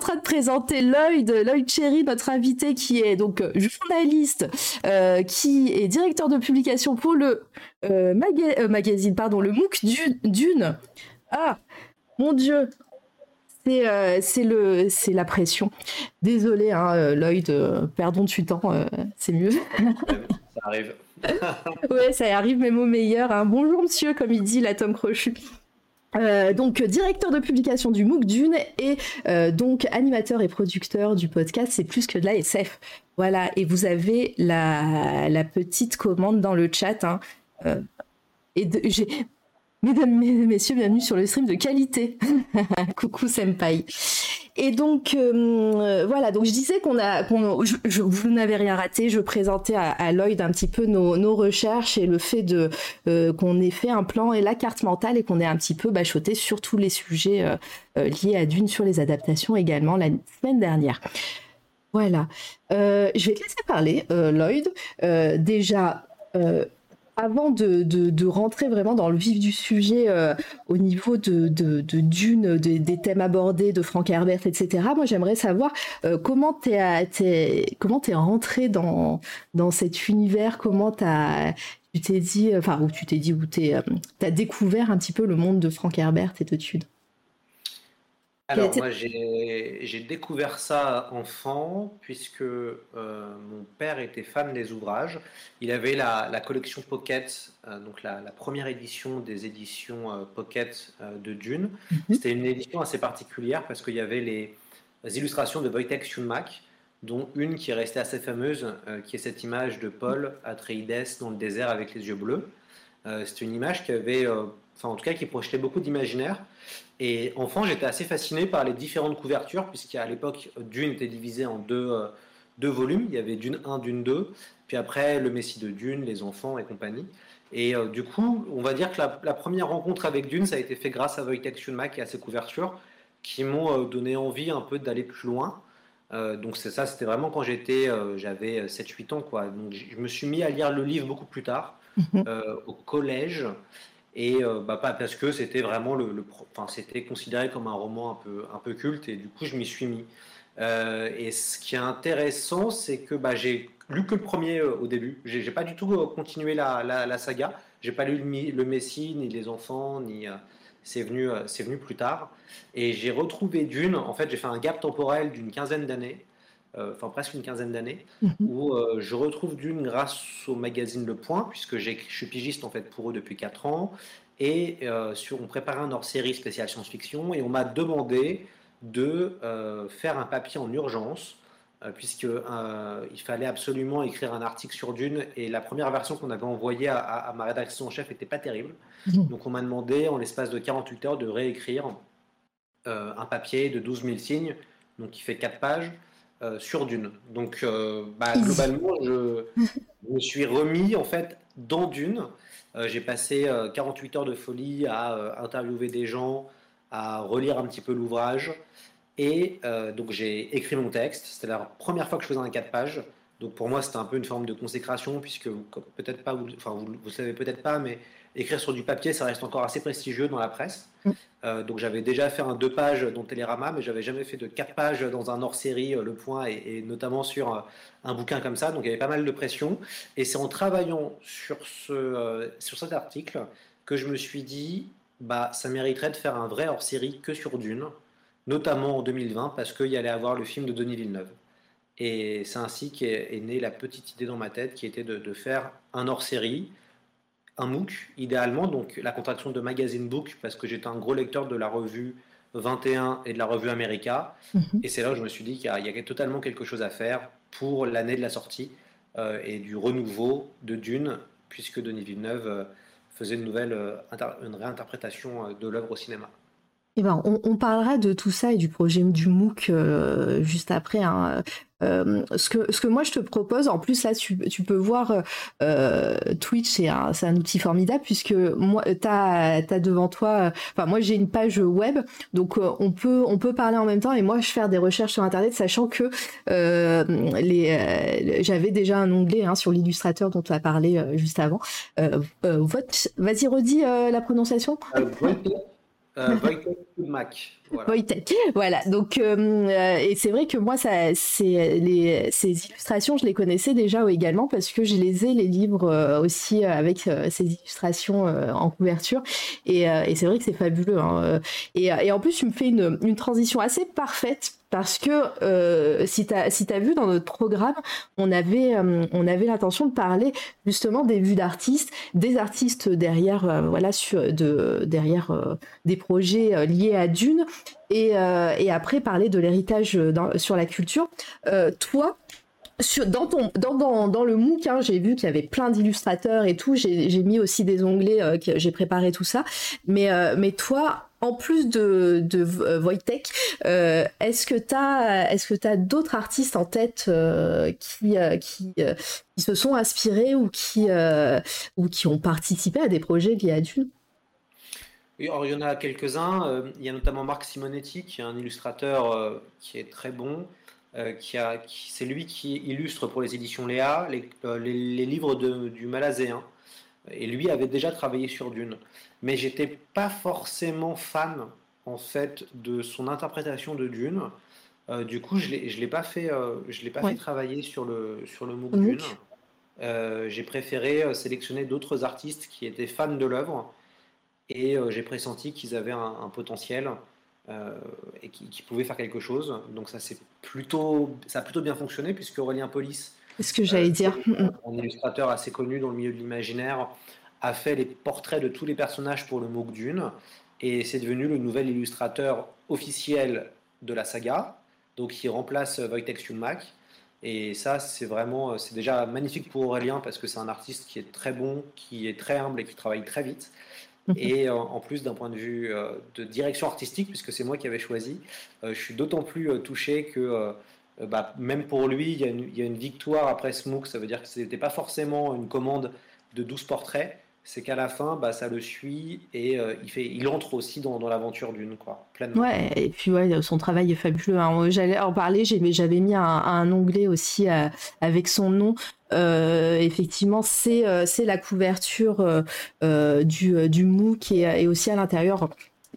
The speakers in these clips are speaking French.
train de présenter Lloyd, Lloyd Cherry, notre invité qui est donc euh, journaliste, euh, qui est directeur de publication pour le euh, maga- magazine, pardon, le MOOC Du- Dune. Ah, mon Dieu, c'est euh, c'est le c'est la pression. Désolé, hein, Lloyd, euh, perdons du temps, euh, c'est mieux. Ça arrive. Ouais, ça arrive même au meilleur. hein. Bonjour monsieur, comme il dit l'atome crochu. Euh, donc directeur de publication du MOOC Dune et euh, donc animateur et producteur du podcast C'est plus que de la SF. Voilà, et vous avez la, petite commande dans le chat. hein. Euh, et Mesdames, mes- messieurs, bienvenue sur le stream de qualité. Coucou Senpai. Et donc euh, voilà, donc je disais qu'on a, vous n'avez rien raté. Je présentais à, Lloyd un petit peu nos, recherches et le fait de euh, qu'on ait fait un plan et la carte mentale et qu'on ait un petit peu bachoté sur tous les sujets euh, liés à Dune sur les adaptations également la semaine dernière. Voilà. Je vais te laisser parler, Lloyd. Déjà. Euh, avant de, de- rentrer vraiment dans le vif du sujet euh, au niveau de, de, de Dune, de- des thèmes abordés de Frank Herbert, etc., moi j'aimerais savoir euh, comment tu es, comment t'es rentré dans, dans cet univers, comment tu t'es dit, enfin, où tu t'es dit, où tu as découvert un petit peu le monde de Frank Herbert et de Dune? Alors, moi, j'ai découvert ça enfant, puisque euh, mon père était fan des ouvrages. Il avait la, la collection Pocket, euh, donc la, la première édition des éditions euh, Pocket de Dune. C'était une édition assez particulière parce qu'il y avait les, les illustrations de Wojtek Schulmack, dont une qui est restée assez fameuse, qui est cette image de Paul Atreides dans le désert avec les yeux bleus. C'était une image qui avait, enfin en tout cas qui projetait beaucoup d'imaginaire. Et enfant, j'étais assez fasciné par les différentes couvertures, puisqu'à l'époque, Dune était divisé en deux, euh, deux volumes. Il y avait Dune 1, Dune 2, puis après le Messie de Dune, les enfants et compagnie. Et euh, du coup, on va dire que la, la première rencontre avec Dune, ça a été fait grâce à Wojtek Schulmack et à ses couvertures, qui m'ont euh, donné envie un peu d'aller plus loin. Donc c'est ça, c'était vraiment quand j'étais, j'avais 7-8 ans, quoi. Donc je me suis mis à lire le livre beaucoup plus tard, euh, au collège. Et euh, bah, parce que c'était vraiment le, le enfin, c'était considéré comme un roman un peu, un peu culte et du coup je m'y suis mis. Euh, et ce qui est intéressant, c'est que bah, j'ai lu que le premier euh, au début. J'ai j'ai pas du tout euh, continué la, la, la saga. J'ai pas lu le, le Messie, ni les enfants, ni c'est venu, c'est venu plus tard. Et j'ai retrouvé Dune. En fait, j'ai fait un gap temporel d'une quinzaine d'années, enfin presque une quinzaine d'années, où euh, je retrouve Dune grâce au magazine Le Point, puisque je suis pigiste en fait pour eux depuis 4 ans. Et euh, sur, on préparait un hors-série spécial science-fiction et on m'a demandé de euh, faire un papier en urgence, euh, puisque euh, il fallait absolument écrire un article sur Dune et la première version qu'on avait envoyée à, à- à ma rédaction en chef n'était pas terrible. Donc on m'a demandé en l'espace de 48 heures de réécrire euh, un papier de 12 000 signes, donc qui fait 4 pages, euh, sur Dune. Donc euh, bah, globalement, je, je me suis remis en fait dans Dune. Euh, J'ai passé euh, 48 heures de folie à interviewer des gens, à relire un petit peu l'ouvrage. Et donc j'ai écrit mon texte. C'était la première fois que je faisais un 4 pages. Donc pour moi, c'était un peu une forme de consécration, puisque peut-être pas, vous, enfin vous, vous savez peut-être pas, mais écrire sur du papier, ça reste encore assez prestigieux dans la presse. Mm. Euh, donc j'avais déjà fait un deux pages dans Télérama, mais j'avais jamais fait de quatre pages dans un hors-série, euh, Le Point, et, et notamment sur euh, un bouquin comme ça. Donc il y avait pas mal de pression. Et c'est en travaillant sur, ce, euh, sur cet article que je me suis dit, bah ça mériterait de faire un vrai hors-série que sur Dune, notamment en 2020, parce qu'il y allait avoir le film de Denis Villeneuve. Et c'est ainsi qu'est est née la petite idée dans ma tête qui était de, de faire un hors-série, un MOOC idéalement, donc la contraction de Magazine Book, parce que j'étais un gros lecteur de la revue 21 et de la revue America. Mhm. Et c'est là où je me suis dit qu'il y y avait totalement quelque chose à faire pour l'année de la sortie euh, et du renouveau de Dune, puisque Denis Villeneuve euh, faisait une nouvelle euh, une réinterprétation de l'œuvre au cinéma. Eh ben, on, parlera de tout ça et du projet du MOOC juste après. Hein. Euh, ce, que, moi je te propose, en plus là tu, peux voir euh, Twitch, c'est un, outil formidable puisque moi tu as, devant toi, enfin moi j'ai une page web, donc euh, on, peut, on peut parler en même temps et moi je faire des recherches sur internet sachant que j'avais déjà un onglet hein, sur l'illustrateur dont tu as parlé juste avant. Vas-y redis la prononciation. Euh, Mac. Voilà. Donc, euh, euh, et c'est vrai que moi, ça, c'est les, ces illustrations, je les connaissais déjà également parce que je les ai les livres aussi avec ces illustrations en couverture. Et, et c'est vrai que c'est fabuleux. Hein. Et, et, en plus, tu me fais une, une transition assez parfaite parce que euh, si tu as, si vu dans notre programme, on avait, euh, on avait l'intention de parler justement des vues d'artistes, des artistes derrière, euh, voilà, sur, de, derrière des projets liés à Dune, et, et après parler de l'héritage sur la culture. toi, sur, dans, ton, dans, dans, dans le MOOC, hein, j'ai vu qu'il y avait plein d'illustrateurs et tout. J'ai mis aussi des onglets, j'ai préparé tout ça. Mais, mais toi, en plus de, de euh, Wojtek, euh, est-ce que tu as, est-ce d'autres artistes en tête euh, qui, qui, qui, se sont inspirés ou qui, ou qui ont participé à des projets à Dune? Alors, il y en a quelques-uns. il y a notamment Marc Simonetti, qui est un illustrateur qui est très bon. qui a, qui, c'est lui qui illustre pour les éditions Léa les, les, livres de, du Malazéen. Et lui avait déjà travaillé sur Dune mais j'étais pas forcément fan en fait de son interprétation de Dune. Euh, du coup, je ne l'ai pas fait, euh, je l'ai pas fait travailler sur le sur le MOOC Dune. Euh, j'ai préféré sélectionner d'autres artistes qui étaient fans de l'œuvre et j'ai pressenti qu'ils avaient un, potentiel et qui, pouvaient faire quelque chose. Donc ça c'est plutôt ça a plutôt bien fonctionné puisque Aurélien Polis, ce que j'allais dire, un illustrateur assez connu dans le milieu de l'imaginaire, a fait les portraits de tous les personnages pour le MOOC Dune, et c'est devenu le nouvel illustrateur officiel de la saga, donc il remplace Wojtek Schumacher. Et ça, c'est vraiment, c'est déjà magnifique pour Aurélien parce que c'est un artiste qui est très bon, qui est très humble et qui travaille très vite. Et euh, en plus, d'un point de vue euh, de direction artistique, puisque c'est moi qui avais choisi, euh, je suis d'autant plus touché que bah, même pour lui, il y, a une, y, a une, victoire après ce MOOC. Ça veut dire que ce n'était pas forcément une commande de 12 portraits, c'est qu'à la fin, bah, ça le suit et euh, il, fait, il entre aussi dans, l'aventure d'une, quoi, pleinement. Ouais, et puis ouais, son travail est fabuleux. Hein. J'allais en parler, j'avais mis un, onglet aussi euh, avec son nom. Euh, effectivement, c'est la couverture du, du MOOC et, et aussi à l'intérieur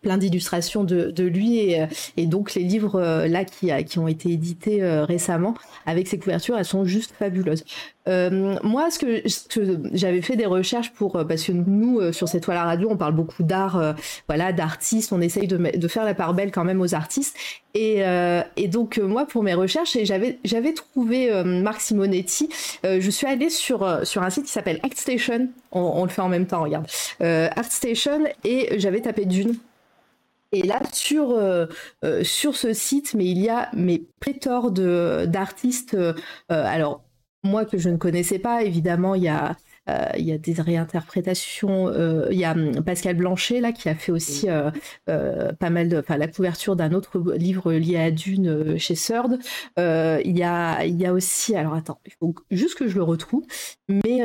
plein d'illustrations de, de, lui et, euh, et, donc les livres euh, là qui, qui ont été édités euh, récemment avec ces couvertures, elles sont juste fabuleuses. moi, ce que, que j'avais fait des recherches pour parce que nous sur cette toile à radio, on parle beaucoup d'art, voilà, d'artistes, on essaye de, de, faire la part belle quand même aux artistes. Et, et donc moi pour mes recherches, j'avais j'avais trouvé Marc Simonetti. je suis allée sur sur un site qui s'appelle ArtStation. On, on, le fait en même temps, regarde. ArtStation et j'avais tapé Dune et là, sur, euh, euh, sur ce site, mais il y a mes pléthores d'artistes. Euh, alors, moi que je ne connaissais pas, évidemment, il y a. il y a des réinterprétations. il y a hum, Pascal Blanchet là qui a fait aussi pas mal de, enfin la couverture d'un autre livre lié à Dune chez Sord. il y a, il y a aussi, alors attends, il faut juste que je le retrouve, mais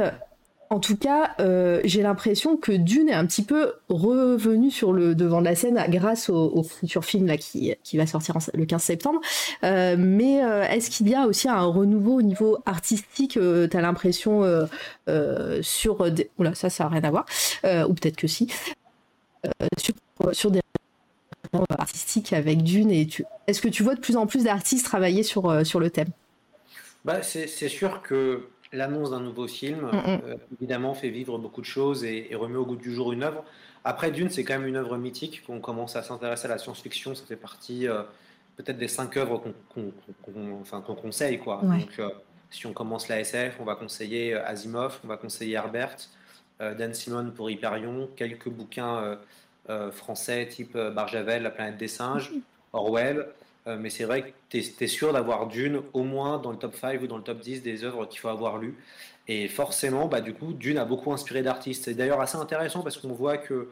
en tout cas, euh, j'ai l'impression que Dune est un petit peu revenu sur le devant de la scène grâce au, futur film qui, qui va sortir le 15 septembre. Euh, mais euh, est-ce qu'il y a aussi un renouveau au niveau artistique Tu as l'impression sur... Des... Oula, ça, ça n'a rien à voir. ou peut-être que si. sur, des artistiques avec Dune. Est-ce que tu vois de plus en plus d'artistes travailler sur, sur le thème? Bah, C'est sûr que l'annonce d'un nouveau film, mm, mm. Euh, évidemment, fait vivre beaucoup de choses et, remet au goût du jour une œuvre. Après, Dune, c'est quand même une œuvre mythique. Qu'on commence à s'intéresser à la science-fiction, ça fait partie euh, peut-être des cinq œuvres qu'on conseille. Quoi. Donc, euh, si on commence la SF, on va conseiller Asimov, on va conseiller Herbert, Dan Simon pour Hyperion, quelques bouquins français type Barjavel, La planète des singes, mm. Orwell. Euh, mais c'est vrai que tu es, sûr d'avoir Dune au moins dans le top 5 ou dans le top 10 des œuvres qu'il faut avoir lues. Et forcément, bah, du coup, Dune a beaucoup inspiré d'artistes. C'est d'ailleurs assez intéressant parce qu'on voit que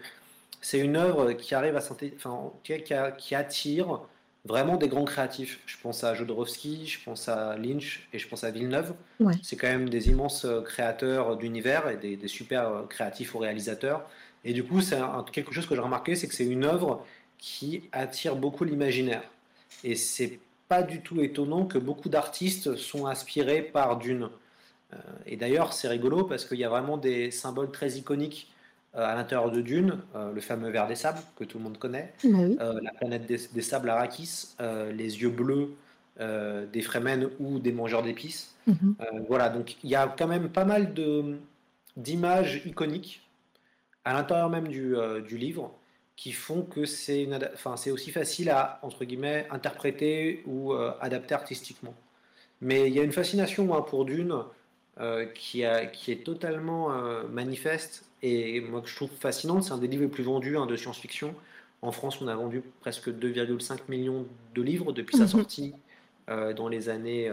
c'est une œuvre qui arrive à enfin, qui, attire vraiment des grands créatifs. Je pense à Jodorowsky, je pense à Lynch et je pense à Villeneuve. C'est quand même des immenses créateurs d'univers et des, super créatifs ou réalisateurs. Et du coup, c'est quelque chose que j'ai remarqué, c'est que c'est une œuvre qui attire beaucoup l'imaginaire. Et c'est pas du tout étonnant que beaucoup d'artistes sont inspirés par Dune. Euh, et d'ailleurs, c'est rigolo parce qu'il y a vraiment des symboles très iconiques euh, à l'intérieur de Dune, euh, le fameux ver des sables que tout le monde connaît, bah la planète des, sables Arrakis, les yeux bleus des Fremen ou des mangeurs d'épices. Mhm. voilà, donc il y a quand même pas mal d'images iconiques à l'intérieur même du, du livre qui font que c'est enfin, aussi facile à entre guillemets interpréter ou adapter artistiquement. Mais il y a une fascination hein, pour Dune euh, qui, a, qui, est totalement euh, manifeste et moi que je trouve fascinante. C'est un des livres les plus vendus hein, de science-fiction. En France, on a vendu presque 2,5 millions de livres depuis sa mhm. sortie euh, dans les années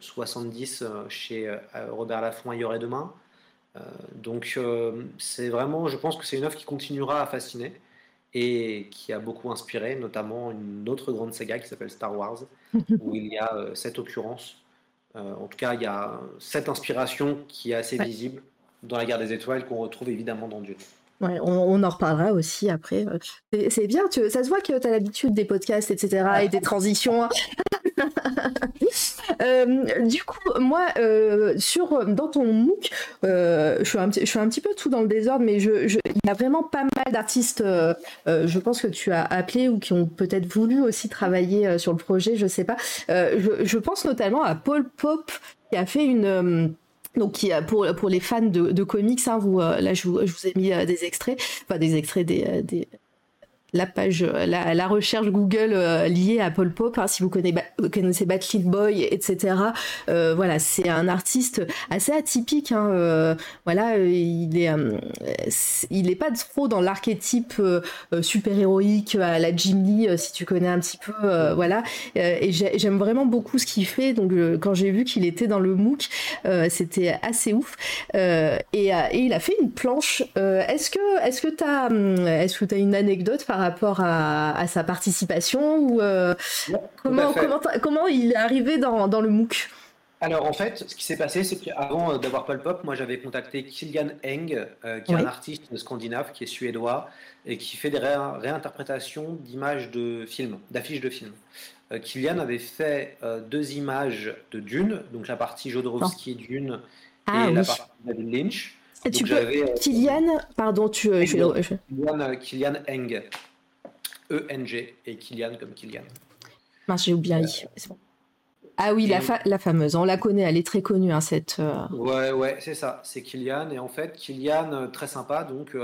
70 chez Robert Laffont Ailleurs et Demain. donc c'est vraiment, je pense que c'est une œuvre qui continuera à fasciner et qui a beaucoup inspiré, notamment une autre grande saga qui s'appelle Star Wars, où il y a cette occurrence euh, en tout cas, il y a cette inspiration qui est assez visible dans la guerre des étoiles qu'on retrouve évidemment dans Dieu. Ouais, on, en reparlera aussi après. C'est bien, ça se voit que tu as l'habitude des podcasts, etc. et des transitions. Euh, du coup, moi, euh, sur, dans ton MOOC, je, suis un, je suis un petit peu tout dans le désordre, mais je, il y a vraiment pas mal d'artistes, je pense que tu as appelé ou qui ont peut-être voulu aussi travailler sur le projet, je sais pas. Je, pense notamment à Paul Pop, qui a fait une donc qui pour pour les fans de, comics hein, vous là je vous, je vous, ai mis des extraits enfin des extraits des la page, la, recherche Google euh, liée à Paul Pop, hein, si vous connaissez, Backstreet Boy, etc. Euh, voilà, c'est un artiste assez atypique. Hein, euh, voilà, il est, il pas trop dans l'archétype super héroïque à la Jim si tu connais un petit peu. voilà, et j'aime vraiment beaucoup ce qu'il fait. Donc, quand j'ai vu qu'il était dans le MOOC, c'était assez ouf. Et, et, il a fait une planche. est-ce que, est-ce que t'as, est-ce que t'as une anecdote par rapport à, sa participation ou euh, comment, comment, il est arrivé dans, le MOOC? Alors en fait, ce qui s'est passé, c'est qu'avant euh, d'avoir Paul Pop, moi j'avais contacté Kilian Eng, euh, qui est un artiste scandinave, qui est suédois, et qui fait des réinterprétations d'images de films, d'affiches de films. Kilian avait fait deux images de Dune, donc la partie Jodorowsky. Dune ah et la partie David Lynch. Et tu peux... Kilian, pardon, tu... Kilian, Kilian Eng. E-N-G et Kylian comme Kylian. Mince, j'ai oublié. Euh, ah oui, la, la, fameuse, on la connaît, elle est très connue, hein, cette. Euh, ouais, ouais, c'est ça, c'est Kylian. Et en fait, Kylian, euh, très sympa, donc,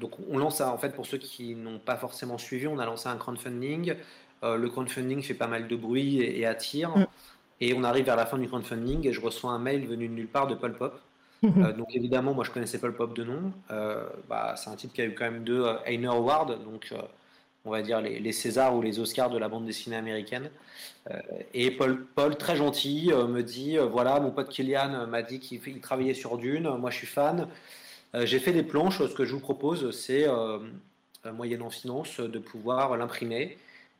donc on lance ça, en fait, pour ceux qui n'ont pas forcément suivi, on a lancé un crowdfunding. le crowdfunding fait pas mal de bruit et, attire. Mm. Et on arrive vers la fin du crowdfunding et je reçois un mail venu de nulle part de Paul Pop. donc évidemment, moi je connaissais Paul Pop de nom. bah, c'est un type qui a eu quand même deux Heiner Awards, donc on va dire, les, Césars ou les Oscars de la bande dessinée américaine. Euh, et Paul, Paul, très gentil, euh, me dit euh, voilà, mon pote Kylian m'a dit qu'il travaillait sur Dune, moi je suis fan. J'ai fait des planches, ce que je vous propose, c'est, moyennant finance, de pouvoir l'imprimer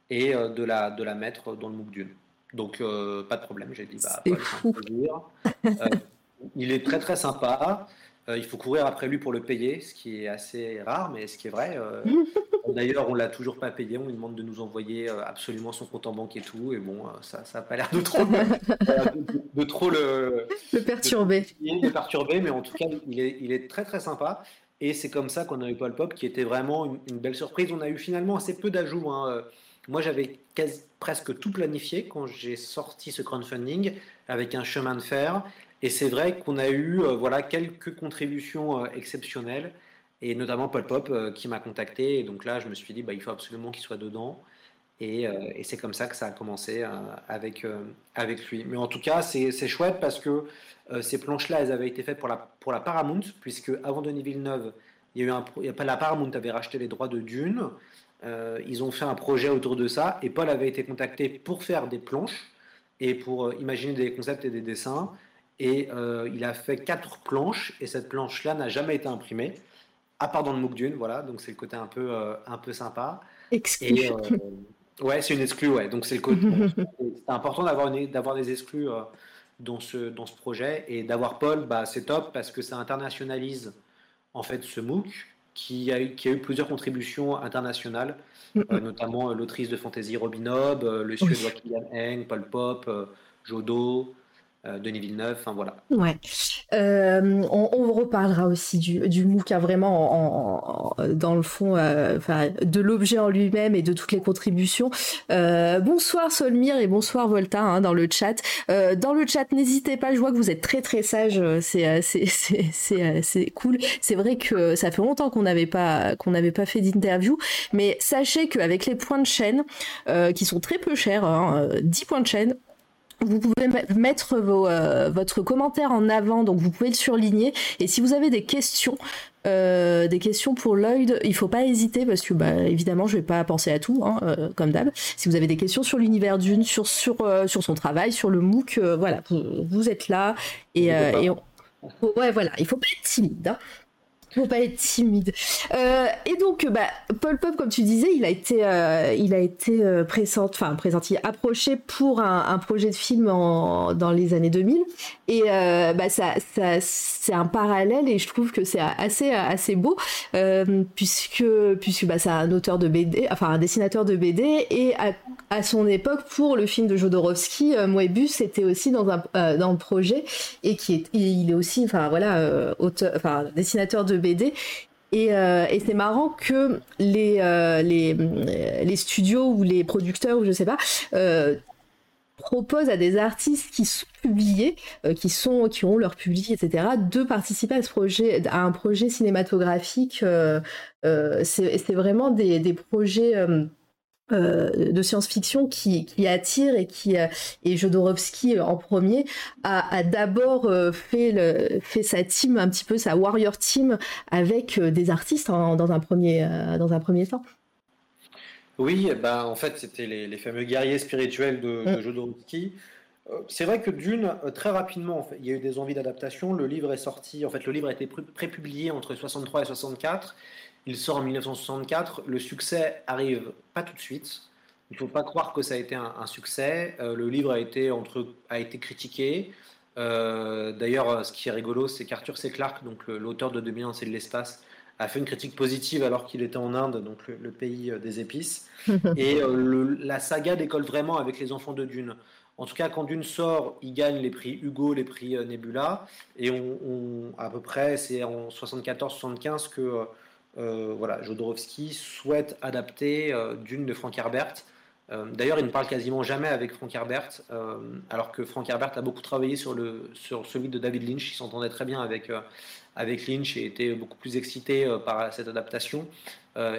et de, la, de la mettre dans le MOOC Dune. Donc, pas de problème, j'ai dit bah, il est très très sympa. Il faut courir après lui pour le payer, ce qui est assez rare, mais ce qui est vrai. Euh, d'ailleurs, on l'a toujours pas payé. On lui demande de nous envoyer euh, absolument son compte en banque et tout. Et bon, ça, n'a pas l'air de trop, de, trop le, le perturber. Perturber, mais en tout cas, il est, il est très très sympa. Et c'est comme ça qu'on a eu Paul Pop, qui était vraiment une, belle surprise. On a eu finalement assez peu d'ajouts. Hein. Moi, j'avais presque tout planifié quand j'ai sorti ce crowdfunding avec un chemin de fer. Et c'est vrai qu'on a eu euh, voilà, quelques contributions euh, exceptionnelles, et notamment Paul Pop euh, qui m'a contacté. Et donc là, je me suis dit, bah, il faut absolument qu'il soit dedans. Et, c'est comme ça que ça a commencé avec, avec lui. Mais en tout cas, c'est chouette parce que ces planches-là, elles avaient été faites pour la, pour la Paramount, puisque avant Denis Villeneuve, il y a eu un, la Paramount avait racheté les droits de Dune. ils ont fait un projet autour de ça, et Paul avait été contacté pour faire des planches et pour imaginer des concepts et des dessins. Et euh, il a fait quatre planches, et cette planche-là n'a jamais été imprimée, à part dans le MOOC Dune, voilà, donc c'est le côté un peu, un peu sympa. Exclu. ouais, c'est une exclue, ouais, donc c'est le côté. c'est important d'avoir, d'avoir des exclus dans, ce, dans ce projet et d'avoir Paul, bah, c'est top parce que ça internationalise en fait ce MOOC qui a eu, qui a eu plusieurs contributions internationales, euh, notamment euh, l'autrice de fantasy Robin Hobb, euh, le suédois oui. Kylian Heng, Paul Pop, Jodo, euh, Denis Villeneuve, enfin voilà. Ouais. Euh, on, reparlera aussi du, du MOOC hein, vraiment en, dans le fond euh, de l'objet en lui-même et de toutes les contributions. Euh, bonsoir Solmir et bonsoir Volta hein, dans le chat. Euh, dans le chat, n'hésitez pas, je vois que vous êtes très très sage, c'est cool. C'est vrai que ça fait longtemps qu'on n'avait pas pas fait d'interview, mais sachez qu'avec les points de chaîne qui sont très peu chers, hein, 10 points de chaîne, vous pouvez mettre vos, euh, votre commentaire en avant, donc vous pouvez le surligner. Et si vous avez des questions, euh, des questions pour Lloyd, il faut pas hésiter parce que bah, évidemment je vais pas penser à tout, hein, euh, comme d'hab. Si vous avez des questions sur l'univers d'une, sur sur sur son travail, sur le MOOC, voilà, vous, vous, êtes là et, et on... ouais voilà, il faut pas être timide. Hein faut pas être timide. Euh, et donc, bah, Paul Pop, comme tu disais, il a été, euh, il a été euh, enfin présenté, approché pour un, projet de film dans les années 2000. Et euh, bah, ça, c'est un parallèle et je trouve que c'est assez, assez beau puisque, puisque bah, c'est un auteur de BD, enfin un dessinateur de BD et à, son époque pour le film de Jodorowsky, Moebius était aussi dans un dans le projet et qui est, il est aussi, enfin voilà, auteur, enfin dessinateur de. Et, euh, et c'est marrant que les, euh, les, les, studios ou les producteurs, ou je sais pas, euh, proposent à des artistes qui sont publiés, qui, sont, qui ont leur public, etc., de participer à, ce projet, à un projet cinématographique. c'est vraiment des, des projets euh, de science-fiction qui, qui, attire et qui euh, et Jodorowsky euh, en premier a, a d'abord fait le, fait sa team un petit peu sa warrior team avec des artistes en, dans un premier dans un premier temps. Oui, bah en fait c'était les, les, fameux guerriers spirituels de, mm. de Jodorowsky. C'est vrai que d'une, très rapidement, en fait, il y a eu des envies d'adaptation. Le livre est sorti, en fait, le livre a été prépublié entre 63 et 64. Il sort en 1964. Le succès arrive pas tout de suite. Il ne faut pas croire que ça a été un, un succès. Euh, le livre a été, entre, a été critiqué. Euh, D'ailleurs, ce qui est rigolo, c'est qu'Arthur C. Clarke, donc l'auteur de 2001, c'est de l'espace, a fait une critique positive alors qu'il était en Inde, donc le, le pays euh, des épices. Et euh, le, la saga décolle vraiment avec les enfants de Dune. En tout cas, quand Dune sort, il gagne les prix Hugo, les prix Nebula. Et on, on, à peu près, c'est en 74-75 que euh, voilà, Jodorowsky souhaite adapter euh, Dune de Frank Herbert. Euh, D'ailleurs, il ne parle quasiment jamais avec Frank Herbert, euh, alors que Frank Herbert a beaucoup travaillé sur, le, sur celui de David Lynch. Il s'entendait très bien avec, avec Lynch et était beaucoup plus excité par cette adaptation.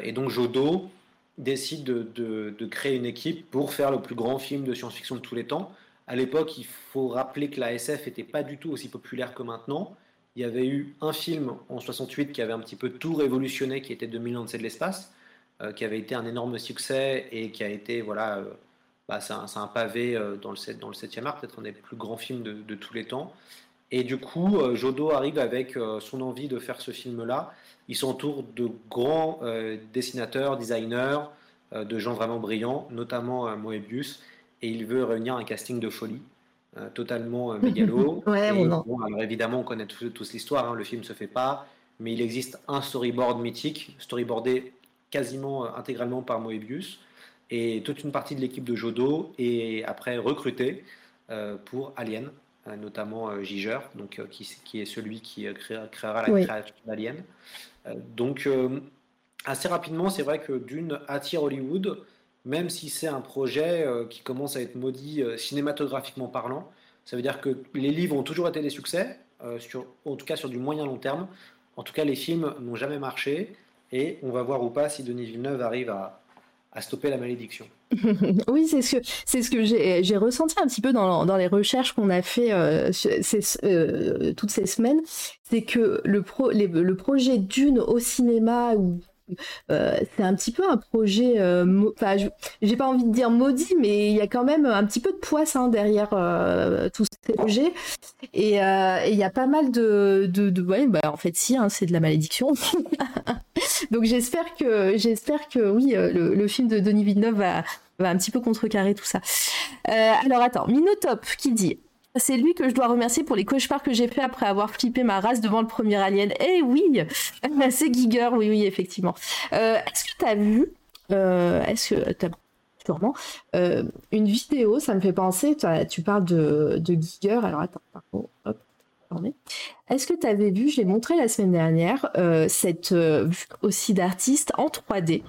et donc, Jodo décide de, de, de, créer une équipe pour faire le plus grand film de science-fiction de tous les temps. À l'époque, il faut rappeler que la SF n'était pas du tout aussi populaire que maintenant. Il y avait eu un film en 68 qui avait un petit peu tout révolutionné, qui était 2000 ans de l'espace, euh, qui avait été un énorme succès et qui a été, voilà, euh, bah, c'est un, pavé euh, dans, le 7, dans le 7e art, peut-être un des plus grands films de, de, tous les temps. Et du coup, Jodo arrive avec son envie de faire ce film-là. Il s'entoure de grands dessinateurs, designers, de gens vraiment brillants, notamment Moebius, et il veut réunir un casting de folie. Euh, totalement euh, mégalo. ouais, et, bon, bon, alors évidemment, on connaît tous, tous l'histoire, hein, le film ne se fait pas, mais il existe un storyboard mythique, storyboardé quasiment euh, intégralement par Moebius, et toute une partie de l'équipe de Jodo est après recrutée pour Alien, notamment Giger, donc, qui, qui, est celui qui créera, créera la oui. création d'Alien. donc, assez rapidement, c'est vrai que Dune attire Hollywood, même si c'est un projet euh, qui commence à être maudit euh, cinématographiquement parlant. Ça veut dire que les livres ont toujours été des succès, euh, en tout cas sur du moyen long terme. En tout cas, les films n'ont jamais marché. Et on va voir ou pas si Denis Villeneuve arrive à, stopper la malédiction. oui, c'est ce que j'ai ressenti un petit peu dans, les recherches qu'on a fait toutes ces semaines, c'est que le le projet d'une au cinéma ou c'est un petit peu un projet. Enfin, j'ai pas envie de dire maudit, mais il y a quand même un petit peu de poisse hein, derrière tous ces projets. Et il y a pas mal de, de, ouais, bah, en fait, si, hein, c'est de la malédiction. Donc j'espère que j'espère que oui, le, le, film de Denis Villeneuve va, va un petit peu contrecarrer tout ça. alors attends, Minotop qui dit c'est lui que je dois remercier pour les cauchemars que j'ai fait après avoir flippé ma race devant le premier alien. Eh oui, c'est Giger, oui, oui, effectivement. Euh, est-ce que tu as vu, euh, est-ce que as sûrement, euh, une vidéo, ça me fait penser, tu parles de, Giger, alors attends, hop, est-ce que tu avais vu, j'ai montré la semaine dernière, cette vue aussi d'artiste en 3D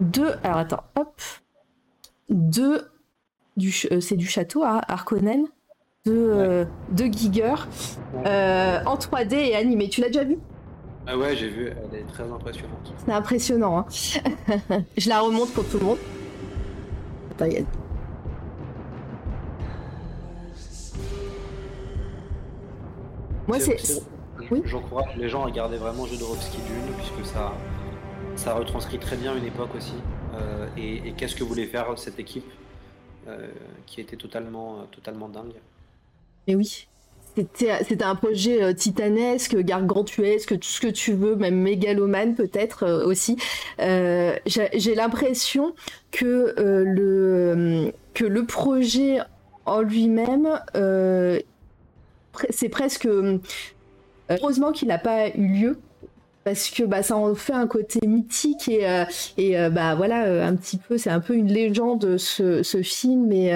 de, alors attends, hop, de, c'est du château à Harkonnen? De, euh, de Giger euh, en 3D et animé. Tu l'as déjà vu? Ah ouais, j'ai vu, elle est très impressionnante. C'est impressionnant. Hein. Je la remonte pour tout le monde. Attends, y a... Moi, c'est. Oui J'encourage les gens à regarder vraiment Jodorowsky Dune, puisque ça, ça retranscrit très bien une époque aussi. Euh, et, qu'est-ce que voulait faire cette équipe qui était totalement, totalement dingue. Mais oui. C'était un projet euh, titanesque, gargantuesque, tout ce que tu veux, même mégalomane peut-être euh, aussi. Euh, j'ai l'impression que le projet en lui-même, c'est presque... Heureusement qu'il n'a pas eu lieu parce que bah, ça en fait un côté mythique et, euh, et euh, bah voilà euh, un petit peu c'est un peu une légende ce, film. Et,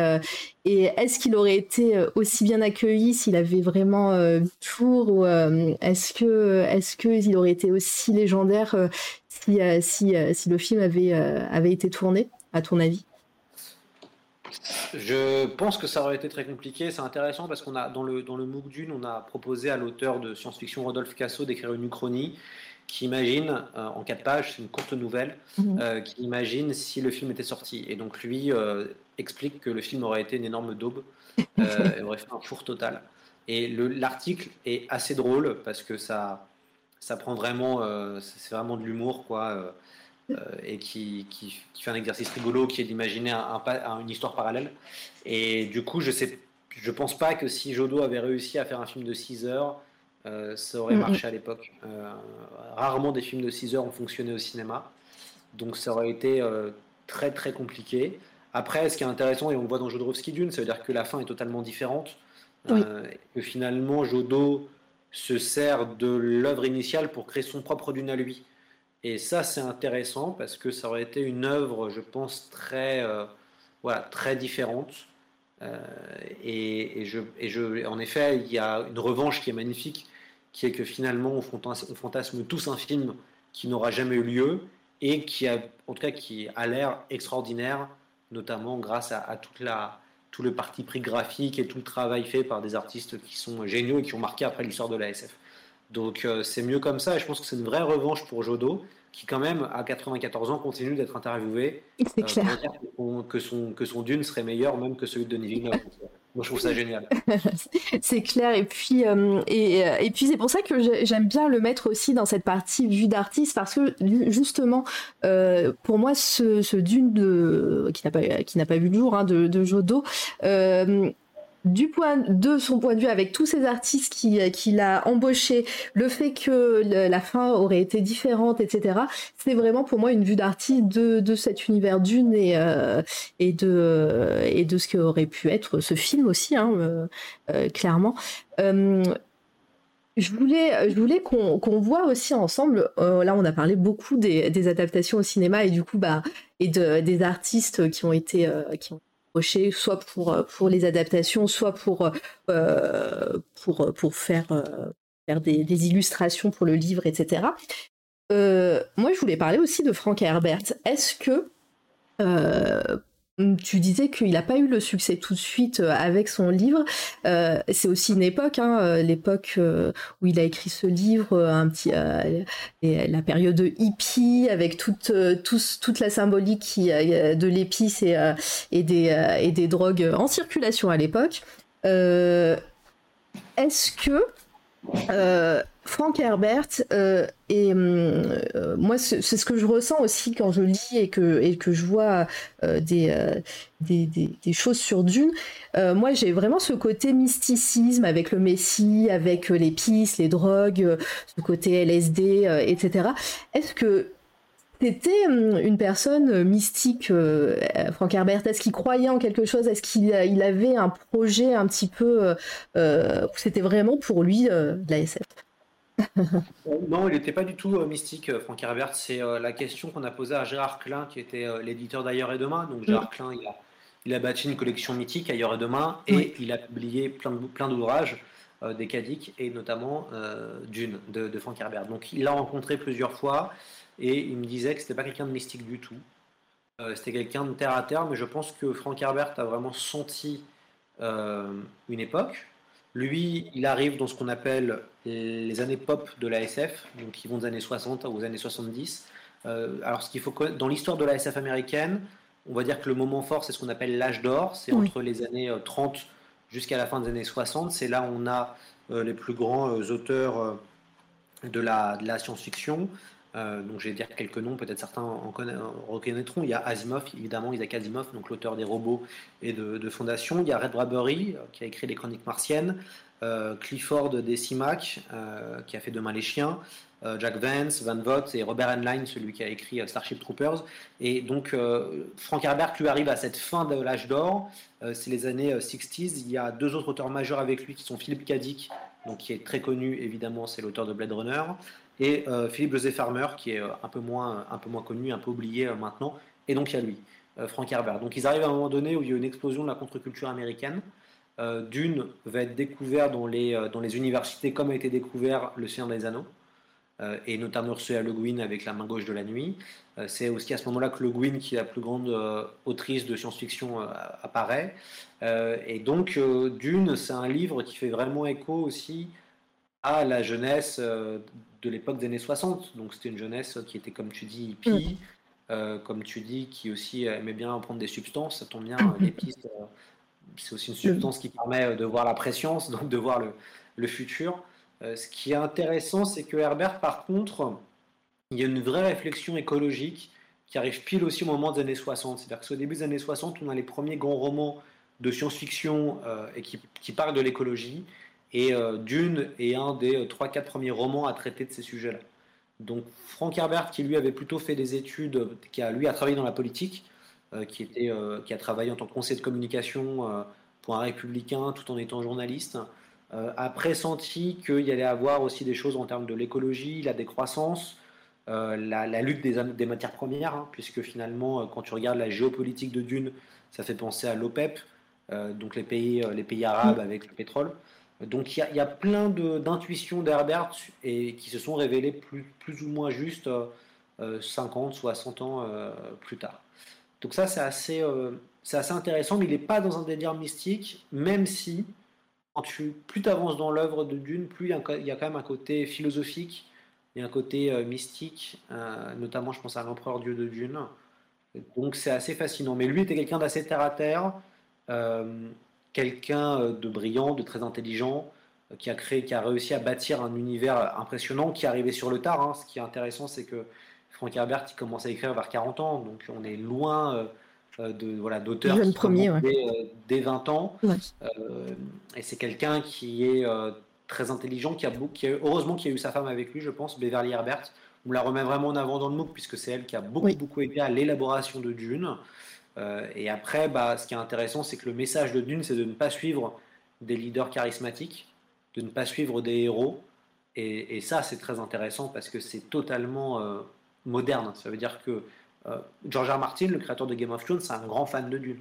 est-ce qu'il aurait été aussi bien accueilli s'il avait vraiment tour ou est-ce que est-ce que il aurait été aussi légendaire si, si, si le film avait avait été tourné à ton avis? Je pense que ça aurait été très compliqué. C'est intéressant parce qu'on a dans le dans le MOOC Dune, on a proposé à l'auteur de science-fiction Rodolphe Casso d'écrire une uchronie qui imagine, euh, en quatre pages, c'est une courte nouvelle, mhm. euh, qui imagine si le film était sorti. Et donc lui euh, explique que le film aurait été une énorme daube, et aurait fait un four total. Et l'article est assez drôle parce que ça, ça prend vraiment, c'est vraiment de l'humour, quoi, et qui, qui, fait un exercice rigolo qui est d'imaginer un, une histoire parallèle. Et du coup, je sais, je pense pas que si Jodo avait réussi à faire un film de 6 heures, euh, ça aurait marché à l'époque. Euh, rarement des films de 6 heures ont fonctionné au cinéma. Donc ça aurait été euh, très très compliqué. Après, ce qui est intéressant, et on le voit dans Jodorowsky Dune, ça veut dire que la fin est totalement différente. que finalement, Jodo se sert de l'œuvre initiale pour créer son propre Dune à lui. Et ça, c'est intéressant parce que ça aurait été une œuvre, je pense, très, voilà, très différente. et, je, et je, en effet, il y a une revanche qui est magnifique qui est que finalement on fantasme, tous un film qui n'aura jamais eu lieu et qui a, en tout cas, qui a l'air extraordinaire, notamment grâce à, toute la, tout le parti pris graphique et tout le travail fait par des artistes qui sont géniaux et qui ont marqué après l'histoire de la SF. Donc euh, c'est mieux comme ça et je pense que c'est une vraie revanche pour Jodo qui quand même à 94 ans continue d'être interviewé euh, clair. que, son, que son Dune serait meilleur même que celui de Denis Villeneuve. Moi, je trouve ça génial. c'est clair. Et puis, euh, euh, et, puis c'est pour ça que j'aime bien le mettre aussi dans cette partie vue d'artiste parce que justement, euh, pour moi, ce, Dune qui n'a pas, pas vu le jour hein, de, de Jodo, du point de son point de vue avec tous ces artistes qu'il a embauchés, le fait que la fin aurait été différente, etc. C'est vraiment pour moi une vue d'artiste de, cet univers d'une et, euh, et, de, et de ce qu'aurait pu être ce film aussi, hein, euh, euh, clairement. je voulais, je voulais qu'on voit aussi ensemble. là, on a parlé beaucoup des, adaptations au cinéma et du coup, bah, et de, des artistes qui ont été, qui ont soit pour, euh, pour les adaptations, soit pour, euh, pour, pour faire, euh, faire des, illustrations pour le livre, etc. moi, je voulais parler aussi de Frank Herbert. Est-ce que tu disais qu'il n'a pas eu le succès tout de suite euh, avec son livre. Euh, c'est aussi une époque, hein, euh, l'époque où il a écrit ce livre, un petit, la période hippie avec toute, toute la symbolique de l'épice et, des, et des drogues en circulation à l'époque. Est-ce que Frank Herbert, euh, et euh, moi, c'est ce que je ressens aussi quand je lis et que, et que je vois euh, des, des, des, choses sur Dune. moi, j'ai vraiment ce côté mysticisme avec le Messie, avec les pistes, les drogues, ce côté LSD, etc. Est-ce que c'était une personne mystique, Frank Herbert? Est-ce qu'il croyait en quelque chose? Est-ce qu'il il avait un projet un petit peu c'était vraiment pour lui de la SF non, il n'était pas du tout euh, mystique, euh, Franck Herbert. C'est euh, la question qu'on a posée à Gérard Klein, qui était l'éditeur d'Ailleurs et Demain. Donc Gérard Klein, il a, bâti une collection mythique, Ailleurs et Demain, et il a publié plein, plein d'ouvrages, des Cadiques, et notamment Dune, de, de, Frank Herbert. Donc il l'a rencontré plusieurs fois, et il me disait que c'était pas quelqu'un de mystique du tout. c'était quelqu'un de terre à terre, mais je pense que Frank Herbert a vraiment senti une époque. Lui, il arrive dans ce qu'on appelle les années pop de la SF, donc qui vont des années 60 aux années 70. Euh, alors, ce qu'il faut dans l'histoire de la SF américaine, on va dire que le moment fort, c'est ce qu'on appelle l'âge d'or. C'est entre les années 30 euh, jusqu'à la fin des années 60. C'est là où on a euh, les plus grands auteurs de la, de la science-fiction. Donc, je vais dire quelques noms, peut-être certains en, reconnaîtront. Il y a Asimov, évidemment, Isaac Asimov, donc l'auteur des robots et de, de Fondation. Il y a Red Bradbury, qui a écrit les Chroniques martiennes. Euh, Clifford Decimac, euh, qui a fait Demain les chiens, euh, Jack Vance, Van Vogt et Robert Heinlein, celui qui a écrit Starship Troopers. Et donc, Frank Herbert lui arrive à cette fin de l'âge d'or, c'est les années 60s. Il y a deux autres auteurs majeurs avec lui qui sont Philippe Dick, donc qui est très connu évidemment, c'est l'auteur de Blade Runner, et Philippe José Farmer, qui est un peu moins, un peu moins connu, un peu oublié maintenant. Et donc il y a lui, Frank Herbert. Donc ils arrivent à un moment donné où il y a une explosion de la contre-culture américaine. Euh, Dune va être découvert dans les, euh, dans les universités comme a été découvert Le Seigneur des Anneaux, euh, et notamment Ursula Le Guin avec La main gauche de la nuit. C'est aussi à ce moment-là que Le Guin, qui est la plus grande autrice de science-fiction, apparaît. et donc, Dune, c'est un livre qui fait vraiment écho aussi à la jeunesse de l'époque des années 60. Donc, c'était une jeunesse qui était, comme tu dis, hippie. Mm. comme tu dis, qui aussi aimait bien prendre des substances, ça tombe bien, les pistes c'est aussi une substance qui permet euh, de voir la préscience, donc de voir le, futur. Euh, ce qui est intéressant, c'est que Herbert, par contre, il y a une vraie réflexion écologique qui arrive pile aussi au moment des années 60. C'est-à-dire qu'au début des années 60, on a les premiers grands romans de science-fiction euh, et qui, parlent de l'écologie. Et Dune est un des 3-4 premiers romans à traiter de ces sujets-là. Donc Frank Herbert, qui lui avait plutôt fait des études, qui a lui a travaillé dans la politique, euh, qui, était, euh, qui a travaillé en tant que conseiller de communication euh, pour un républicain tout en étant journaliste, a pressenti qu'il y allait avoir aussi des choses en termes de l'écologie, la décroissance, la, lutte des, matières premières, hein, puisque finalement, quand tu regardes la géopolitique de Dune, ça fait penser à l'OPEP, donc les pays, les pays arabes avec le pétrole. Donc il y, a plein d'intuitions d'Herbert et qui se sont révélées plus, ou moins justes 50, 60 ans plus tard. Donc ça, c'est assez, euh, assez intéressant, mais il n'est pas dans un délire mystique, même si, plus tu avances dans l'œuvre de Dune, plus il y, a, quand même un côté philosophique, et un côté euh, mystique, euh, notamment je pense à l'empereur Dieu de Dune. Donc c'est assez fascinant. Mais lui était quelqu'un d'assez terre-à-terre, quelqu'un de brillant, de très intelligent, qui a créé, qui a réussi à bâtir un univers impressionnant, qui est arrivé sur le tard. Hein. Ce qui est intéressant, c'est que Frank Herbert, il commence à écrire vers 40 ans, donc on est loin euh, euh, de voilà d'auteurs qui premier, euh, dès, 20 ans. et c'est quelqu'un qui est très intelligent, qui a, qui a heureusement qu'il a eu sa femme avec lui, je pense, Beverly Herbert. On la remet vraiment en avant dans le MOOC puisque c'est elle qui a beaucoup beaucoup aidé à l'élaboration de Dune. Et après, bah, ce qui est intéressant, c'est que le message de Dune, c'est de ne pas suivre des leaders charismatiques, de ne pas suivre des héros. Et, et ça, c'est très intéressant parce que c'est totalement moderne. Ça veut dire que euh, George R. Martin, le créateur de Game of Thrones, c'est un grand fan de Dune.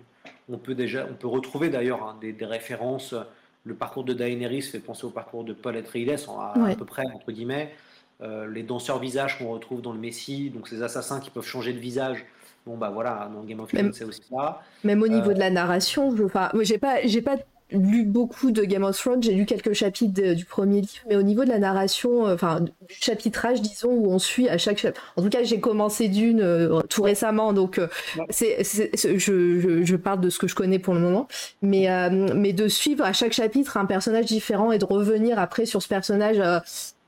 On peut déjà, on peut retrouver d'ailleurs hein, des, références. Le parcours de Daenerys fait penser au parcours de Paul Atreides, à, à peu près entre guillemets. Euh, les danseurs visages qu'on retrouve dans le Messie, donc ces assassins qui peuvent changer de visage. Bon bah voilà, dans Game of Thrones c'est aussi ça. Même au niveau euh, de la narration, je, enfin, j'ai pas, j'ai pas lu beaucoup de Game of Thrones, j'ai lu quelques chapitres du premier livre, mais au niveau de la narration, euh, enfin du chapitrage, disons, où on suit à chaque chapitre. En tout cas, j'ai commencé d'une euh, tout récemment, donc euh, c'est, je, je, parle de ce que je connais pour le moment, mais, mais de suivre à chaque chapitre un personnage différent et de revenir après sur ce personnage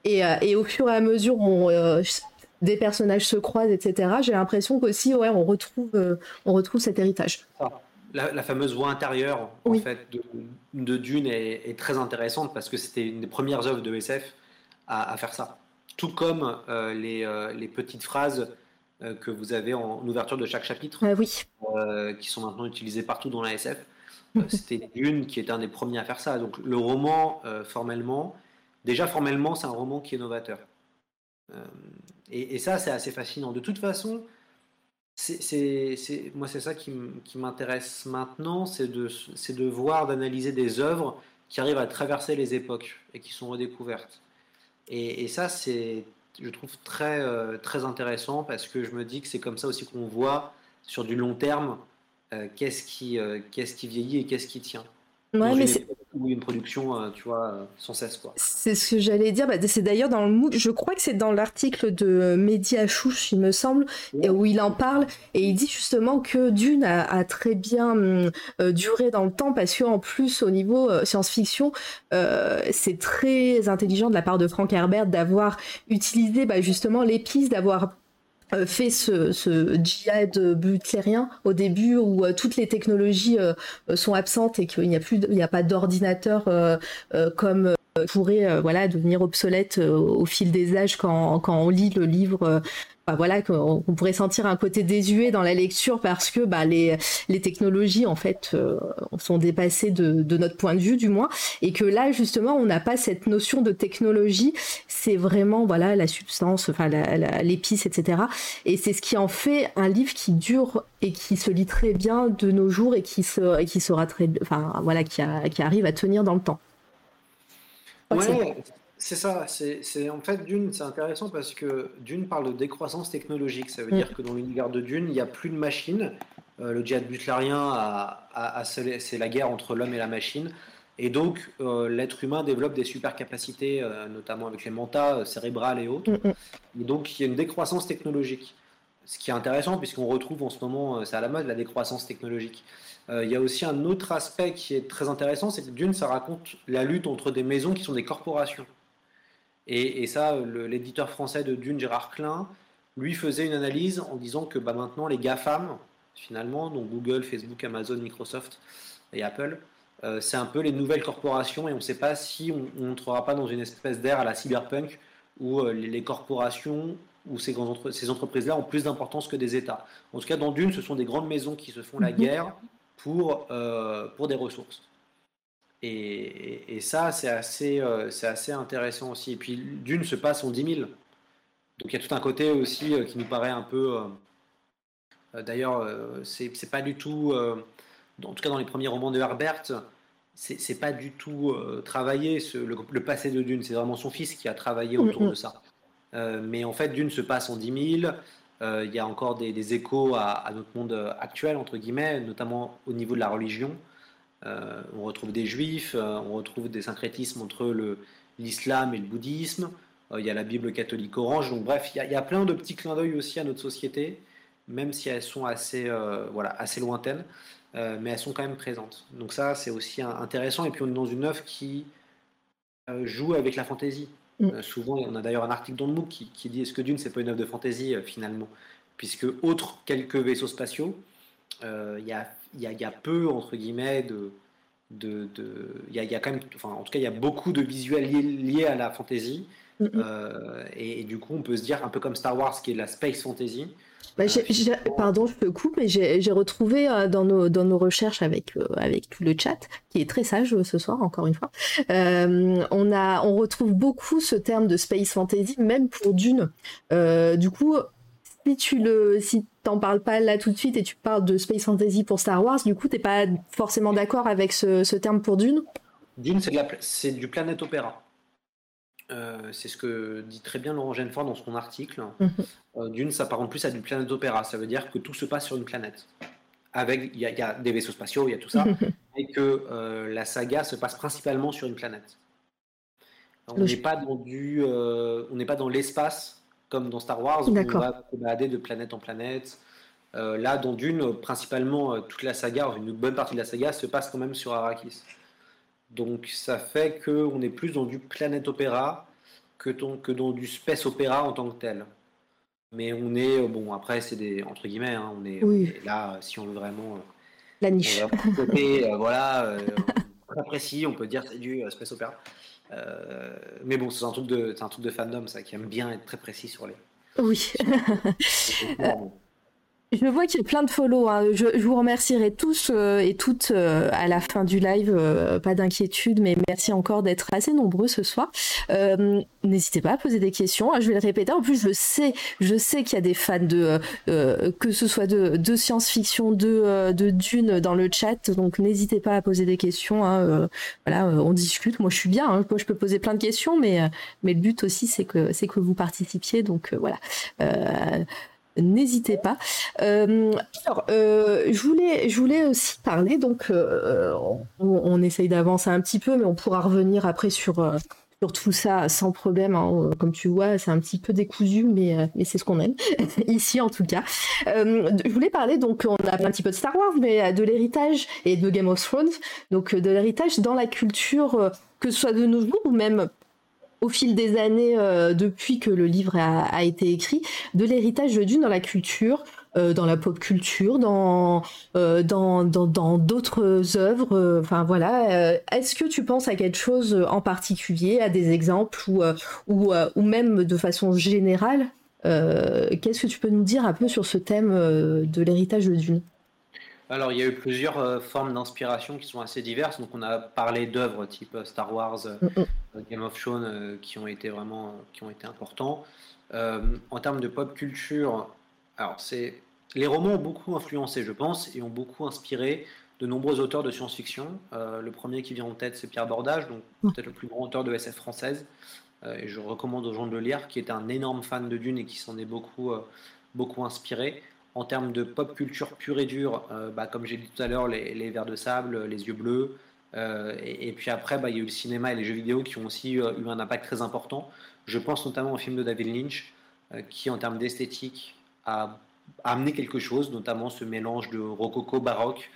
Et, et, au fur et à mesure, on, des personnages se croisent, etc. J'ai l'impression qu'aussi, ouais, on retrouve, on retrouve cet héritage. La, fameuse voix intérieure en fait, de, Dune est, très intéressante parce que c'était une des premières œuvres de SF à, faire ça. Tout comme euh, les, euh, les, petites phrases euh, que vous avez en, ouverture de chaque chapitre, ah oui. qui sont maintenant utilisées partout dans la SF. c'était Dune qui était un des premiers à faire ça. Donc le roman, formellement, déjà formellement, c'est un roman qui est novateur. Et, et, ça, c'est assez fascinant. De toute façon, c'est, moi, c'est ça qui, m'intéresse maintenant, c'est de, de voir, d'analyser des œuvres qui arrivent à traverser les époques et qui sont redécouvertes. Et, ça, c'est, je trouve très, euh, très intéressant parce que je me dis que c'est comme ça aussi qu'on voit sur du long terme euh, qu'est-ce qui, euh, qu'est-ce qui vieillit et qu'est-ce qui tient. Ouais, mais c'est une production, euh, tu vois, euh, sans cesse. Quoi. C'est ce que j'allais dire. Bah, c'est d'ailleurs dans le MOOC, je crois que c'est dans l'article de Mehdi Achouch, il me semble, et où il en parle. Et il dit justement que Dune a, très bien hum, euh, duré dans le temps parce qu'en plus, au niveau science-fiction, c'est très intelligent de la part de Frank Herbert d'avoir utilisé bah, justement l'épice, d'avoir fait ce, ce, djihad butlérien au début où euh, toutes les technologies euh, sont absentes et qu'il n'y a plus, il n'y a pas d'ordinateur comme pourrait voilà devenir obsolète au fil des âges quand, quand on lit le livre voilà, qu'on pourrait sentir un côté désuet dans la lecture parce que bah, les, les technologies en fait euh, sont dépassées de, de, notre point de vue du moins, et que là justement on n'a pas cette notion de technologie, c'est vraiment voilà la substance, enfin l'épice, etc. Et c'est ce qui en fait un livre qui dure et qui se lit très bien de nos jours et qui se, et qui sera très, enfin voilà, qui, qui arrive à tenir dans le temps. Ouais, c'est ça, c'est en fait Dune, c'est intéressant parce que Dune parle de décroissance technologique. Ça veut mm. dire que dans l'univers de Dune, il n'y a plus de machines. Euh, le djihad butlérien, c'est la guerre entre l'homme et la machine. Et donc, euh, l'être humain développe des super capacités, euh, notamment avec les mantas cérébrales et autres. Mm, mm. Et donc, il y a une décroissance technologique. Ce qui est intéressant, puisqu'on retrouve en ce moment, c'est à la mode, la décroissance technologique. il y a aussi un autre aspect qui est très intéressant, c'est que Dune, ça raconte la lutte entre des maisons qui sont des corporations. Et, ça, l'éditeur français de Dune, Gérard Klein, lui faisait une analyse en disant que bah, maintenant les GAFAM, finalement, donc Google, Facebook, Amazon, Microsoft et Apple, euh, c'est un peu les nouvelles corporations et on ne sait pas si on n'entrera pas dans une espèce d'ère à la cyberpunk où euh, les, corporations ou ces, ces entreprises-là ont plus d'importance que des États. En tout cas, dans Dune, ce sont des grandes maisons qui se font la mhm. guerre pour, euh, pour des ressources. Et, ça, c'est assez, euh, c'est assez intéressant aussi. Et puis, d'une se passe en 10 000. Donc, il y a tout un côté aussi euh, qui nous paraît un peu. Euh, d'ailleurs, c'est, c'est pas du tout. en tout cas, dans les premiers romans de Herbert, c'est, c'est pas du tout travaillé. le, passé de Dune, c'est vraiment son fils qui a travaillé mm, autour de ça. mais en fait, Dune se passe en 10 000. Il y a encore des, échos à, à, notre monde actuel, entre guillemets, notamment au niveau de la religion. Euh, on retrouve des juifs, euh, on retrouve des syncrétismes entre l'islam et le bouddhisme. Euh, il y a la Bible catholique orange. Donc bref, il y, a, plein de petits clins d'œil aussi à notre société, même si elles sont assez, voilà, assez lointaines, mais elles sont quand même présentes. Donc ça, c'est aussi intéressant. Et puis on est dans une œuvre qui joue avec la fantaisie. Mm. souvent, on a d'ailleurs un article dans le MOOC qui, dit est-ce que Dune, c'est pas une œuvre de fantaisie finalement? Puisque, autre quelques vaisseaux spatiaux, il y a il y, a, peu, entre guillemets, de. de, il, y a, quand même, enfin, en tout cas, il y a beaucoup de visuels liés, à la fantasy. Euh, et, du coup, on peut se dire, un peu comme Star Wars, qui est la space fantasy. Bah, euh, pardon, je te coupe, mais j'ai retrouvé euh, dans, nos, dans nos recherches avec, avec tout le chat, qui est très sage ce soir, encore une fois, on, a, on retrouve beaucoup ce terme de space fantasy, même pour Dune. du coup, si tu le, si t'en parles pas là tout de suite et tu parles de space fantasy pour Star Wars, du coup t'es pas forcément d'accord avec ce, terme pour Dune? Dune, c'est du planète opéra. Euh, c'est ce que dit très bien Laurent Genefort dans son article. Mhm. Euh, Dune s'apparente plus à du planète opéra. Ça veut dire que tout se passe sur une planète. Avec, il y, a des vaisseaux spatiaux, il y a tout ça, et que euh, la saga se passe principalement sur une planète. On n'est pas dans du, on n'est pas dans l'espace comme dans Star Wars, où on va balader de planète en planète. Euh, là, dans Dune, principalement, euh, toute la saga, une bonne partie de la saga se passe quand même sur Arrakis. Donc ça fait qu'on est plus dans du planète opéra, que, que dans du space opéra en tant que tel. Mais on est, bon, après, c'est des, entre guillemets, hein, on, est, là, si on veut vraiment. La niche. voilà, très précis, on peut dire c'est du space opéra. Mais bon, c'est un truc de, un truc de fandom, ça, qui aime bien être très précis sur les. Oui. Je vois qu'il y a plein de follow. Hein. Je, vous remercierai tous euh, et toutes euh, à la fin du live. Euh, pas d'inquiétude, mais merci encore d'être assez nombreux ce soir. N'hésitez pas à poser des questions. Je vais le répéter. En plus, je sais, je sais qu'il y a des fans de que ce soit de, de science-fiction, de, de Dune dans le chat. Donc n'hésitez pas à poser des questions. Hein. voilà, on discute. Moi, je suis bien. Hein. Moi, je peux poser plein de questions, mais mais le but aussi, c'est que c'est que vous participiez. Donc voilà n'hésitez pas. Euh, alors, euh, je, voulais, je voulais aussi parler, donc euh, on, essaye d'avancer un petit peu, mais on pourra revenir après sur, sur tout ça sans problème. Hein. Comme tu vois, c'est un petit peu décousu, mais, c'est ce qu'on aime, ici en tout cas. je voulais parler, donc on a un petit peu de Star Wars, mais de l'héritage et de Game of Thrones, donc de l'héritage dans la culture, que ce soit de nos jours ou même au fil des années, euh, depuis que le livre a, été écrit, de l'héritage de Dune dans la culture, euh, dans la pop culture, dans euh, d'autres œuvres. Enfin voilà. Est-ce que tu penses à quelque chose en particulier, à des exemples ou ou, ou même de façon générale Qu'est-ce que tu peux nous dire un peu sur ce thème de l'héritage de Dune? Alors, il y a eu plusieurs euh, formes d'inspiration qui sont assez diverses. Donc, on a parlé d'œuvres type euh, Star Wars, euh, mm, mm. Game of Thrones, qui ont été vraiment qui ont été importants. en termes de pop culture, alors c'est les romans ont beaucoup influencé, je pense, et ont beaucoup inspiré de nombreux auteurs de science-fiction. le premier qui vient en tête, c'est Pierre Bordage, donc mm. peut-être le plus grand auteur de SF française. et je recommande aux gens de le lire, qui est un énorme fan de Dune et qui s'en est beaucoup, beaucoup inspiré. En termes de pop culture pure et dure, euh, bah, comme j'ai dit tout à l'heure, les, vers de sable, les yeux bleus. Euh, et, puis après, bah, il y a eu le cinéma et les jeux vidéo qui ont aussi euh, eu un impact très important. Je pense notamment au film de David Lynch, qui en termes d'esthétique a, amené quelque chose, notamment ce mélange de rococo baroque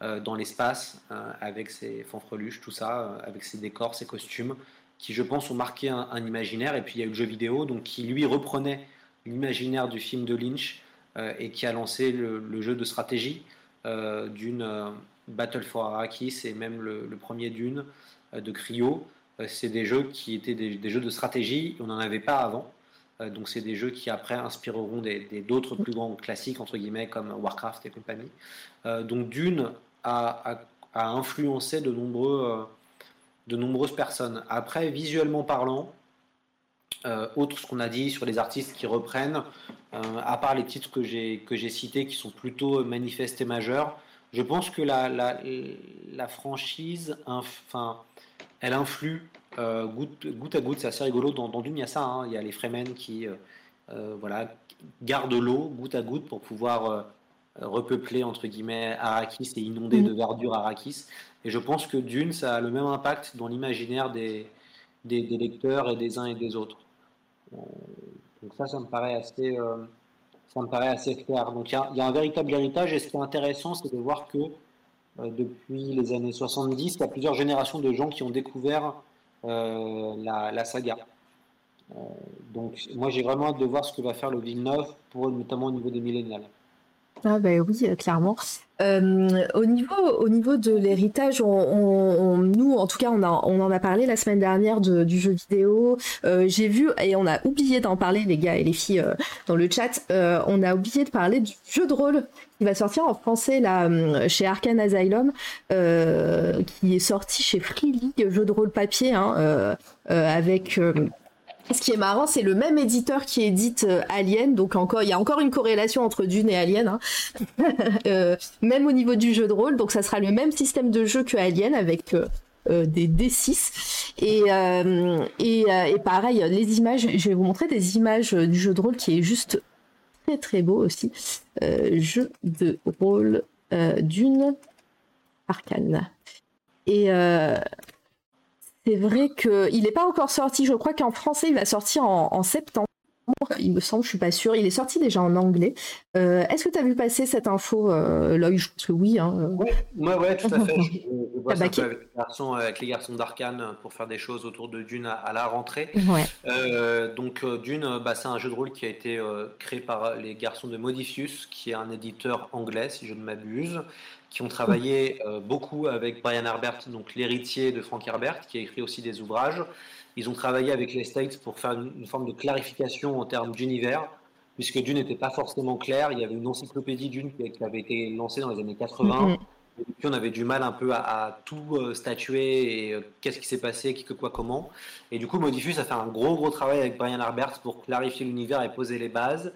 dans l'espace, avec ses fanfreluches, tout ça, avec ses décors, ses costumes, qui je pense ont marqué un, imaginaire. Et puis il y a eu le jeu vidéo, donc qui lui reprenait l'imaginaire du film de Lynch et qui a lancé le, jeu de stratégie euh, d'une euh, Battle for Arrakis et même le, premier d'une de Cryo. c'est des jeux qui étaient des, jeux de stratégie, on n'en avait pas avant. donc c'est des jeux qui après inspireront d'autres plus grands classiques entre guillemets comme Warcraft et compagnie. donc Dune a, influencé de, nombreuses personnes. Après, visuellement parlant, euh, autre ce qu'on a dit sur les artistes qui reprennent, euh, à part les titres que j'ai que j'ai cités qui sont plutôt manifestes et majeurs, je pense que la, la, la franchise, enfin, elle influe euh, goutte, goutte, à goutte. C'est assez rigolo. Dans, dans Dune, il y a ça. Hein. Il y a les Fremen qui, voilà, gardent l'eau goutte à goutte pour pouvoir repeupler entre guillemets Arrakis et inonder de mm. verdure Arrakis. Et je pense que Dune, ça a le même impact dans l'imaginaire des, des, des, lecteurs et des uns et des autres. Donc ça, ça me paraît assez, euh, ça me paraît assez clair. Donc il y, a un véritable héritage et ce qui est intéressant, c'est de voir que euh, depuis les années 70, il y a plusieurs générations de gens qui ont découvert euh, la, saga. donc moi j'ai vraiment hâte de voir ce que va faire le Villeneuve, pour, notamment au niveau des millénials. Ah ben oui, clairement. Euh, au, niveau, au niveau de l'héritage, on, nous, en tout cas, on, on en a parlé la semaine dernière du jeu vidéo. Euh, j'ai vu, et on a oublié d'en parler, les gars et les filles, euh, dans le chat, on a oublié de parler du jeu de rôle qui va sortir en français là, chez Arkane Asylum, qui est sorti chez Free League, jeu de rôle papier, hein, avec ce qui est marrant, c'est le même éditeur qui édite euh, Alien, donc encore, il y a encore une corrélation entre Dune et Alien, hein. euh, même au niveau du jeu de rôle, donc ça sera le même système de jeu que Alien avec euh, des D6 et, et, pareil, les images, je vais vous montrer des images du jeu de rôle qui est juste très très beau aussi, jeu de rôle Dune Arcane. Et c'est vrai qu'il n'est pas encore sorti. Je crois qu'en français, il va sortir en, septembre. il me semble, je suis pas sûre. Il est sorti déjà en anglais. Euh, est-ce que tu as vu passer cette info, euh, Loïc? Je pense que oui. Hein. Ouais, ouais, tout à fait. Je, je un peu avec, les garçons, avec les garçons d'Arkane pour faire des choses autour de Dune à, la rentrée. Euh, donc Dune, bah, c'est un jeu de rôle qui a été créé par les garçons de Modifius, qui est un éditeur anglais, si je ne m'abuse, qui ont travaillé beaucoup avec Brian Herbert, donc l'héritier de Frank Herbert, qui a écrit aussi des ouvrages. Ils ont travaillé avec les States pour faire une, forme de clarification en termes d'univers, puisque Dune n'était pas forcément clair. Il y avait une encyclopédie Dune qui avait été lancée dans les années 80. Mm-hmm. Et puis on avait du mal un peu à, tout euh, statuer et euh, qu'est-ce qui s'est passé, qui que quoi, comment. Et du coup, Modifus a fait un gros gros travail avec Brian Herbert pour clarifier l'univers et poser les bases.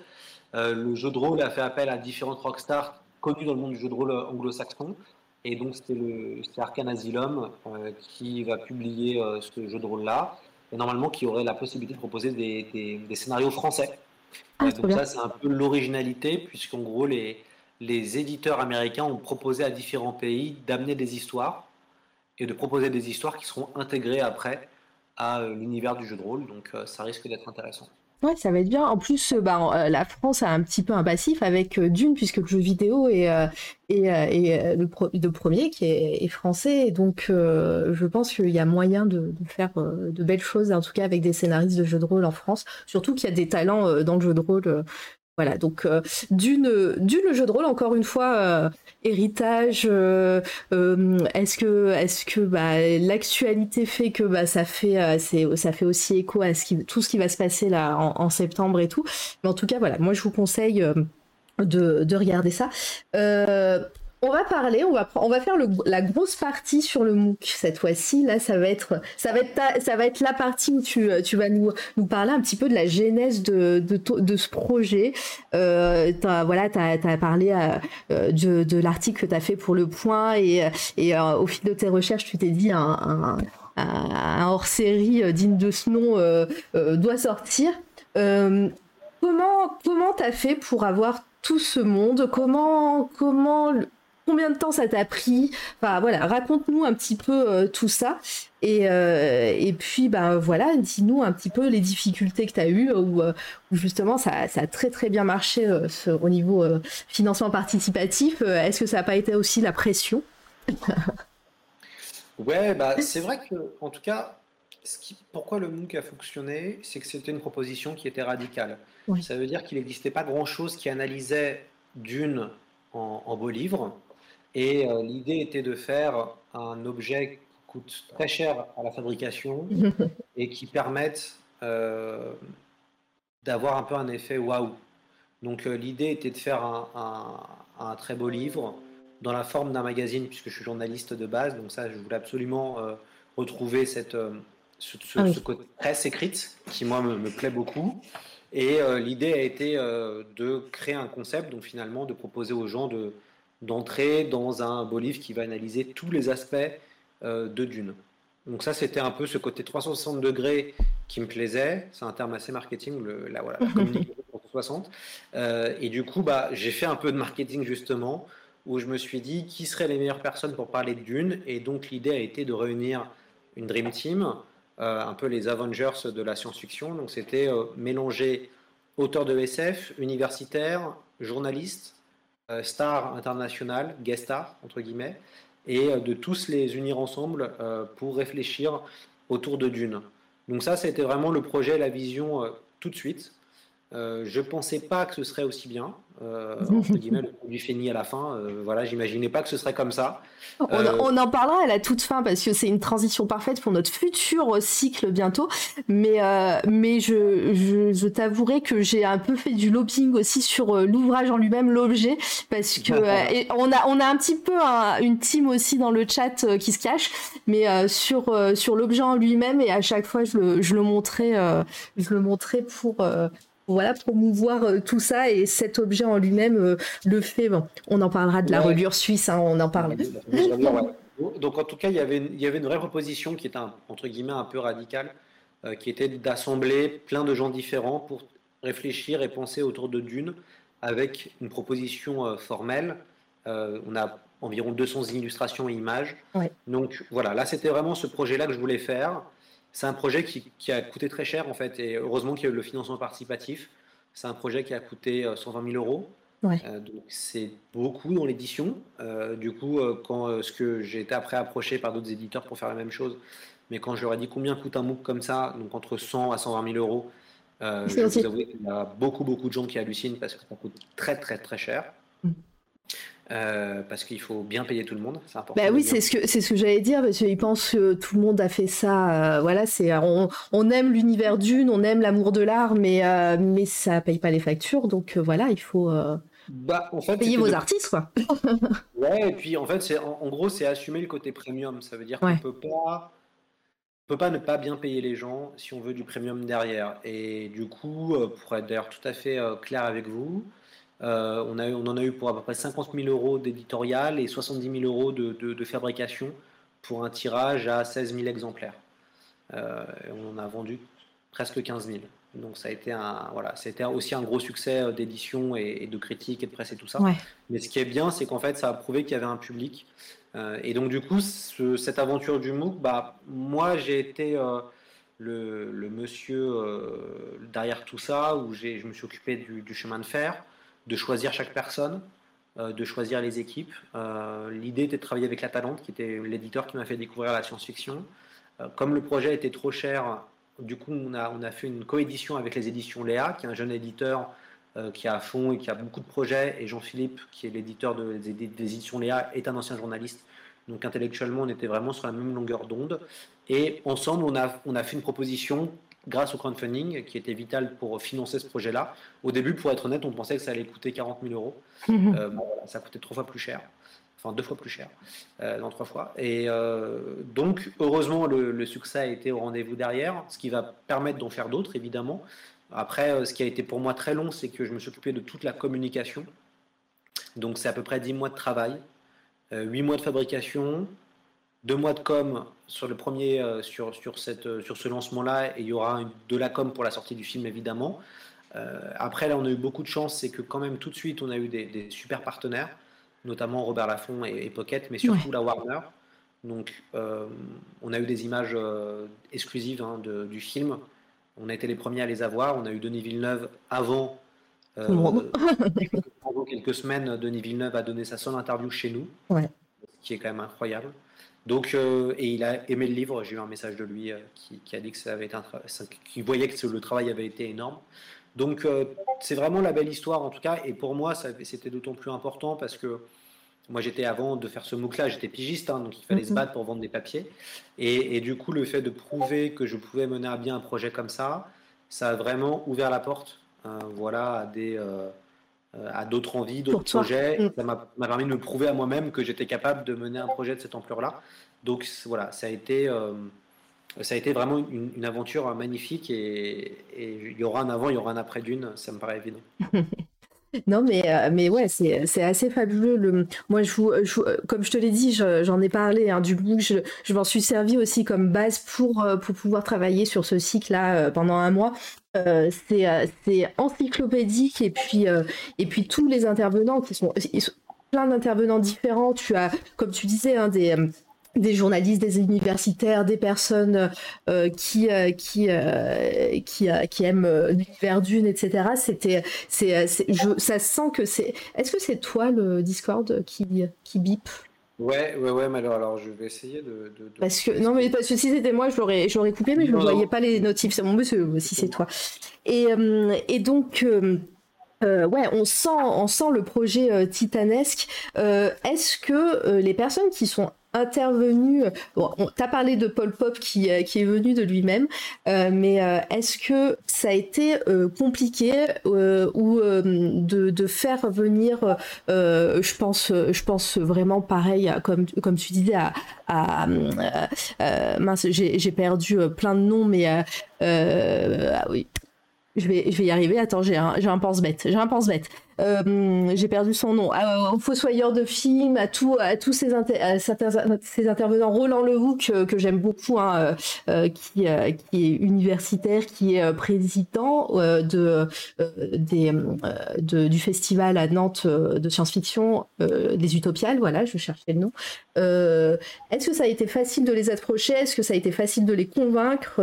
Euh, le jeu de rôle a fait appel à différentes rockstars connus dans le monde du jeu de rôle anglo-saxon. Et donc, c'était Arcane Asylum qui va publier ce jeu de rôle-là et normalement qui aurait la possibilité de proposer des, des, scénarios français. Ah, donc ça, c'est un peu l'originalité, puisqu'en gros, les, les éditeurs américains ont proposé à différents pays d'amener des histoires et de proposer des histoires qui seront intégrées après à euh, l'univers du jeu de rôle. Donc euh, ça risque d'être intéressant. Ouais, ça va être bien. En plus, euh, bah, euh, la France a un petit peu un passif avec euh, Dune, puisque le jeu vidéo est, le, premier qui est, français. Donc, je pense qu'il y a moyen de, faire de belles choses, en tout cas avec des scénaristes de jeux de rôle en France. Surtout qu'il y a des talents dans le jeu de rôle voilà, donc euh, d'une jeu de rôle encore une fois euh, héritage. Euh, est-ce que est-ce que bah, l'actualité fait que bah, ça fait ça fait aussi écho à tout ce qui va se passer là en, septembre et tout. Mais en tout cas voilà, moi je vous conseille de, de regarder ça on va parler, on va, on va faire la grosse partie sur le MOOC cette fois-ci. Là, ça va être, ça va être, ça va être la partie où tu, tu vas nous, nous parler un petit peu de la genèse de, de, ce projet. Euh, voilà, tu as, parlé euh, de, l'article que tu as fait pour Le Point et, et euh, au fil de tes recherches, tu t'es dit un, un, hors-série digne de ce nom doit sortir. comment comment t'as fait pour avoir tout ce monde? Comment comment Combien de temps ça t'a pris? Enfin voilà, raconte-nous un petit peu euh, tout ça. Et, euh, et puis ben voilà, dis-nous un petit peu les difficultés que tu as eues où, euh, justement ça, ça, a très très bien marché au niveau financement participatif. Est-ce que ça n'a pas été aussi la pression? Ouais, bah, c'est vrai que en tout cas, ce qui, pourquoi le MOOC a fonctionné, c'est que c'était une proposition qui était radicale. Ça veut dire qu'il n'existait pas grand-chose qui analysait d'une en, en beau livre. Et euh, l'idée était de faire un objet qui coûte très cher à la fabrication et qui permette euh, d'avoir un peu un effet waouh. Donc euh, l'idée était de faire un, très beau livre dans la forme d'un magazine, puisque je suis journaliste de base, donc ça je voulais absolument retrouver cette, ce, ah côté presse écrite qui moi me, me plaît beaucoup. Et l'idée a été de créer un concept, donc finalement de proposer aux gens de, d'entrer dans un beau livre qui va analyser tous les aspects euh, de Dune. Donc ça, c'était un peu ce côté 360 degrés qui me plaisait. C'est un terme assez marketing, le, la, voilà, 360. Euh, et du coup, bah, j'ai fait un peu de marketing justement, où je me suis dit qui seraient les meilleures personnes pour parler de Dune? Et donc l'idée a été de réunir une Dream Team, euh, un peu les Avengers de la science-fiction. Donc c'était mélanger auteurs de SF, universitaires, journalistes, star international, guest star, entre guillemets, et euh, de tous les unir ensemble euh, pour réfléchir autour de Dune. Donc ça, c'était vraiment le projet, la vision tout de suite. Je ne pensais pas que ce serait aussi bien. Euh, entre guillemets, le produit fini à la fin. Euh, voilà, j'imaginais pas que ce serait comme ça. On, euh, en parlera à la toute fin parce que c'est une transition parfaite pour notre futur cycle bientôt. Mais, mais je, je, t'avouerai que j'ai un peu fait du lobbying aussi sur l'ouvrage en lui-même, l'objet, parce que on, a, on a un petit peu une team aussi dans le chat qui se cache, mais sur, sur l'objet en lui-même et à chaque fois je le, je le montrais, je le montrais pour voilà, promouvoir euh, tout ça et cet objet en lui-même euh, le fait. Bon, on en parlera de la reliure suisse, hein, on en parle. Donc en tout cas, il y avait une, il y avait une vraie proposition qui était entre guillemets un peu radicale, euh, qui était d'assembler plein de gens différents pour réfléchir et penser autour de Dune avec une proposition formelle. on a environ 200 illustrations et images. Donc voilà, là c'était vraiment ce projet-là que je voulais faire. C'est un projet qui, a coûté très cher en fait, et heureusement qu'il y a eu le financement participatif. C'est un projet qui a coûté 120 000 euros. donc c'est beaucoup dans l'édition. du coup, quand ce que j'ai été après approché par d'autres éditeurs pour faire la même chose, mais quand je leur ai dit combien coûte un MOOC comme ça, donc entre 100 à 120 000 euros, euh, je vous avoue qu'il y a beaucoup, beaucoup de gens qui hallucinent parce que ça coûte très, très, très cher. Mm. Euh, parce qu'il faut bien payer tout le monde, c'est important. Bah oui, c'est ce que c'est ce que j'allais dire parce qu'ils pensent que tout le monde a fait ça. Euh, voilà, c'est on, on, aime l'univers d'une, on aime l'amour de l'art, mais mais ça paye pas les factures, donc voilà, il faut. Bah, en fait, payer vos artistes, quoi. ouais, et puis en fait, c'est en, gros, c'est assumer le côté premium. Ça veut dire qu'on peut pas on peut pas ne pas bien payer les gens si on veut du premium derrière. Et du coup, euh, pour être d'ailleurs tout à fait euh, clair avec vous, euh, on, a, on en a eu pour à peu près 50 000 euros d'éditorial et 70 000 euros de, fabrication pour un tirage à 16 000 exemplaires. on en a vendu presque 15 000. Donc ça a été un voilà, c'était aussi un gros succès d'édition et, de critique et de presse et tout ça. Mais ce qui est bien, c'est qu'en fait, ça a prouvé qu'il y avait un public euh, et donc du coup, cette aventure du MOOC, bah, moi j'ai été euh, le, monsieur euh, derrière tout ça, où je me suis occupé du, chemin de fer, de choisir chaque personne, de choisir les équipes. L'idée était de travailler avec La Talente, qui était l'éditeur qui m'a fait découvrir la science-fiction. comme le projet était trop cher, du coup on a, on a fait une coédition avec les éditions Léa, qui est un jeune éditeur euh, qui a à fond et qui a beaucoup de projets. Et Jean-Philippe, qui est l'éditeur des, éditions Léa, est un ancien journaliste. Donc intellectuellement, on était vraiment sur la même longueur d'onde. Et ensemble, on a, on a fait une proposition grâce au crowdfunding qui était vital pour financer ce projet-là. Au début, pour être honnête, on pensait que ça allait coûter 40 000 euros. Euh, bon, ça coûtait trois fois plus cher. Enfin, deux fois plus cher, euh, dans trois fois. Et donc, heureusement, le, le, succès a été au rendez-vous derrière, ce qui va permettre d'en faire d'autres, évidemment. Après, euh, ce qui a été pour moi très long, c'est que je me suis occupé de toute la communication. Donc c'est à peu près 10 mois de travail, 8 euh, mois de fabrication, 2 mois de com sur le premier, euh, sur, sur, cette, sur ce lancement-là, et il y aura de la com pour la sortie du film évidemment. après, là, on a eu beaucoup de chance, c'est que quand même tout de suite, on a eu des, super partenaires, notamment Robert Laffont et, Pocket, mais surtout la Warner. Donc, on a eu des images exclusives hein, du film. On a été les premiers à les avoir. On a eu Denis Villeneuve avant. Euh, quelques semaines, Denis Villeneuve a donné sa seule interview chez nous, ouais. ce qui est quand même incroyable. Donc, euh, et il a aimé le livre. J'ai eu un message de lui euh, qui, a dit que ça avait été un qui voyait que le travail avait été énorme. Donc, c'est vraiment la belle histoire en tout cas. Et pour moi, c'était d'autant plus important parce que moi, j'étais avant de faire ce MOOC-là, j'étais pigiste, hein, donc il fallait se mhm. battre pour vendre des papiers. Et, du coup, le fait de prouver que je pouvais mener à bien un projet comme ça, ça a vraiment ouvert la porte, euh, voilà, à des, euh, à d'autres envies, d'autres projets. Mm. Ça m'a permis de me prouver à moi-même que j'étais capable de mener un projet de cette ampleur-là. Donc voilà, ça a été, euh, ça a été vraiment une, aventure magnifique et, et, il y aura un avant, il y aura un après d'une, ça me paraît évident. Non, mais, euh, mais ouais, c'est assez fabuleux. Le... Moi, je vous, comme je te l'ai dit, j'en ai parlé hein, du book, je, m'en suis servi aussi comme base pour, euh, pour pouvoir travailler sur ce cycle-là euh, pendant un mois. c'est encyclopédique et puis, et puis tous les intervenants qui sont, plein d'intervenants différents. Tu as, comme tu disais, hein, des des journalistes, des universitaires, des personnes euh, qui euh, qui euh, qui, qui aiment l'univers d'une, etc. C'était c'est ça sent que c'est. Est-ce que c'est toi le Discord qui qui bip? Ouais, ouais, ouais, mais alors, alors je vais essayer de. Parce que non, mais parce que si c'était moi, je l'aurais, j'aurais coupé, mais je ne voyais pas les notifs. C'est mon monsieur, si c'est toi. Et, et donc. ouais, on sent, on sent le projet titanesque. Est-ce que les personnes qui sont intervenu Bon, t'as parlé de Paul Pop qui, euh, qui est venu de lui-même, euh, mais euh, est-ce que ça a été compliqué ou de, faire venir, je pense, je pense vraiment pareil, comme, tu disais, j'ai perdu plein de noms, mais ah oui, je vais, y arriver. Attends, j'ai un, un pense bête. J'ai un pense bête. Euh, j'ai perdu son nom, au fossoyeur de film, à, tout, à tous ces, intervenants, Roland Leroux que, j'aime beaucoup, hein, qui, qui est universitaire, qui est président de, de, du festival à Nantes de science-fiction des Utopiales, voilà, je cherchais le nom. Est-ce que ça a été facile de les approcher? Est-ce que ça a été facile de les convaincre?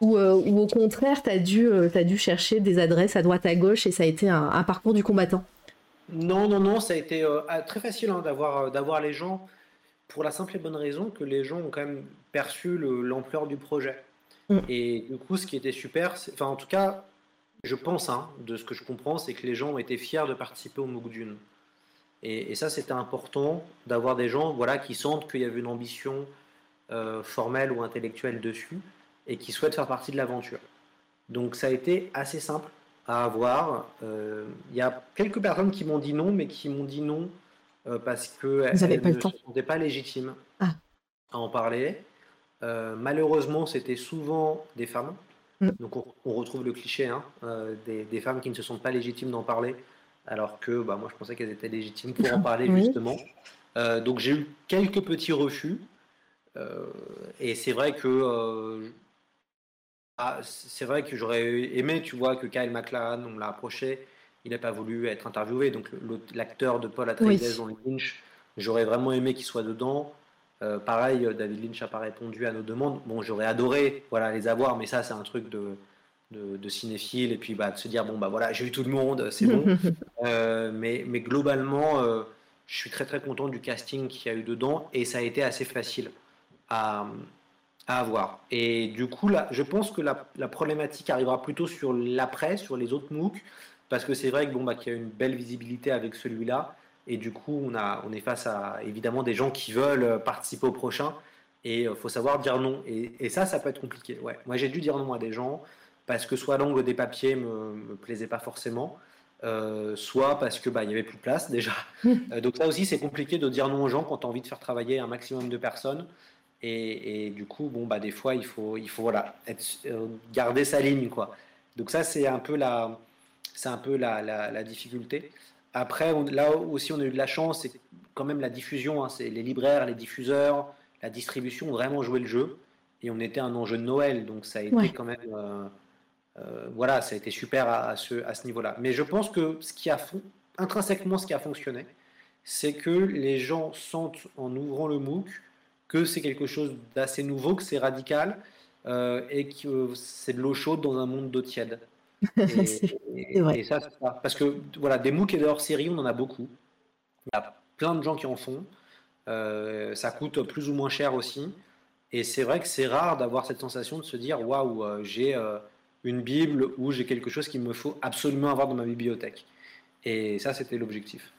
Ou, ou, au contraire, tu as, dû, as dû chercher des adresses à droite à gauche et ça a été un, parcours du combattant Non, non, non, ça a été euh, ah, très facile hein, d'avoir, euh, les gens pour la simple et bonne raison que les gens ont quand même perçu l'ampleur du projet. Mm. Et du coup, ce qui était super, enfin en tout cas, je pense, hein, de ce que je comprends, c'est que les gens ont été fiers de participer au MOOC Dune. Et, ça, c'était important d'avoir des gens voilà, qui sentent qu'il y avait une ambition euh, formelle ou intellectuelle dessus et qui souhaitent faire partie de l'aventure. Donc ça a été assez simple à avoir. Euh, il y a quelques personnes qui m'ont dit non, mais qui m'ont dit non euh, parce qu'elles ne se sentaient pas légitimes ah. à en parler. Euh, malheureusement, c'était souvent des femmes. Mm. Donc on, retrouve le cliché hein, des, femmes qui ne se sentent pas légitimes d'en parler, alors que bah, moi je pensais qu'elles étaient légitimes pour en parler justement. donc j'ai eu quelques petits refus. et c'est vrai que ah, c'est vrai que j'aurais aimé, tu vois, que Kyle MacLachlan, on l'a approché, il n'a pas voulu être interviewé. Donc l'acteur de Paul Atreides dans Lynch, j'aurais vraiment aimé qu'il soit dedans. Euh, pareil, David Lynch n'a pas répondu à nos demandes. Bon, j'aurais adoré, voilà, les avoir, mais ça, c'est un truc de, de, cinéphile et puis bah, de se dire bon bah voilà, j'ai eu tout le monde, c'est bon. Euh, mais, mais globalement, euh, je suis très très content du casting qu'il y a eu dedans et ça a été assez facile à, à avoir. Et du coup, là, je pense que la, problématique arrivera plutôt sur l'après, sur les autres MOOC, parce que c'est vrai que bon, bah, qu'il y a une belle visibilité avec celui-là, et du coup, on, a, on est face à évidemment des gens qui veulent participer au prochain, et il euh, faut savoir dire non. Et, ça, ça peut être compliqué. Ouais. Moi, j'ai dû dire non à des gens, parce que soit l'angle des papiers me, me plaisait pas forcément, euh, soit parce que bah, il y avait plus de place déjà. Euh, donc ça aussi, c'est compliqué de dire non aux gens quand tu as envie de faire travailler un maximum de personnes. Et, du coup, bon, bah, des fois, il faut, il faut voilà, être, euh, garder sa ligne. Quoi. Donc ça, c'est un peu la, c'est un peu la, la, difficulté. Après, là aussi, on a eu de la chance, c'est quand même la diffusion. Hein, c'est les libraires, les diffuseurs, la distribution ont vraiment joué le jeu. Et on était un enjeu de Noël, donc ça a été quand même... Euh, euh, voilà, ça a été super à, ce, à ce niveau-là. Mais je pense que ce qui a intrinsèquement, ce qui a fonctionné, c'est que les gens sentent en ouvrant le MOOC que c'est quelque chose d'assez nouveau, que c'est radical euh, et que c'est de l'eau chaude dans un monde d'eau tiède. Et, vrai. ça, Parce que voilà, des MOOC et des hors-série, on en a beaucoup. Il y a plein de gens qui en font. Euh, ça coûte plus ou moins cher aussi. Et c'est vrai que c'est rare d'avoir cette sensation de se dire waouh, euh, j'ai une Bible ou j'ai quelque chose qu'il me faut absolument avoir dans ma bibliothèque. Et ça, c'était l'objectif.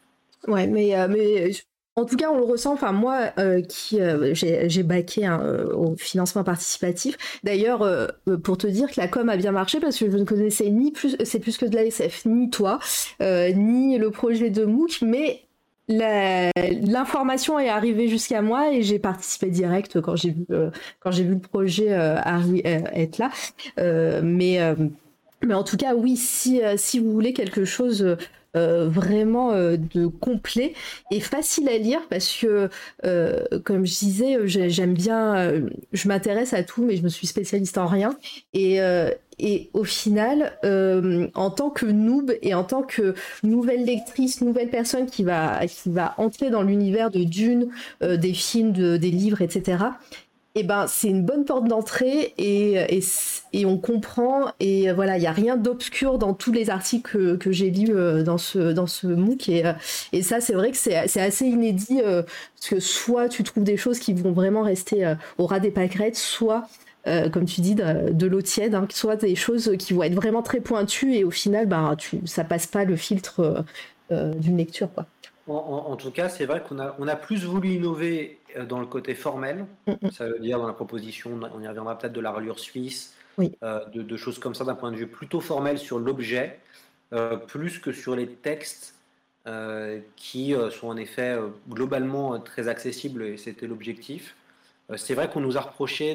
Ouais, mais, mais en tout cas, on le ressent. Enfin, moi, euh, qui euh, j'ai baqué hein, euh, au financement participatif. D'ailleurs, pour te dire que la com a bien marché parce que je ne connaissais ni plus, c'est plus que de la SF, ni toi, ni le projet de MOOC, mais l'information est arrivée jusqu'à moi et j'ai participé direct quand j'ai vu quand j'ai vu le projet être là. mais mais en tout cas, oui, si, si vous voulez quelque chose euh, vraiment euh, de complet et facile à lire parce que, euh, comme je disais, j'aime bien, je m'intéresse à tout, mais je me suis spécialiste en rien. Et, et au final, en tant que noob et en tant que nouvelle lectrice, nouvelle personne qui va, qui va entrer dans l'univers de Dune, des films, des livres, etc., eh ben, c'est une bonne porte d'entrée et, on comprend. Et voilà, il n'y a rien d'obscur dans tous les articles que, j'ai lus euh, dans ce, dans ce MOOC. Et, euh, ça, c'est vrai que c'est assez inédit euh, parce que soit tu trouves des choses qui vont vraiment rester au ras des pâquerettes, soit, comme tu dis, de, l'eau tiède, hein, soit des choses qui vont être vraiment très pointues et au final, bah, tu, ça passe pas le filtre d'une lecture. Quoi. En, tout cas, c'est vrai qu'on a, on a plus voulu innover euh, dans le côté formel, ça veut dire dans la proposition, on y reviendra peut-être de la reliure suisse, euh, de, choses comme ça d'un point de vue plutôt formel sur l'objet, euh, plus que sur les textes qui sont en effet globalement très accessibles et c'était l'objectif. c'est vrai qu'on nous a reproché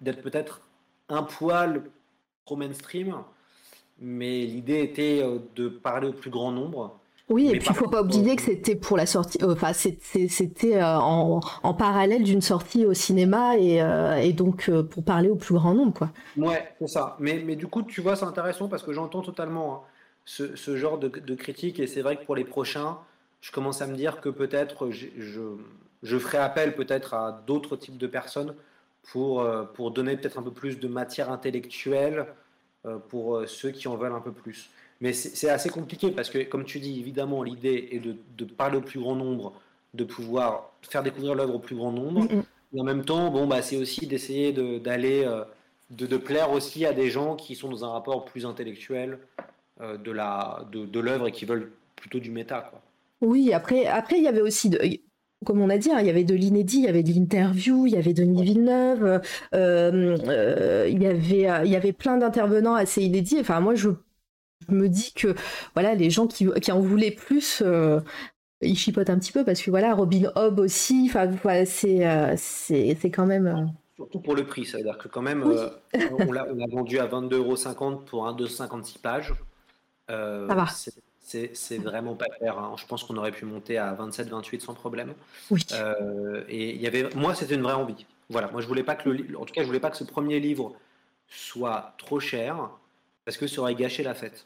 d'être peut-être un poil trop mainstream, mais l'idée était de parler au plus grand nombre. Oui, et puis il faut pas oublier que c'était pour la sortie, enfin c'était en, en, parallèle d'une sortie au cinéma et, donc pour parler au plus grand nombre, quoi. Ouais, c'est ça. Mais, mais du coup, tu vois, c'est intéressant parce que j'entends totalement hein, ce, ce, genre de, de critique et c'est vrai que pour les prochains, je commence à me dire que peut-être je, je, ferai appel peut-être à d'autres types de personnes pour, euh, pour donner peut-être un peu plus de matière intellectuelle euh, pour euh, ceux qui en veulent un peu plus. Mais c'est assez compliqué parce que, comme tu dis, évidemment, l'idée est de, de, parler au plus grand nombre, de pouvoir faire découvrir l'œuvre au plus grand nombre. Et en même temps, bon, bah, c'est aussi d'essayer d'aller, de, de, plaire aussi à des gens qui sont dans un rapport plus intellectuel de l'œuvre de, de et qui veulent plutôt du méta. Quoi. Oui, après, après il y avait aussi, comme on a dit, hein, il y avait de l'inédit, il y avait de l'interview, il y avait Denis Villeneuve, euh, euh, il, y avait, euh, il y avait plein d'intervenants assez inédits. Enfin, moi, je, me dis que voilà, les gens qui, qui en voulaient plus, ils chipotent un petit peu parce que voilà, Robin Hobb aussi, enfin, voilà, c'est, c'est, quand même. Surtout pour le prix, c'est-à-dire que quand même, on, l'a, vendu à 22,50€ pour un 256 pages. Ça va c'est vraiment pas clair. Hein. Je pense qu'on aurait pu monter à 27-28 sans problème. Oui. Euh, et il y avait, moi, c'était une vraie envie. Voilà, moi, je voulais pas que le, en tout cas, je voulais pas que ce premier livre soit trop cher parce que ça aurait gâché la fête.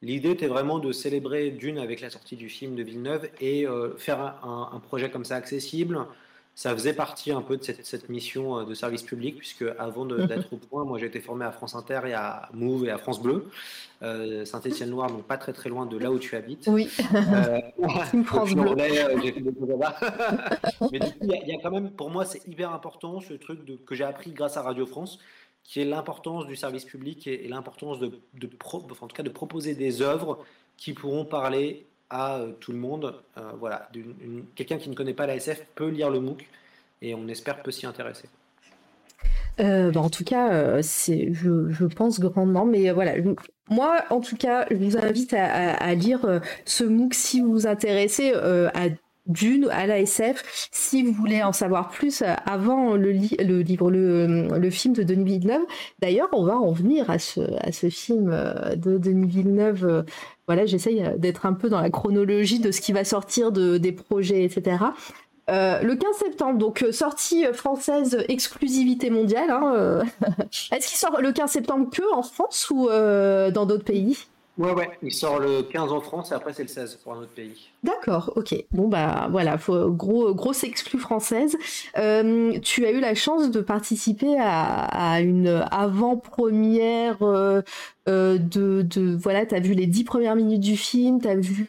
L'idée était vraiment de célébrer d'une avec la sortie du film de Villeneuve et euh, faire un, projet comme ça accessible, ça faisait partie un peu de cette, mission euh, de service public, puisque avant d'être au point, moi j'ai été formé à France Inter et à Move et à France Bleu, euh, Saint-Étienne-Noir, donc pas très très loin de là où tu habites. Oui, euh, France Bleu. j'ai fait des Mais du coup, il y, a quand même, pour moi, c'est hyper important ce truc de, que j'ai appris grâce à Radio France, qui est l'importance du service public et, l'importance de, en tout cas de proposer des œuvres qui pourront parler à euh, tout le monde. Euh, voilà, quelqu'un qui ne connaît pas la SF peut lire le MOOC et on espère peut s'y intéresser. Euh, bah, en tout cas, je, pense grandement, mais voilà, moi, en tout cas, je vous invite à, lire ce MOOC si vous vous intéressez à Dune, à la SF, si vous voulez en savoir plus avant le, livre, le, le, film de Denis Villeneuve. D'ailleurs, on va en venir à ce, film de Denis Villeneuve voilà, j'essaye euh, d'être un peu dans la chronologie de ce qui va sortir de, des projets, etc. Euh, le 15 septembre, donc euh, sortie française exclusivité mondiale. Hein, Est-ce qu'il sort le 15 septembre que en France ou dans d'autres pays? Ouais, ouais, il sort le 15 en France et après c'est le 16 pour un autre pays. D'accord, ok. Bon, bah voilà, faut, gros, grosse exclue française. Euh, tu as eu la chance de participer à, une avant-première euh, euh, de, de, Voilà, tu as vu les dix premières minutes du film, tu as vu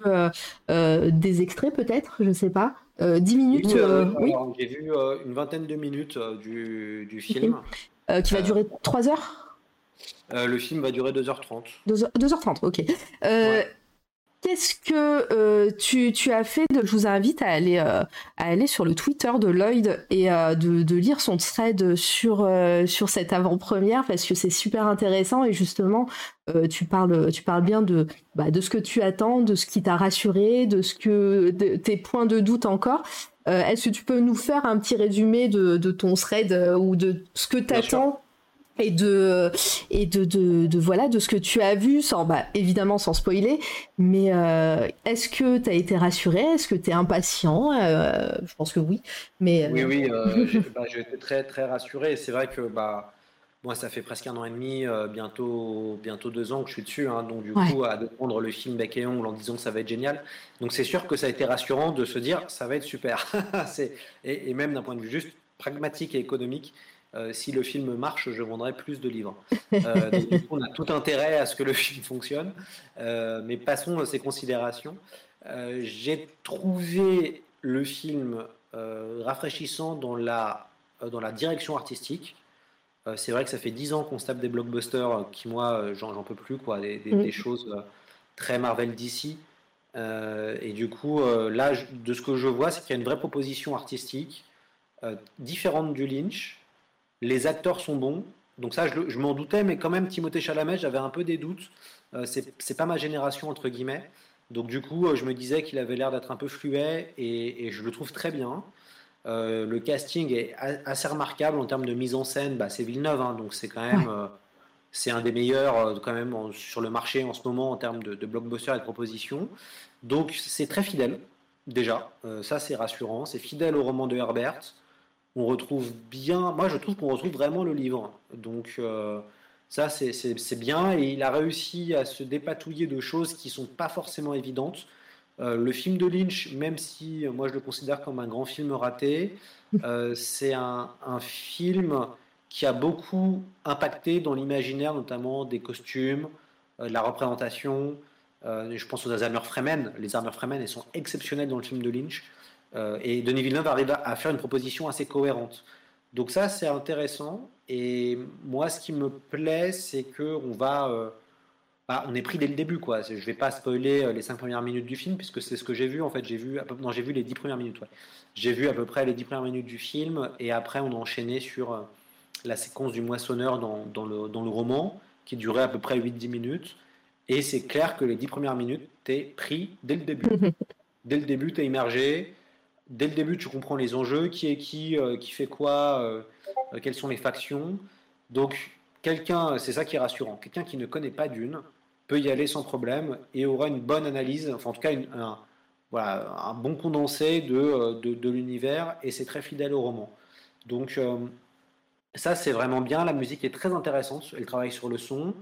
des extraits peut-être, je sais pas. 10 minutes oui, J'ai vu une vingtaine de minutes du, du film. qui va durer 3 heures? Euh, le film va durer 2h30. 2h30, ok. Euh, qu'est-ce que euh, tu, tu, as fait de... Je vous invite à aller, à aller sur le Twitter de Lloyd et de, de, lire son thread sur, sur cette avant-première parce que c'est super intéressant et justement, tu, parles, tu parles bien de, bah, de ce que tu attends, de ce qui t'a rassuré, de, ce que, de, tes points de doute encore. Est-ce que tu peux nous faire un petit résumé de, de ton thread ou de ce que tu attends et de et de, de, voilà de ce que tu as vu sans bah, évidemment sans spoiler. Mais euh, est-ce que tu as été rassuré? Est-ce que tu es impatient? Euh, je pense que oui. Mais euh, oui oui bah, j'ai été très très rassuré. C'est vrai que bah moi ça fait presque un an et demi bientôt bientôt deux ans que je suis dessus hein, donc du coup à prendre le film bec et ongle en disant que ça va être génial. Donc c'est sûr que ça a été rassurant de se dire ça va être super. C'est et, et même d'un point de vue juste pragmatique et économique euh, si le film marche, je vendrai plus de livres. Euh, donc, on a tout intérêt à ce que le film fonctionne. Euh, mais passons à ces considérations. J'ai trouvé le film rafraîchissant dans la, dans la direction artistique. C'est vrai que ça fait dix ans qu'on se tape des blockbusters qui, moi, j'en peux plus, quoi, des, des, des choses très Marvel d'ici. et du coup, là, de ce que je vois, c'est qu'il y a une vraie proposition artistique différente du Lynch, les acteurs sont bons. Donc ça, je, m'en doutais, mais quand même, Timothée Chalamet, j'avais un peu des doutes. Euh, c'est pas ma génération, entre guillemets. Donc du coup, euh, je me disais qu'il avait l'air d'être un peu fluet, et, je le trouve très bien. Euh, le casting est assez remarquable en termes de mise en scène. Bah, c'est Villeneuve, hein, donc c'est quand même C'est un des meilleurs quand même sur le marché en ce moment en termes de, de blockbuster et de propositions. Donc c'est très fidèle déjà. ça c'est rassurant. C'est fidèle au roman de Herbert. On retrouve bien. Moi je trouve qu'on retrouve vraiment le livre. Donc ça, c'est bien et il a réussi à se dépatouiller de choses qui sont pas forcément évidentes. Euh, le film de Lynch, même si moi je le considère comme un grand film raté, euh, c'est un, film qui a beaucoup impacté dans l'imaginaire, notamment des costumes, euh, de la représentation. je pense aux armures Fremen. Les armures Fremen, elles sont exceptionnelles dans le film de Lynch. Et Denis Villeneuve arrive à faire une proposition assez cohérente. Donc ça, c'est intéressant. Et moi, ce qui me plaît, c'est que on va, euh, bah, on est pris dès le début, quoi. Je vais pas spoiler euh, les cinq premières minutes du film, puisque c'est ce que j'ai vu. En fait, j'ai vu, non, j'ai vu les dix premières minutes. J'ai vu à peu près les dix premières minutes du film, et après, on a enchaîné sur euh, la séquence du moissonneur dans, dans, le, dans le roman, qui durait à peu près 8-10 minutes. Et c'est clair que les dix premières minutes, t'es pris dès le début. dès le début, t'es immergé dès le début, tu comprends les enjeux, qui est qui, euh, qui fait quoi, euh, euh, quelles sont les factions. Donc, quelqu'un, c'est ça qui est rassurant, quelqu'un qui ne connaît pas Dune peut y aller sans problème et aura une bonne analyse, enfin en tout cas un, bon condensé de, de, l'univers et c'est très fidèle au roman. Donc, ça c'est vraiment bien, la musique est très intéressante, elle travaille sur le son.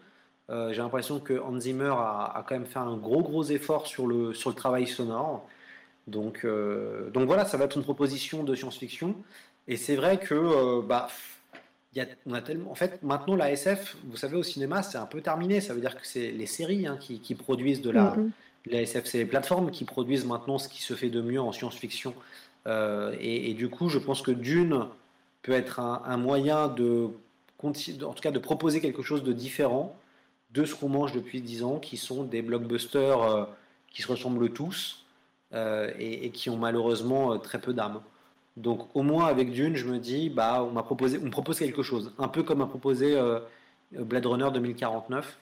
J'ai l'impression que Hans Zimmer a, a, quand même fait un gros gros effort sur le, sur le travail sonore. Donc, euh, donc voilà, ça va être une proposition de science-fiction. Et c'est vrai que, euh, bah, y a, on a tellement. En fait, maintenant, la SF, vous savez, au cinéma, c'est un peu terminé. Ça veut dire que c'est les séries hein, qui, produisent de la, mm-hmm. la SF. C'est les plateformes qui produisent maintenant ce qui se fait de mieux en science-fiction. Euh, et, du coup, je pense que Dune peut être un, moyen de, en tout cas, de proposer quelque chose de différent de ce qu'on mange depuis 10 ans, qui sont des blockbusters qui se ressemblent tous. Euh, et, qui ont malheureusement euh, très peu d'âme. Donc au moins avec Dune, je me dis, bah, on m'a proposé, on me propose quelque chose, un peu comme a proposé euh, Blade Runner 2049.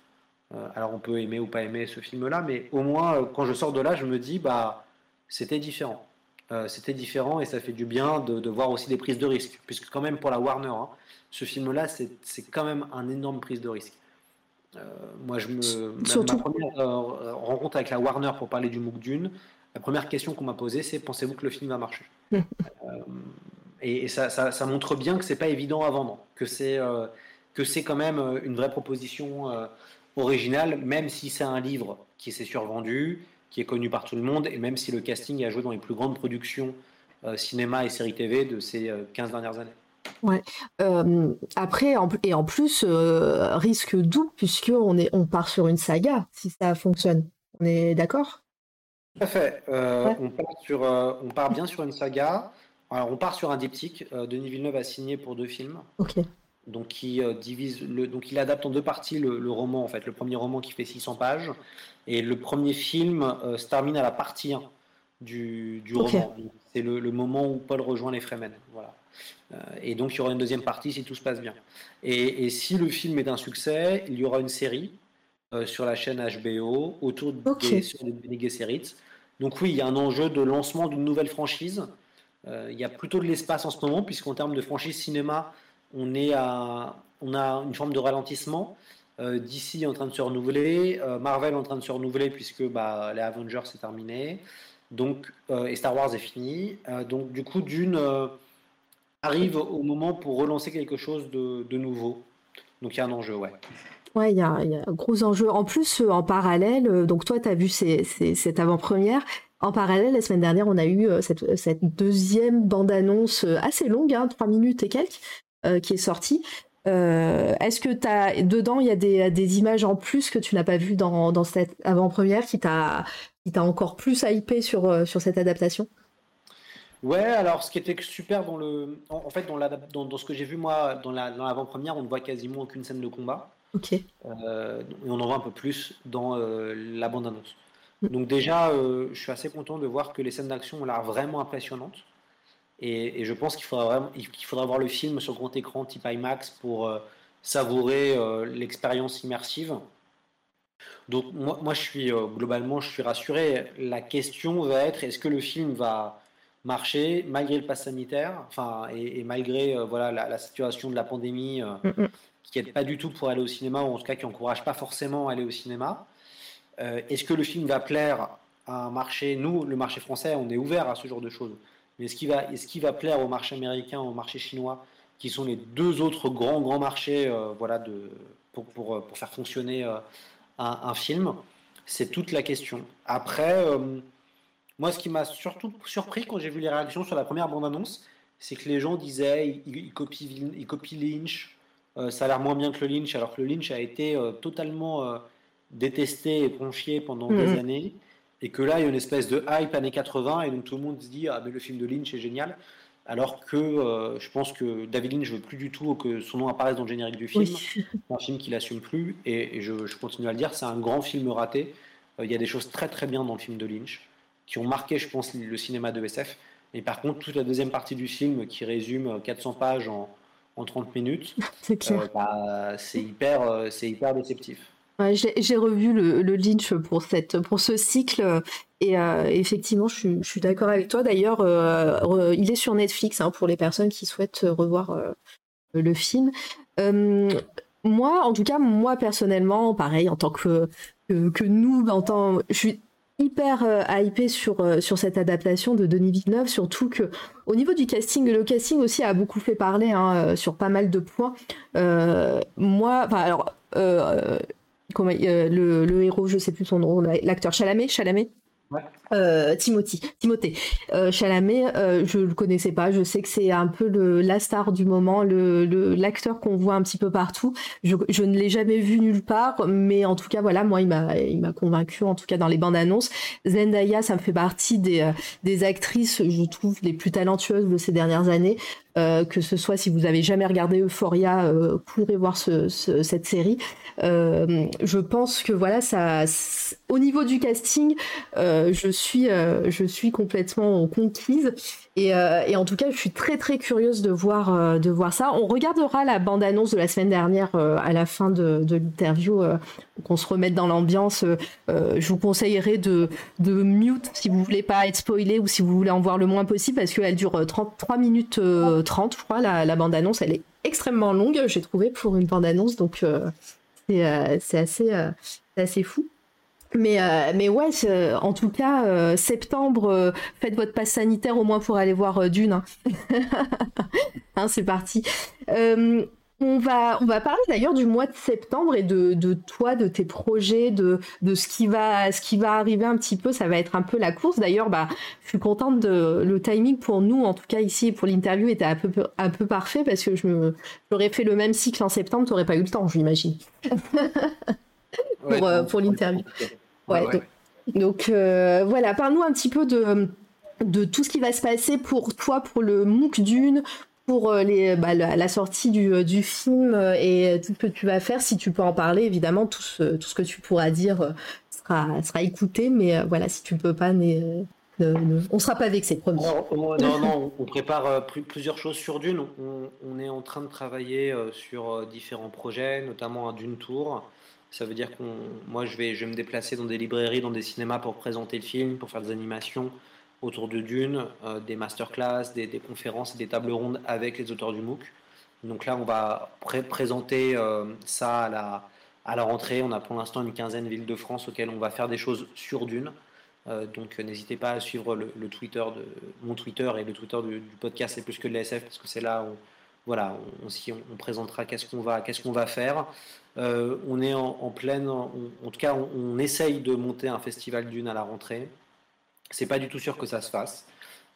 alors on peut aimer ou pas aimer ce film-là, mais au moins quand je sors de là, je me dis, bah, c'était différent. c'était différent et ça fait du bien de, voir aussi des prises de risque, puisque quand même pour la Warner, hein, ce film-là, c'est quand même un énorme prise de risque. moi, je me, Surtout... ma première rencontre avec la Warner pour parler du MOOC Dune, la première question qu'on m'a posée, c'est pensez-vous que le film va marcher? Euh, Et, ça, montre bien que c'est pas évident à vendre, que c'est euh, que c'est quand même euh, une vraie proposition originale, même si c'est un livre qui s'est survendu, qui est connu par tout le monde, et même si le casting a joué dans les plus grandes productions cinéma et séries TV de ces 15 dernières années. Ouais. après, et en plus, risque doux, puisqu'on on part sur une saga, si ça fonctionne. On est d'accord? Tout à fait. Euh, on, part sur, euh, on part bien sur une saga. Alors, on part sur un diptyque. Euh, Denis Villeneuve a signé pour deux films. Ok. Donc, qui divise le, donc il adapte en deux parties le, roman, en fait. Le premier roman qui fait 600 pages. Et le premier film se termine à la partie 1 du, du roman. C'est le, moment où Paul rejoint les Fremen. Voilà. et donc, il y aura une deuxième partie si tout se passe bien. Et, et si le film est un succès, il y aura une série sur la chaîne HBO autour des, sur Bene donc oui, il y a un enjeu de lancement d'une nouvelle franchise. Euh, il y a plutôt de l'espace en ce moment, puisqu'en termes de franchise cinéma, on, est à, on a une forme de ralentissement. Euh, DC est en train de se renouveler, euh, Marvel en train de se renouveler, puisque bah, les Avengers c'est terminé, donc, et Star Wars est fini. donc du coup, Dune arrive au moment pour relancer quelque chose de, de nouveau. Donc il y a un enjeu, ouais. Ouais, il y a, un gros enjeu. En plus, euh, en parallèle, euh, donc toi, tu as vu cette avant-première. En parallèle, la semaine dernière, on a eu euh, cette, deuxième bande-annonce assez longue, hein, 3 minutes et quelques, qui est sortie. Est-ce que as, dedans, il y a des, images en plus que tu n'as pas vues dans, cette avant-première qui t'a encore plus hypé sur, sur cette adaptation? Ouais, alors ce qui était super dans le, en, fait dans, dans, ce que j'ai vu moi dans l'avant-première, on ne voit quasiment aucune scène de combat. Ok. Euh, et on en voit un peu plus dans euh, la bande-annonce. Mm. Donc déjà, euh, je suis assez content de voir que les scènes d'action ont l'air vraiment impressionnantes. Et, je pense qu'il faudra, vraiment, qu'il faudra voir le film sur grand écran type IMAX pour savourer l'expérience immersive. Donc moi, moi je suis globalement je suis rassuré. La question va être est-ce que le film va marché malgré le pass sanitaire, enfin et, malgré voilà la, situation de la pandémie mm, mm. Qui n'aide pas du tout pour aller au cinéma ou en tout cas qui encourage pas forcément à aller au cinéma. Est-ce que le film va plaire à un marché? Nous, le marché français, on est ouvert à ce genre de choses. Mais est-ce qu'il va, est -ce va plaire au marché américain, au marché chinois, qui sont les deux autres grands grands marchés, voilà, de, pour, pour, pour, faire fonctionner un, film? C'est toute la question. Après, moi, ce qui m'a surtout surpris quand j'ai vu les réactions sur la première bande-annonce, c'est que les gens disaient il, copie, il copie Lynch, euh, ça a l'air moins bien que le Lynch, alors que le Lynch a été euh, totalement euh, détesté et ponchier pendant des mhm. années, et que là, il y a une espèce de hype années 80, et donc tout le monde se dit ah, mais le film de Lynch est génial. Alors que je pense que David Lynch veut plus du tout que son nom apparaisse dans le générique du film. C'est un film qu'il assume plus, et, je, je, continue à le dire, c'est un grand film raté. Il y a des choses très très bien dans le film de Lynch qui ont marqué, je pense, le cinéma de SF. Mais par contre, toute la deuxième partie du film qui résume 400 pages en, en 30 minutes, c'est euh, bah, hyper, euh, c'est hyper déceptif. j'ai revu le, Lynch pour, cette, pour ce cycle et euh, effectivement, je, suis d'accord avec toi. D'ailleurs, il est sur Netflix hein, pour les personnes qui souhaitent revoir le film. moi, en tout cas, moi personnellement, pareil, en tant que, que, que nous, en tant, je suis hyper euh, sur, euh, sur cette adaptation de Denis Villeneuve, surtout que au niveau du casting, le casting aussi a beaucoup fait parler hein, euh, sur pas mal de points. moi, enfin alors, comment, le, le, héros, je sais plus son nom, l'acteur Chalamet, Chalamet euh, Timothy, Timothée euh, Chalamet, euh, je le connaissais pas. Je sais que c'est un peu la star du moment, l'acteur qu'on voit un petit peu partout. Je, ne l'ai jamais vu nulle part, mais en tout cas, voilà, moi, il m'a, convaincu, en tout cas dans les bandes annonces. Zendaya, ça me fait partie des, euh, actrices, je trouve, les plus talentueuses de ces dernières années. Euh, que ce soit si vous avez jamais regardé Euphoria, euh, pourrez voir ce, cette série. Euh, je pense que voilà, ça, au niveau du casting, euh, je suis, euh, je suis complètement conquise. Et, et, en tout cas, je suis très très curieuse de voir, de voir ça. On regardera la bande-annonce de la semaine dernière à la fin de, l'interview, qu'on se remette dans l'ambiance. je vous conseillerais de, de mute si vous voulez pas être spoilé ou si vous voulez en voir le moins possible parce qu'elle dure 33 minutes 30, je crois, la, la bande-annonce. Elle est extrêmement longue, j'ai trouvé, pour une bande-annonce. Donc, euh, c'est assez, euh, assez fou. Mais, euh, mais ouais, en tout cas, septembre, faites votre passe sanitaire au moins pour aller voir Dune. Hein. hein, c'est parti. On va, on va parler d'ailleurs du mois de septembre et de, de toi, de tes projets, de, de ce, qui va, ce qui va arriver un petit peu. Ça va être un peu la course. D'ailleurs, bah, je suis contente de le timing pour nous, en tout cas ici pour l'interview, était un peu, un peu parfait parce que je j'aurais fait le même cycle en septembre, tu n'aurais pas eu le temps, pour, euh, pour l'interview. Ouais, donc, euh, voilà, parle-nous un petit peu de de tout ce qui va se passer pour toi, pour le MOOC Dune, pour euh, les, bah, la, sortie du, euh, du, film et tout ce que tu vas faire, si tu peux en parler, évidemment, tout ce, tout ce que tu pourras dire sera, sera écouté, mais voilà, si tu peux pas, ne, on sera pas vexé, promis. Non, non, non, on prépare plusieurs choses sur Dune. On, on, est en train de travailler sur différents projets, notamment un Dune Tour. Ça veut dire que moi, je vais, je vais me déplacer dans des librairies, dans des cinémas pour présenter le film, pour faire des animations, autour de Dune, euh, des masterclass, des, conférences et des tables rondes avec les auteurs du MOOC. Donc là, on va présenter euh, ça à la, rentrée. On a pour l'instant une quinzaine de villes de France auxquelles on va faire des choses sur Dune. Euh, donc n'hésitez pas à suivre mon Twitter et le Twitter du, podcast c'est plus que de l'ASF parce que c'est là où voilà on, présentera qu'on qu'est-ce qu'on va faire. On est en, pleine en, tout cas on, on, essaye de monter un festival Dune à la rentrée. C'est pas du tout sûr que ça se fasse.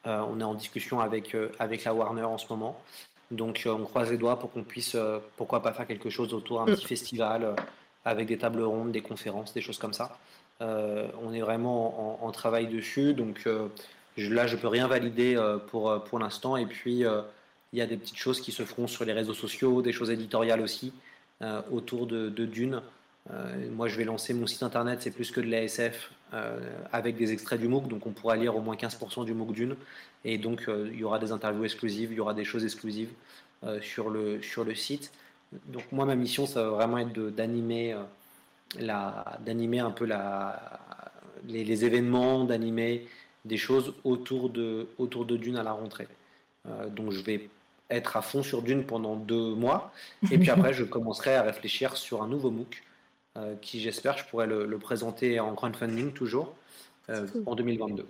Euh, on est en discussion avec, euh, avec la Warner en ce moment. Donc euh, on croise les doigts pour qu'on puisse, pourquoi pas faire quelque chose autour d'un petit mm. festival avec des tables rondes, des conférences, des choses comme ça. on est vraiment en, travail dessus. Donc je, là, je peux rien valider pour, pour l'instant. Et puis il y a des petites choses qui se feront sur les réseaux sociaux, des choses éditoriales aussi autour de, de Dune. moi, je vais lancer mon site internet, c'est plus que de l'ASF, euh, avec des extraits du MOOC, donc on pourra lire au moins 15% du MOOC d'une, et donc euh, il y aura des interviews exclusives, il y aura des choses exclusives euh, sur, le, sur le site. Donc moi ma mission ça va vraiment être d'animer d'animer un peu la, les, événements, d'animer des choses autour de, autour de Dune à la rentrée. donc je vais être à fond sur Dune pendant deux mois. Et puis après, je commencerai à réfléchir sur un nouveau MOOC qui, j'espère, je pourrai le, présenter en crowdfunding toujours en 2022.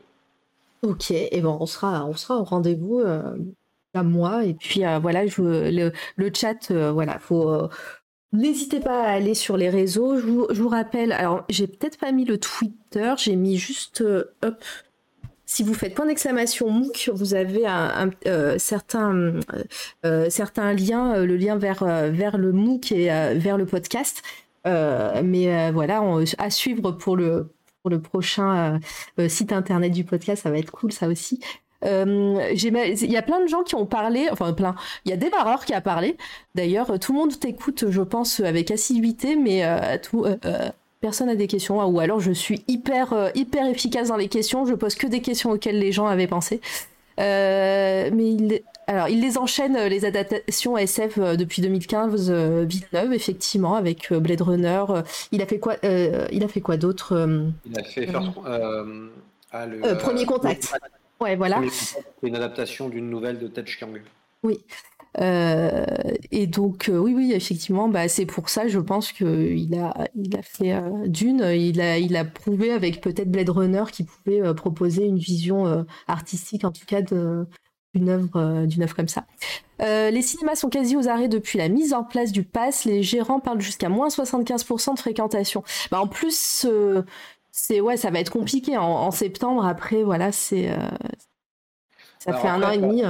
Ok, et bon, on sera, on sera au rendez-vous à moi. Et puis voilà, je, le, le, chat, voilà, faut N'hésitez pas à aller sur les réseaux. Je vous, rappelle, alors j'ai peut-être pas mis le Twitter, j'ai mis juste hop. Si vous faites point d'exclamation MOOC, vous avez un, euh, certain, euh, euh, certains liens, le lien vers, vers le MOOC et vers le podcast. mais voilà, à suivre pour le, pour le prochain site internet du podcast, ça va être cool ça aussi. Euh, il y a plein de gens qui ont parlé, enfin plein. Il y a des barreurs qui a parlé. D'ailleurs, tout le monde t'écoute, je pense, avec assiduité, mais euh, tout, euh, personne n'a des questions. Ou alors, je suis hyper, hyper efficace dans les questions. Je pose que des questions auxquelles les gens avaient pensé. mais il, alors, il les enchaîne les adaptations SF depuis 2015, Villeneuve, effectivement, avec Blade Runner. il a fait quoi Il a fait quoi d'autre Il a fait First, ah, Premier Contact. Ouais, voilà. C'est une adaptation d'une nouvelle de Ted Chiang. Oui. Euh, et donc, euh, oui, oui, effectivement, bah, c'est pour ça, je pense qu'il a, il a fait euh, d'une, il a, il a prouvé avec peut-être Blade Runner qu'il pouvait proposer une vision artistique, en tout cas, de, d'une œuvre, d'une œuvre comme ça. les cinémas sont quasi aux arrêts depuis la mise en place du pass. Les gérants parlent jusqu'à moins 75% de fréquentation. Bah, en plus, c'est ouais, ça va être compliqué en, septembre. Après, voilà, c'est ça fait un an et demi.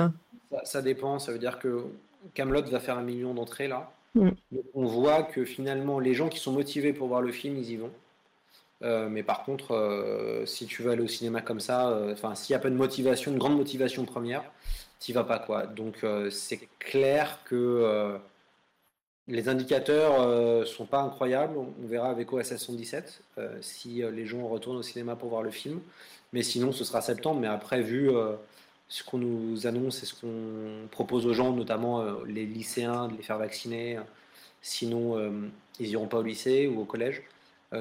Ça, dépend. Ça veut dire que Camelot va faire un million d'entrées là. Mm. on voit que finalement, les gens qui sont motivés pour voir le film, ils y vont. Euh, mais par contre, si tu veux aller au cinéma comme ça, enfin, s'il n'y a pas de motivation, une grande motivation première, tu vas pas quoi. Donc, c'est clair que les indicateurs ne euh, sont pas incroyables. On verra avec OSS 117 euh, si euh, les gens retournent au cinéma pour voir le film. Mais sinon, ce sera septembre. Mais après, vu ce qu'on nous annonce et ce qu'on propose aux gens, notamment les lycéens, de les faire vacciner, sinon ils n'iront pas au lycée ou au collège.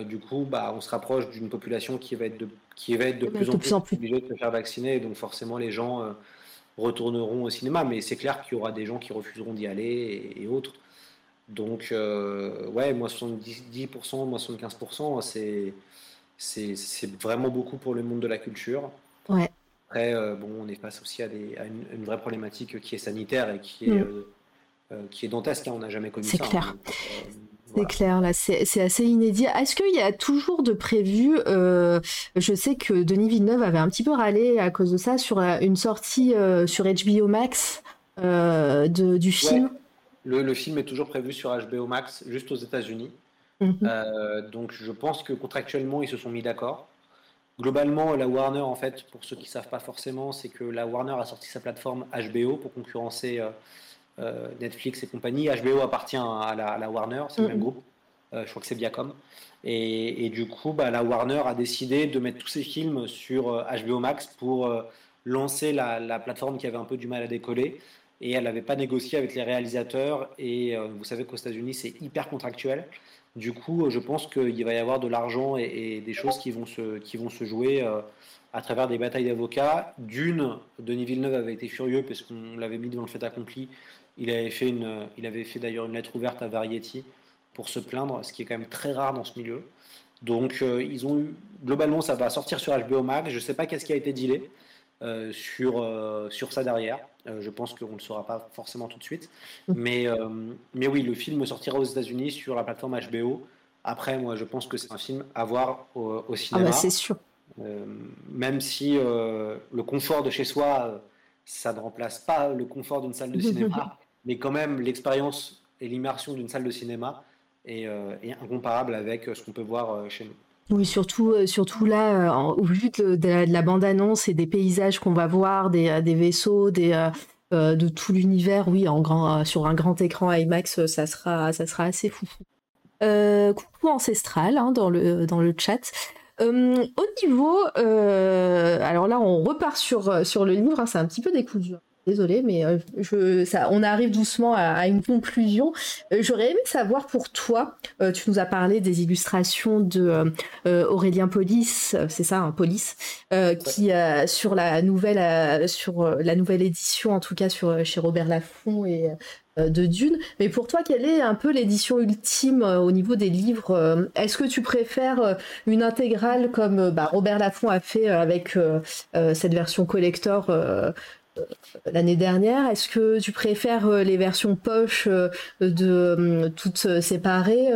du coup, bah, on se rapproche d'une population qui va être de, qui va être de plus en plus, obligée de se faire vacciner. Donc forcément, les gens retourneront au cinéma. Mais c'est clair qu'il y aura des gens qui refuseront d'y aller et autres. Donc, euh, ouais, moins 70%, moins 75%, c'est, c'est, vraiment beaucoup pour le monde de la culture. Ouais. Après, euh, bon, on est face aussi à, des, à une, vraie problématique qui est sanitaire et qui est, mm. euh, qui est dantesque. Hein, on n'a jamais connu ça. C'est hein. clair. C'est clair, là, c'est assez inédit. Est-ce qu'il y a toujours de prévu Je sais que Denis Villeneuve avait un petit peu râlé à cause de ça sur une sortie sur HBO Max de, du film? Le, film est toujours prévu sur HBO Max, juste aux États-Unis. Mhm. Euh, donc je pense que contractuellement, ils se sont mis d'accord. Globalement, la Warner, en fait, pour ceux qui ne savent pas forcément, c'est que la Warner a sorti sa plateforme HBO pour concurrencer euh, euh, Netflix et compagnie. HBO appartient à la, Warner, c'est le même groupe. je crois que c'est Viacom. Et, du coup, bah, la Warner a décidé de mettre tous ses films sur HBO Max pour lancer la, la, plateforme qui avait un peu du mal à décoller et elle n'avait pas négocié avec les réalisateurs. Et euh, vous savez qu'aux États-Unis, c'est hyper contractuel. Du coup, je pense qu'il va y avoir de l'argent et, des choses qui vont se, jouer euh, à travers des batailles d'avocats. D'une, Denis Villeneuve avait été furieux parce qu'on l'avait mis devant le fait accompli. Il avait fait, une, il avait fait d'ailleurs une lettre ouverte à Variety pour se plaindre, ce qui est quand même très rare dans ce milieu. Donc, euh, ils ont eu, globalement, ça va sortir sur HBO Max. Je ne sais pas qu'est-ce qui a été dealé. Euh, sur, euh, sur ça derrière. Euh, je pense qu'on ne le saura pas forcément tout de suite. Mm. Mais, mais oui, le film sortira aux États-Unis sur la plateforme HBO. Après, moi, je pense que c'est un film à voir au, ah cinéma. bah c'est sûr. même si le confort de chez soi, ça ne remplace pas le confort d'une salle de cinéma, mais quand même, l'expérience et l'immersion d'une salle de cinéma est, est, incomparable avec ce qu'on peut voir chez nous. Oui, surtout, euh, surtout là, euh, au vu de, la, bande-annonce et des paysages qu'on va voir, des, euh, vaisseaux, des, de tout l'univers, oui, en grand, sur un grand écran IMAX, ça sera, ça sera assez fou. coucou ancestral hein, dans, le, dans le chat. au niveau, alors là, on repart sur, sur le livre, hein, c'est un petit peu décousu. Désolée, mais ça, on arrive doucement à, une conclusion. J'aurais aimé savoir pour toi, tu nous as parlé des illustrations de Aurélien Polis, c'est ça, un Polis, qui sur la nouvelle, sur la nouvelle édition, en tout cas sur chez Robert Laffont et euh, de Dune. Mais pour toi, quelle est un peu l'édition ultime euh, au niveau des livres euh, Est-ce que tu préfères une intégrale comme bah, Robert Laffont a fait avec cette version collector l'année dernière. Est-ce que tu préfères les versions poche de toutes séparées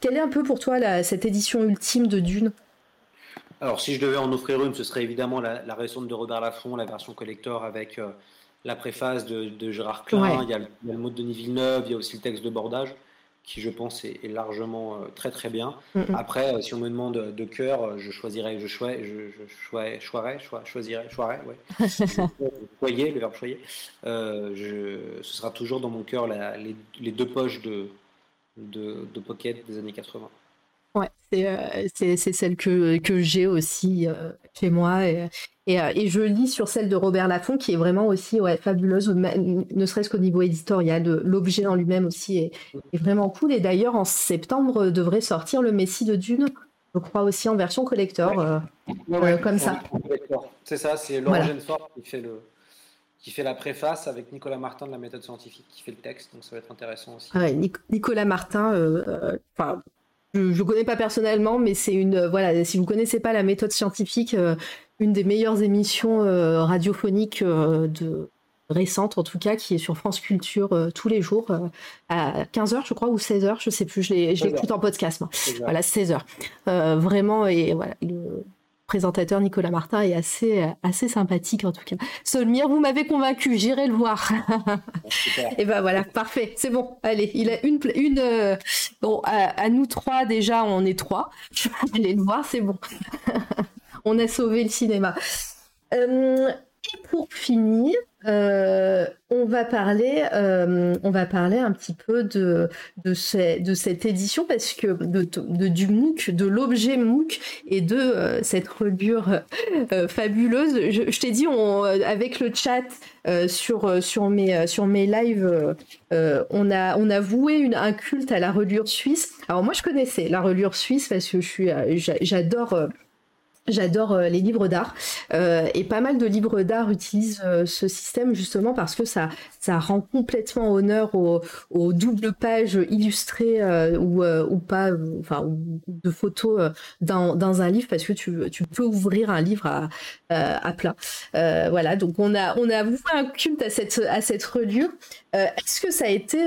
Quelle est un peu pour toi cette édition ultime de Dune? Alors, si je devais en offrir une, ce serait évidemment la, la récente de Robert Laffont, la version collector avec la préface de, Gérard Klein, il, y a le, mot de Denis Villeneuve, il y a aussi le texte de bordage qui je pense est, largement euh, très très bien. Après, euh, si on me demande de cœur, euh, je choisirais, je choisirais, je, je choisirais, choisirais, choisirais, ouais. choyer, le verbe choyer. ce sera toujours dans mon cœur les, deux poches de, de, de Pocket des années 80. Ouais, c'est celle que, que j'ai aussi chez moi. Et, euh, et, je lis sur celle de Robert Laffont qui est vraiment aussi ouais, fabuleuse, ne serait-ce qu'au niveau éditorial. L'objet en lui-même aussi est, vraiment cool. Et d'ailleurs, en septembre devrait sortir le Messie de Dune, je crois aussi en version collector, euh, euh, comme ça. C'est ça, c'est Laurent voilà. qui fait le qui fait la préface avec Nicolas Martin de la méthode scientifique, qui fait le texte, donc ça va être intéressant aussi. Nicolas Martin, enfin, je ne connais pas personnellement, mais c'est une voilà, si vous connaissez pas la méthode scientifique, une des meilleures émissions euh, radiophoniques euh, de récente en tout cas qui est sur France Culture euh, tous les jours à 15h je crois ou 16h je sais plus je l'écoute en podcast moi. voilà 16h vraiment et voilà le présentateur Nicolas Martin est assez assez sympathique en tout cas. Solmire vous m'avez convaincu j'irai le voir. Et ben voilà parfait c'est bon. Allez il a une une bon à, nous trois déjà on est trois. Je vais aller le voir c'est bon. On a sauvé le cinéma. Euh, et pour finir, euh, on va parler, euh, on va parler un petit peu de de, cette édition parce que de, du MOOC, de l'objet MOOC et de cette reliure fabuleuse. Je, t'ai dit, avec le chat sur sur mes sur mes lives, on a on a voué un culte à la reliure suisse. Alors moi, je connaissais la reliure suisse parce que je suis, j'adore J'adore euh, les livres d'art euh, et pas mal de livres d'art utilisent euh, ce système justement parce que ça ça rend complètement honneur aux, doubles pages illustrées ou, ou pas enfin de photos dans, dans un livre parce que tu, tu peux ouvrir un livre à, à plat. Voilà donc on a on a voué un culte à cette à cette reliure. Est-ce que ça a été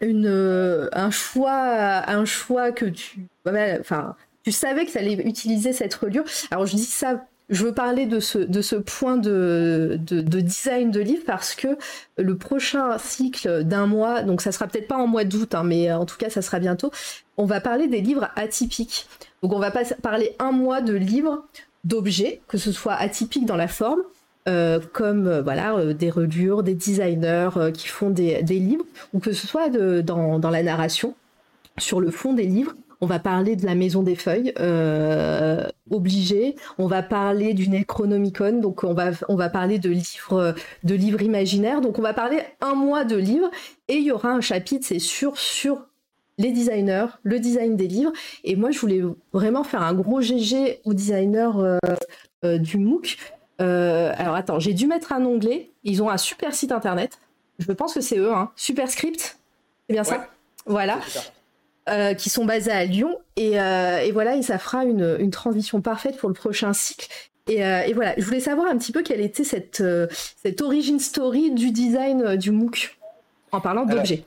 une un choix un choix que tu enfin tu savais que tu allais utiliser cette reliure. Alors je dis ça, je veux parler de ce, de ce point de, de, design de livre parce que le prochain cycle d'un mois, donc ça sera peut-être pas en mois d'août, hein, mais en tout cas ça sera bientôt, on va parler des livres atypiques. Donc on va pas parler un mois de livres d'objets, que ce soit atypiques dans la forme, euh, comme euh, voilà euh, des reliures, des designers qui font des, des, livres, ou que ce soit de, dans, dans la narration, sur le fond des livres, on va parler de la Maison des Feuilles, euh, obligé. On va parler du Necronomicon, donc on va, on va parler de livres, de livres imaginaires. Donc on va parler un mois de livres et il y aura un chapitre, c'est sûr, sur les designers, le design des livres. Et moi, je voulais vraiment faire un gros GG aux designers euh, euh, du MOOC. alors attends, j'ai dû mettre un onglet. Ils ont un super site internet. Je pense que c'est eux, hein. Superscript. C'est bien ça? Voilà. Euh, qui sont basés à Lyon. Et, euh, et, voilà, et ça fera une, une, transition parfaite pour le prochain cycle. Et, euh, et, voilà, je voulais savoir un petit peu quelle était cette, cette origin story du design du MOOC, en parlant d'objets.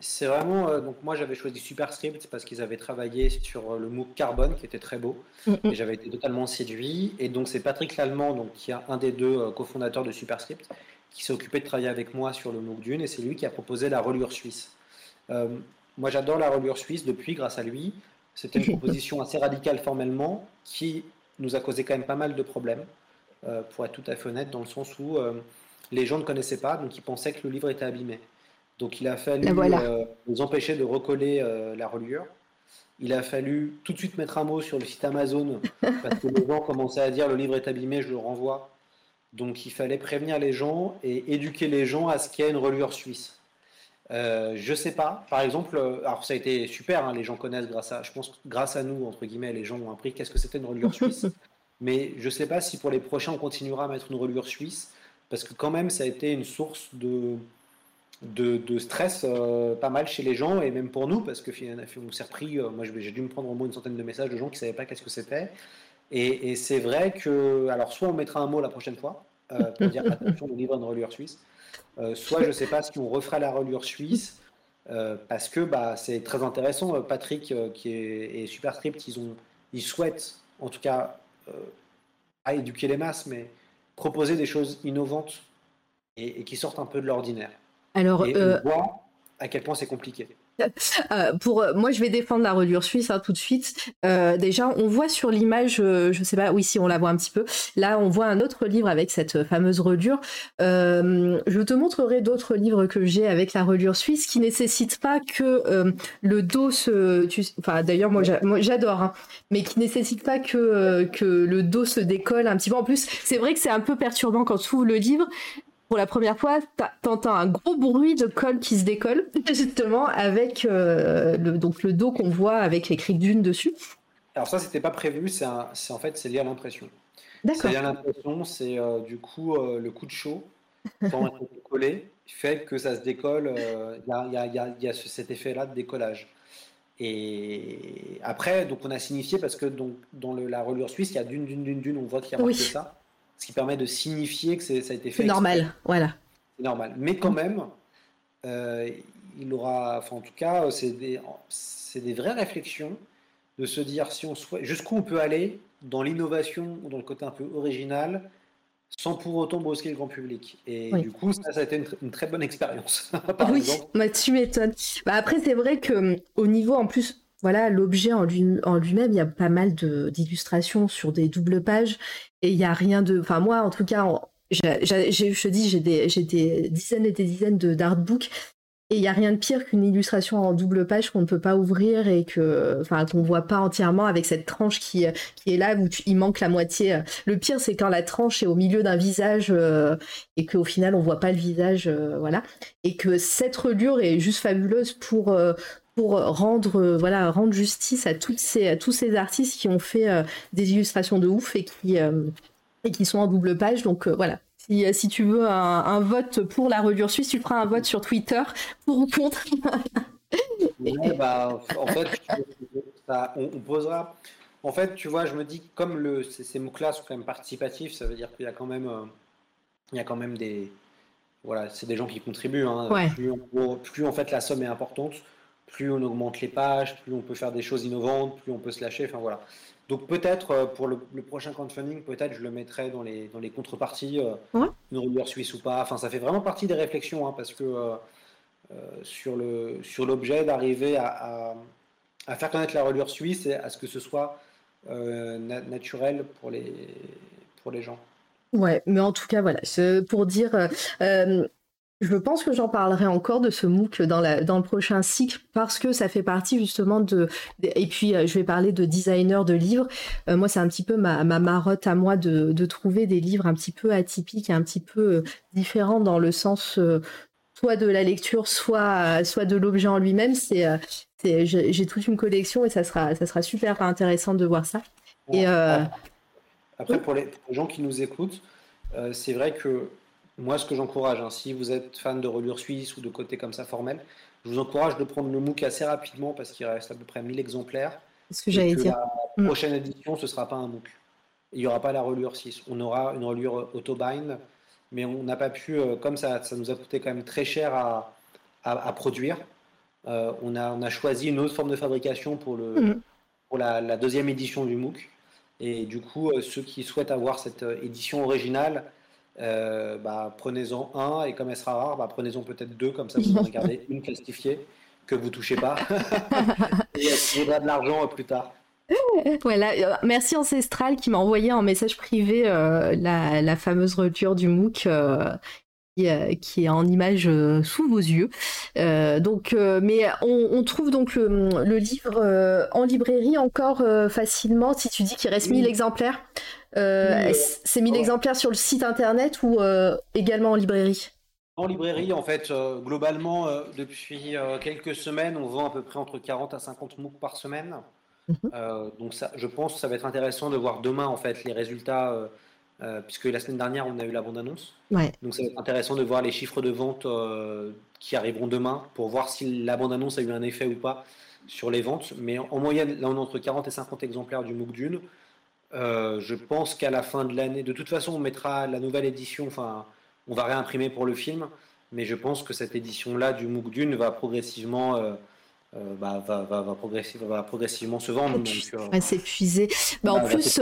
C'est vraiment. donc, moi, j'avais choisi Superscript parce qu'ils avaient travaillé sur le MOOC Carbone, qui était très beau. Et j'avais été totalement séduit. Et donc, c'est Patrick Lallemand, donc, qui est un des deux cofondateurs de Superscript, qui s'est occupé de travailler avec moi sur le MOOC Dune. Et c'est lui qui a proposé la reliure suisse. Moi, j'adore la reliure suisse depuis, grâce à lui. C'était une proposition assez radicale formellement qui nous a causé quand même pas mal de problèmes, euh, pour être tout à fait honnête, dans le sens où euh, les gens ne connaissaient pas, donc ils pensaient que le livre était abîmé. Donc il a fallu euh, nous empêcher de recoller la reliure. Il a fallu tout de suite mettre un mot sur le site Amazon, parce que les gens commençaient à dire le livre est abîmé, je le renvoie. Donc il fallait prévenir les gens et éduquer les gens à ce qu'il y a une reliure suisse. Euh, je sais pas. Par exemple, euh, alors ça a été super, hein, les gens connaissent grâce à, je pense, grâce à nous entre guillemets, les gens ont appris qu'est-ce que c'était une reliure suisse. Mais je sais pas si pour les prochains on continuera à mettre une reliure suisse, parce que quand même ça a été une source de de, stress euh, pas mal chez les gens et même pour nous, parce que on s'est repris. moi j'ai dû me prendre au moins une centaine de messages de gens qui savaient pas qu'est-ce que c'était. Et, et c'est vrai que, alors soit on mettra un mot la prochaine fois pour dire attention, on livre une reliure suisse. Euh, soit je ne sais pas si on refera la reliure suisse, euh, parce que bah, c'est très intéressant. Euh, Patrick qui est, et Superscript, ils, ont, ils souhaitent, en tout cas, à éduquer les masses, mais proposer des choses innovantes et, qui sortent un peu de l'ordinaire. Alors, et on voit à quel point c'est compliqué. Euh, pour euh, moi, je vais défendre la reliure suisse hein, tout de suite. Euh, déjà, on voit sur l'image, je sais pas, oui, si on la voit un petit peu. Là, on voit un autre livre avec cette fameuse reliure. je te montrerai d'autres livres que j'ai avec la reliure suisse qui nécessitent pas que le dos se, enfin, d'ailleurs, moi, j'adore, hein, mais qui nécessitent pas que que le dos se décolle un petit peu. En plus, c'est vrai que c'est un peu perturbant quand tu ouvres le livre pour la première fois, t'entends un gros bruit de colle qui se décolle, justement, avec euh, le, donc le dos qu'on voit avec écrit d'une dessus. Alors ça, c'était pas prévu, c'est en fait c'est lié à l'impression. D'accord. C'est lié à l'impression, c'est euh, du coup euh, le coup de chaud quand on est collé fait que ça se décolle. Il y a, y, a, y, a, cet effet-là de décollage. Et après, donc on a signifié parce que donc dans le, la reliure suisse, il y a d'une, d'une, d'une, d'une, on voit qu'il y a marqué ça ce qui permet de signifier que ça a été fait. C'est normal, voilà. C'est normal. Mais quand même, euh, il aura, enfin en tout cas, c'est des, des vraies réflexions de se dire si on souhaite, jusqu'où on peut aller dans l'innovation ou dans le côté un peu original sans pour autant brusquer le grand public. Et du coup, ça, ça, a été une, très bonne expérience. oui, bah, tu m'étonnes. Bah, après, c'est vrai que au niveau, en plus, voilà, l'objet en, lui, en lui-même, il y a pas mal d'illustrations sur des doubles pages et il n'y a rien de. Enfin, moi, en tout cas, je te dis, j'ai des, dizaines et des dizaines de d'artbooks et il n'y a rien de pire qu'une illustration en double page qu'on ne peut pas ouvrir et que, enfin, qu'on voit pas entièrement avec cette tranche qui, est là où il manque la moitié. Le pire, c'est quand la tranche est au milieu d'un visage euh, et qu'au final, on voit pas le visage, euh, voilà. Et que cette reliure est juste fabuleuse pour, euh, pour rendre, euh, voilà, rendre justice à, toutes ces, à tous ces artistes qui ont fait euh, des illustrations de ouf et qui, euh, et qui sont en double page. Donc voilà, si, si, tu veux un, vote pour la reliure suisse, tu feras un vote sur Twitter pour ou contre. bah, en fait, on, posera. En fait, tu vois, je me dis, comme le, ces, mots-là sont quand même participatifs, ça veut dire qu'il y a quand même, il y a quand même des. Voilà, c'est des gens qui contribuent. Hein. Plus, plus, en fait la somme est importante, plus on augmente les pages, plus on peut faire des choses innovantes, plus on peut se lâcher. Enfin voilà. Donc peut-être euh, pour le, prochain crowdfunding, peut-être je le mettrai dans les, dans les contreparties, euh, une reliure suisse ou pas. Enfin, ça fait vraiment partie des réflexions, hein, parce que euh, sur le sur l'objet d'arriver à, à, faire connaître la reliure suisse et à ce que ce soit naturel pour les pour les gens. Ouais, mais en tout cas, voilà, pour dire, je pense que j'en parlerai encore de ce MOOC dans, la, dans le prochain cycle parce que ça fait partie justement de... et puis euh, je vais parler de designer de livres. Euh, moi, c'est un petit peu ma, ma, marotte à moi de, de, trouver des livres un petit peu atypiques et un petit peu euh, différents dans le sens soit de la lecture, soit, soit de l'objet en lui-même. C'est, j'ai toute une collection et ça sera, ça sera super intéressant de voir ça. Et, Après, pour les gens qui nous écoutent, c'est vrai que moi, ce que j'encourage, hein, si vous êtes fan de reliure suisse ou de côté comme ça formel, je vous encourage de prendre le MOOC assez rapidement parce qu'il reste à peu près 1000 exemplaires. Ce que j'allais dire. La mm. prochaine édition, ce ne sera pas un MOOC. Il n'y aura pas la reliure 6. On aura une reliure autobind, mais on n'a pas pu, euh, comme ça, ça nous a coûté quand même très cher à, à, produire. Euh, on, a, on a choisi une autre forme de fabrication pour, le, mm. pour la, la, deuxième édition du MOOC. Et du coup, euh, ceux qui souhaitent avoir cette édition originale, euh, bah, prenez-en un et comme elle sera rare, bah, prenez-en peut-être deux, comme ça vous en garder une plastifiée que vous touchez pas et vous aura de l'argent plus tard. Voilà, euh, merci Ancestral qui m'a envoyé en message privé euh, la, fameuse rupture du MOOC qui, est en image sous vos yeux. donc, mais on, trouve donc le, livre en librairie encore facilement si tu dis qu'il reste 1000 exemplaires. c'est 1000 exemplaires sur le site internet ou également en librairie? En librairie, en fait, globalement, depuis quelques semaines, on vend à peu près entre 40 à 50 MOOC par semaine. Mhm. donc ça, je pense que ça va être intéressant de voir demain, en fait, les résultats euh, puisque la semaine dernière, on a eu la bande-annonce. Donc, ça va être intéressant de voir les chiffres de vente euh, qui arriveront demain pour voir si la bande-annonce a eu un effet ou pas sur les ventes. Mais en, moyenne, là, on est entre 40 et 50 exemplaires du MOOC Dune. Euh, je pense qu'à la fin de l'année, de toute façon, on mettra la nouvelle édition, enfin, on va réimprimer pour le film, mais je pense que cette édition-là du MOOC Dune va progressivement. Bah, va, va, va, progressivement se vendre. va s'épuiser. Bah, en plus,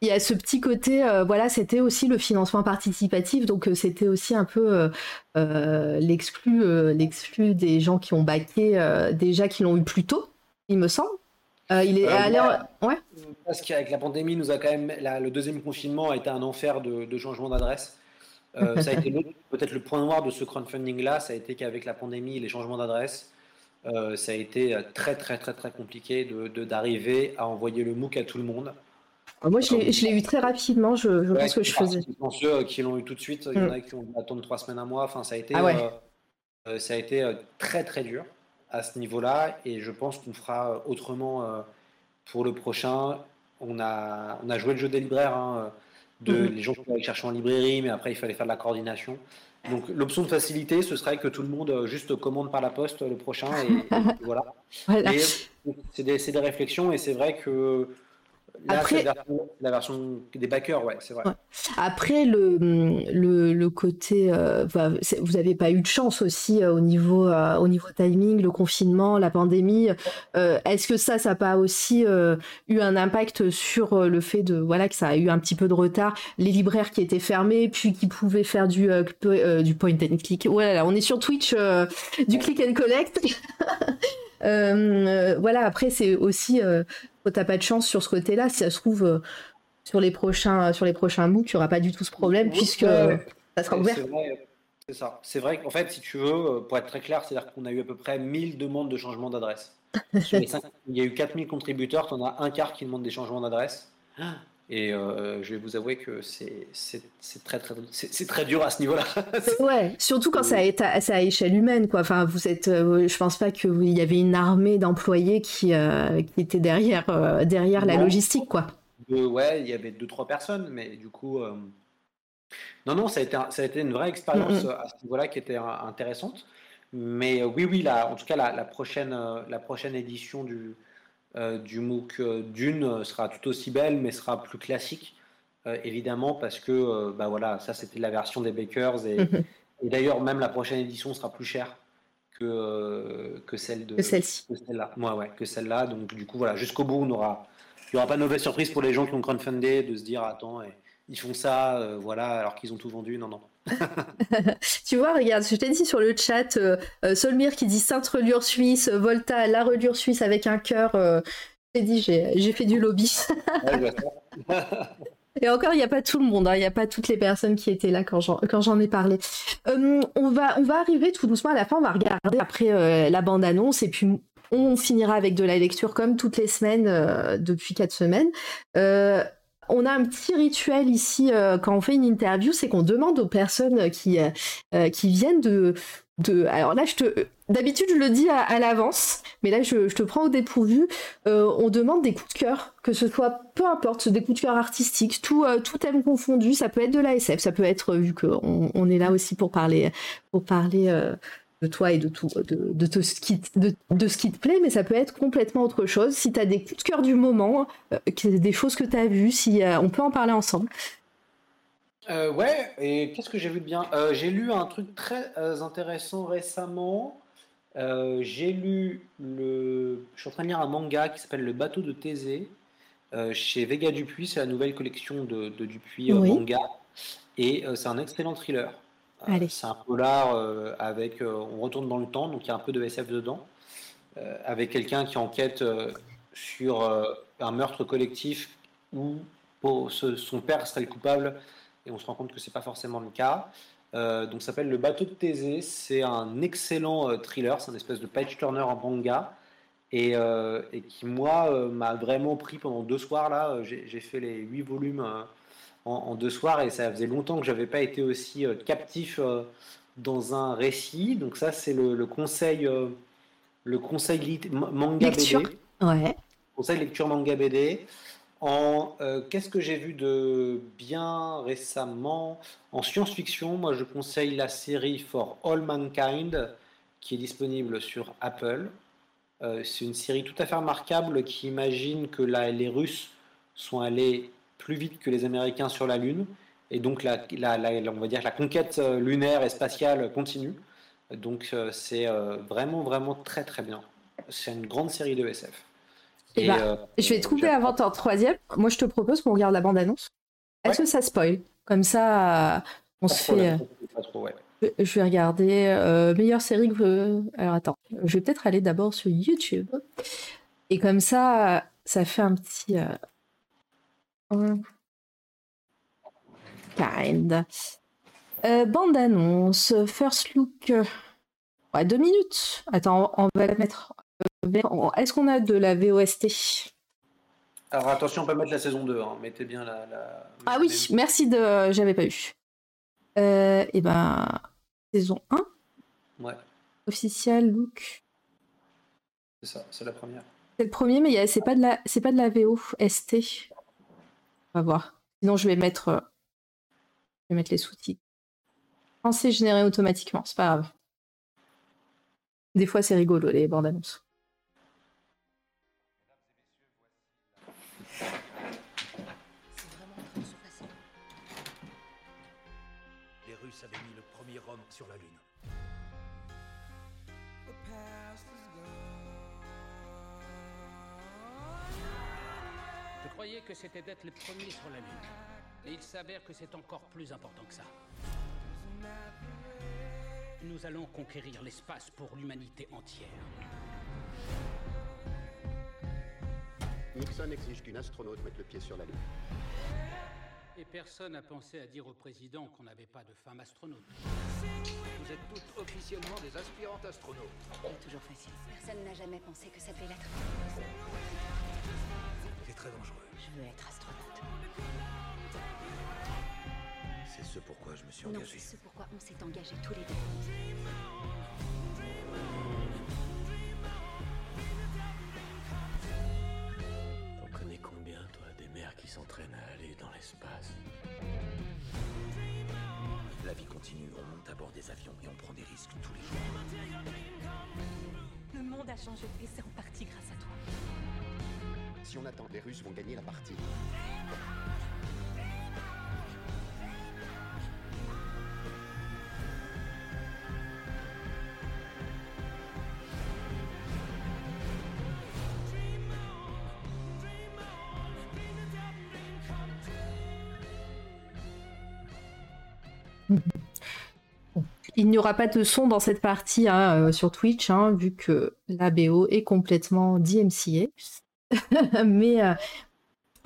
il y a ce petit côté, euh, voilà, c'était aussi le financement participatif, donc euh, c'était aussi un peu euh, l'exclu, l'exclu des gens qui ont baqué déjà, qui l'ont eu plus tôt, il me semble. il est ouais. Parce qu'avec la pandémie, nous a quand même le deuxième confinement a été un enfer de, changement d'adresse. ça a été peut-être le point noir de ce crowdfunding là, ça a été qu'avec la pandémie et les changements d'adresse, ça a été très très très très compliqué de d'arriver à envoyer le MOOC à tout le monde. Ah, moi, je l'ai eu très rapidement, je, je pense que je faisais. ceux euh, qui l'ont eu tout de suite, il y en mm. a qui ont attendre trois semaines, un mois. Enfin, ça a été, ah euh, euh, ça a été très très dur à ce niveau-là, et je pense qu'on fera autrement pour le prochain. On a, on a joué le jeu des libraires, hein, de mm-hmm. les gens qui allaient chercher en librairie, mais après il fallait faire de la coordination. Donc l'option de facilité, ce serait que tout le monde juste commande par la poste le prochain, et, voilà. voilà. C'est des, des, réflexions, et c'est vrai que après, la version, des backers, ouais, c'est vrai. Après, le, le, côté. Euh, vous n'avez pas eu de chance aussi euh, au, niveau, euh, au niveau timing, le confinement, la pandémie. Est-ce que ça, ça n'a pas aussi eu un impact sur le fait de. Voilà, que ça a eu un petit peu de retard Les libraires qui étaient fermés, puis qui pouvaient faire du, du point and click? Voilà, on est sur Twitch, du click and collect. voilà, après, c'est aussi t'as pas de chance sur ce côté-là. Si ça se trouve, euh, sur les prochains, sur les prochains MOOC, tu n'auras pas du tout ce problème puisque ça sera ouvert. C'est ça. C'est vrai qu'en fait, si tu veux, euh, pour être très clair, c'est-à-dire qu'on a eu à peu près 1000 demandes de changement d'adresse. il y a eu 4000 contributeurs, tu en as un quart qui demande des changements d'adresse. Et euh, je vais vous avouer que c'est très très c'est très dur à ce niveau-là. ouais, surtout quand ça est à, à échelle humaine quoi. Enfin, vous êtes, euh, je pense pas qu'il y avait une armée d'employés qui, euh, qui était derrière derrière la logistique quoi. ouais, il y avait deux trois personnes, mais du coup, non non, ça a été ça a été une vraie expérience à ce niveau-là qui était intéressante. Mais oui oui là, en tout cas la, la prochaine la prochaine édition du euh, du MOOC euh, d'une euh, sera tout aussi belle, mais sera plus classique, évidemment, parce que bah voilà, ça c'était la version des Bakers, et, mhm. et d'ailleurs même la prochaine édition sera plus chère que, que celle de celle-ci. celle-là. ouais, que celle-là. Donc du coup voilà, jusqu'au bout, on aura, il n'y aura pas de mauvaise surprise pour les gens qui ont crowdfundé de se dire attends, ils font ça, voilà, alors qu'ils ont tout vendu. Non non. tu vois, regarde, je t'ai dit sur le chat, euh, euh, Solmir qui dit Sainte Relure Suisse, Volta, la relure suisse avec un cœur. Euh, j'ai dit, j'ai fait du lobby. Et encore, il n'y a pas tout le monde, hein, il n'y a pas toutes les personnes qui étaient là quand j'en ai parlé. on, va, on va arriver tout doucement à la fin, on va regarder après la bande-annonce et puis on finira avec de la lecture comme toutes les semaines depuis quatre semaines on a un petit rituel ici euh, quand on fait une interview, c'est qu'on demande aux personnes qui, euh, euh, qui viennent de, de. Alors là, je te. D'habitude, je le dis à, l'avance, mais là, je, te prends au dépourvu. on demande des coups de cœur, que ce soit peu importe, des coups de cœur artistiques, tout, tout thème confondu. Ça peut être de l'ASF, ça peut être vu qu'on on est là aussi pour parler, pour parler de toi et de tout, de, de, ce qui, de, de, ce qui te plaît, mais ça peut être complètement autre chose. Si tu as des coups de cœur du moment, euh, des choses que tu as vues, si, euh, on peut en parler ensemble. Euh, ouais, et qu'est-ce que j'ai vu de bien? J'ai lu un truc très intéressant récemment. j'ai lu le. Je suis en train de lire un manga qui s'appelle Le bateau de Thésée chez Vega Dupuis. C'est la nouvelle collection de, de Dupuis manga. Et c'est un excellent thriller. C'est un polar euh, avec. Euh, on retourne dans le temps, donc il y a un peu de SF dedans, euh, avec quelqu'un qui enquête sur un meurtre collectif où son père serait le coupable et on se rend compte que c'est pas forcément le cas. donc, ça s'appelle Le bateau de Thésée. C'est un excellent thriller. C'est une espèce de page turner en manga. Et, et qui, moi, m'a vraiment pris pendant deux soirs. là. J'ai fait les huit volumes en, deux soirs et ça faisait longtemps que j'avais pas été aussi captif dans un récit. Donc ça, c'est le, conseil, euh, le conseil manga lecture. BD. Ouais. Conseil lecture manga BD. En euh, qu'est-ce que j'ai vu de bien récemment? En science-fiction Moi, je conseille la série For All Mankind qui est disponible sur Apple. Euh, c'est une série tout à fait remarquable qui imagine que là, les Russes sont allés plus vite que les Américains sur la Lune et donc, la, on va dire la conquête euh, lunaire et spatiale continue. Donc, euh, c'est euh, vraiment, vraiment très, très bien. C'est une grande série de SF. Eh et, ben, je vais te couper avant ton troisième. Moi, je te propose qu'on regarde la bande-annonce. Est-ce que ça spoil? Comme ça, on se fait. Je vais regarder meilleure série que. Alors attends, je vais peut-être aller d'abord sur YouTube. Et comme ça, ça fait un petit. Kind. Euh, bande annonce, first look. Ouais, deux minutes. Attends, on va la mettre. Euh, est-ce qu'on a de la VOST Alors attention, on peut mettre la saison 2. Hein. Mettez bien la. Ah oui, merci de. J'avais pas eu. Euh, et eh ben. Saison 1 Ouais. Officiel, look. C'est ça, c'est la première. C'est le premier, mais c'est pas de la, c'est pas de la VOST. On va voir. Sinon, je vais mettre je vais mettre les sous-titres. Français généré automatiquement, c'est pas grave. Des fois, c'est rigolo, les bandes annonces. Je croyais que c'était d'être le premier sur la Lune. Et il s'avère que c'est encore plus important que ça. Nous allons conquérir l'espace pour l'humanité entière. Nixon exige qu'une astronaute mette le pied sur la Lune. Et personne n'a pensé à dire au président qu'on n'avait pas de femme astronaute. Vous êtes toutes officiellement des aspirantes astronautes. C'est toujours facile. Personne n'a jamais pensé que ça devait l'être. C'est très dangereux. Je veux être astronaute. C'est ce pourquoi je me suis engagé. Non, c'est ce pourquoi on s'est engagé tous les deux. T'en connais combien, toi, des mères qui s'entraînent à aller dans l'espace? La vie continue, on monte à bord des avions et on prend des risques tous les jours. Le monde a changé et c'est en partie grâce à toi. Si on attend, les Russes vont gagner la partie. Il n'y aura pas de son dans cette partie hein, euh, sur Twitch, hein, vu que la BO est complètement DMCA. Mais euh,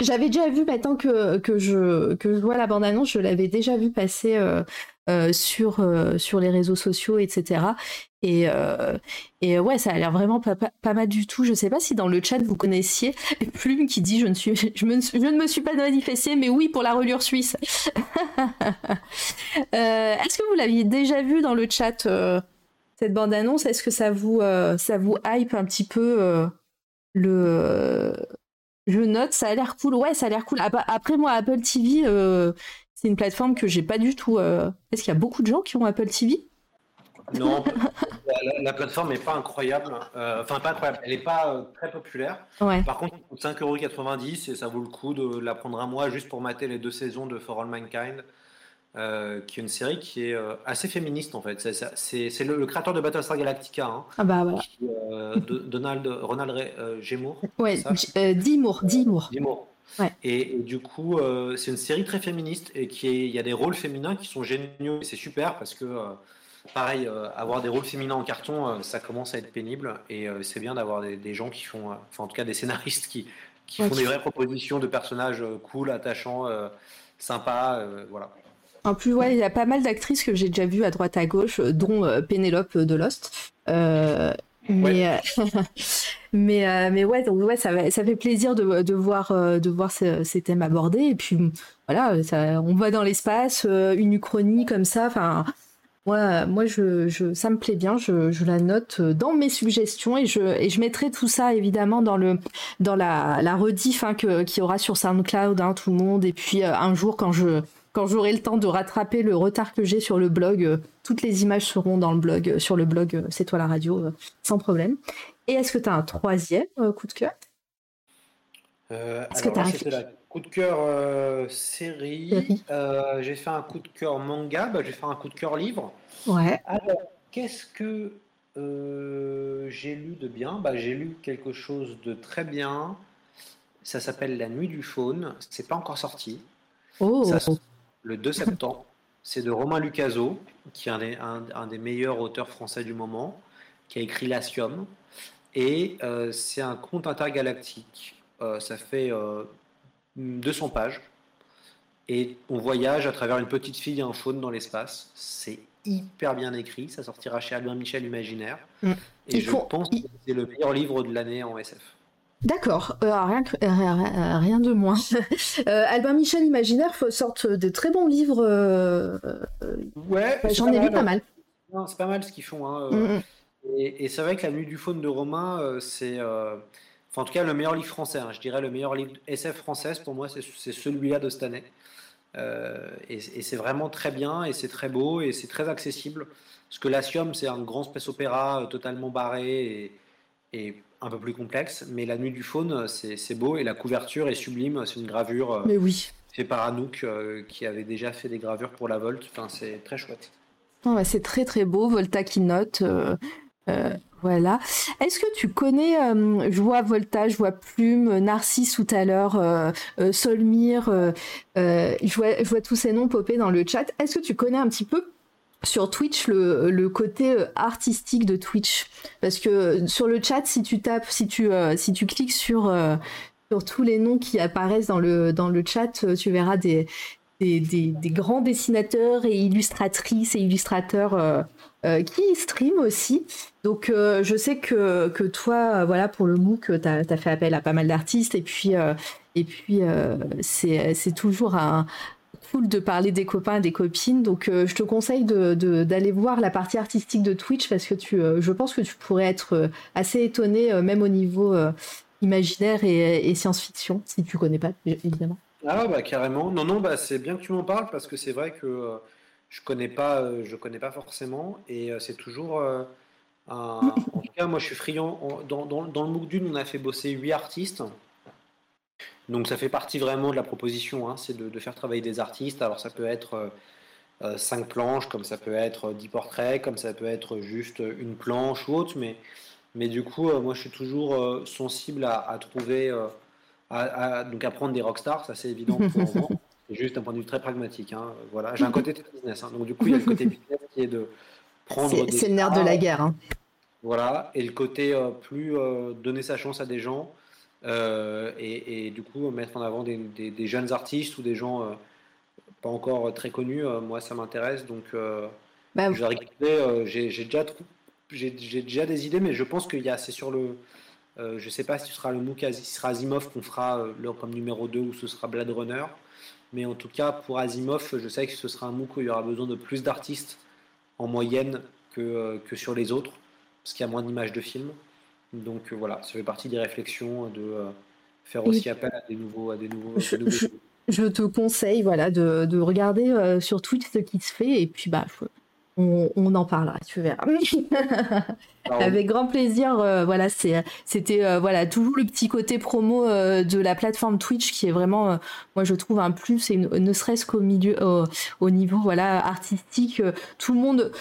j'avais déjà vu, maintenant que, je, que je vois la bande-annonce, je l'avais déjà vu passer euh, euh, sur, sur les réseaux sociaux, etc. Et, et ouais, ça a l'air vraiment pas, pas, mal du tout. Je sais pas si dans le chat vous connaissiez Plume qui dit je ne, suis, je, me, je ne me suis pas manifesté, mais oui pour la relure suisse. Est-ce que vous l'aviez déjà vu dans le chat cette bande-annonce? Est-ce que ça vous, ça vous hype un petit peu le je note, ça a l'air cool. Ouais, ça a l'air cool. Après, moi, Apple TV, euh, c'est une plateforme que j'ai pas du tout. Euh, est-ce qu'il y a beaucoup de gens qui ont Apple TV Non, la, plateforme n'est pas incroyable. Euh, enfin, pas incroyable. Elle n'est pas très populaire. Par contre, elle coûte 5,90€ et ça vaut le coup de la prendre un mois juste pour mater les deux saisons de For All Mankind. Euh, qui est une série qui est euh, assez féministe en fait. C'est le, créateur de Battlestar Galactica. Hein, ah bah voilà. Euh, Donald, Ronald Gemour. Ouais, Dimour, Dimour. Ouais. Et, du coup, c'est une série très féministe et qui il y a des rôles féminins qui sont géniaux et c'est super parce que pareil, avoir des rôles féminins en carton, ça commence à être pénible et c'est bien d'avoir des, gens qui font, enfin en tout cas des scénaristes qui, qui font des vraies propositions de personnages cool, attachants, sympas, voilà. En plus, ouais, il y a pas mal d'actrices que j'ai déjà vues à droite à gauche, dont Pénélope de Lost. mais, mais, mais ouais, donc ouais, ça, ça fait plaisir de, de voir, de voir ces, ces, thèmes abordés. Et puis voilà, ça, on va dans l'espace, une uchronie comme ça. Enfin, moi, moi je, je, ça me plaît bien, je, je, la note dans mes suggestions et je, et je mettrai tout ça évidemment dans, le, dans la, la rediff hein, qu'il y aura sur SoundCloud, hein, tout le monde. Et puis euh, un jour, quand je quand j'aurai le temps de rattraper le retard que j'ai sur le blog, euh, toutes les images seront dans le blog, euh, sur le blog C'est toi la radio, sans problème. Et est-ce que tu as un troisième coup de cœur? Est-ce que tu as un coup de cœur euh, série. Euh, j'ai fait un coup de cœur manga. Bah, j'ai fait un coup de cœur livre. Ouais. Alors, qu'est-ce que euh, j'ai lu de bien? Bah, J'ai lu quelque chose de très bien. Ça s'appelle La Nuit du Faune. C'est pas encore sorti. Oh. Le 2 septembre. C'est de Romain Lucaso, qui est un des, un, des, meilleurs auteurs français du moment, qui a écrit L'Asium. Et c'est un conte intergalactique. ça fait 200 pages. Et on voyage à travers une petite fille en faune dans l'espace. C'est hyper bien écrit. Ça sortira chez Albin Michel Imaginaire. Mm. Et je pense que c'est le meilleur livre de l'année en SF. D'accord, euh, rien, euh, rien, de moins. euh, Albin Michel Imaginaire sorte de très bons livres. Euh, ouais, j'en ai lu pas mal. C'est pas mal ce qu'ils font. Hein, mm. Et, et c'est vrai que La Nuit du Faune de Romain, c'est en tout cas, le meilleur livre français. Hein. je dirais le meilleur livre SF française pour moi, c'est celui-là de cette année. Euh, et, c'est vraiment très bien, et c'est très beau, et c'est très accessible. Parce que l'Asium, c'est un grand space opéra euh, totalement barré et, un peu plus complexe. Mais La Nuit du Faune, c'est beau, et la couverture est sublime. C'est une gravure euh, mais oui. faite par Anouk, qui avait déjà fait des gravures pour la Volt. Enfin, c'est très chouette. c'est très très beau, Volta qui note. Voilà. Est-ce que tu connais, euh, je vois Volta, je vois Plume, Narcisse tout à l'heure, euh, euh, Solmire, je vois, tous ces noms popper dans le chat. Est-ce que tu connais un petit peu sur Twitch le, côté artistique de Twitch Parce que sur le chat, si tu tapes, si tu, si tu cliques sur, sur tous les noms qui apparaissent dans le, dans le chat, tu verras des, des, grands dessinateurs et illustratrices et illustrateurs euh, qui stream aussi. Donc euh, je sais que, que toi, euh, voilà, pour le MOOC, tu as, fait appel à pas mal d'artistes et puis, et puis c'est toujours un, cool de parler des copains et des copines. Donc je te conseille d'aller de, voir la partie artistique de Twitch parce que tu, je pense que tu pourrais être assez étonné, même au niveau imaginaire et, science-fiction, si tu connais pas, évidemment. Ah bah carrément. Non, non, bah, c'est bien que tu m'en parles parce que c'est vrai que je connais pas, euh, je connais pas forcément, et euh, c'est toujours euh, un... En tout cas, moi, je suis friand. Dans, dans, le MOOC d'une, on a fait bosser huit artistes. Donc, ça fait partie vraiment de la proposition, hein, c'est de, faire travailler des artistes. Alors, ça peut être cinq planches, comme ça peut être dix portraits, comme ça peut être juste une planche ou autre. Mais, mais du coup, moi, je suis toujours sensible à, trouver, à, donc à prendre des rockstars, ça c'est évident pour moi juste un point de vue très pragmatique. Hein. Voilà, j'ai un côté très business. Hein. Donc du coup, il y a le côté business qui est de prendre. C'est le nerf de la guerre. Hein. Voilà, et le côté euh, plus euh, donner sa chance à des gens euh, et, du coup mettre en avant des, jeunes artistes ou des gens pas encore très connus. moi, ça m'intéresse. Donc, bah, j'ai déjà, j'ai déjà des idées, mais je pense qu'il y a, c'est sur le. je sais pas si ce sera le MOOC, si ce sera Asimov qu'on fera comme numéro 2 ou ce sera Blade Runner. Mais en tout cas, pour Asimov, je sais que ce sera un MOOC où il y aura besoin de plus d'artistes en moyenne que, euh, que sur les autres, parce qu'il y a moins d'images de films. Donc euh, voilà, ça fait partie des réflexions de euh, faire aussi appel à des nouveaux. À des nouveaux, je, te conseille voilà, de, de regarder sur Twitch ce qui se fait, et puis bah, on, en parlera, tu verras. Avec grand plaisir. Euh, voilà, c'était euh, voilà toujours le petit côté promo euh, de la plateforme Twitch qui est vraiment, moi je trouve un plus, et ne serait-ce qu'au milieu, au niveau voilà artistique, tout le monde.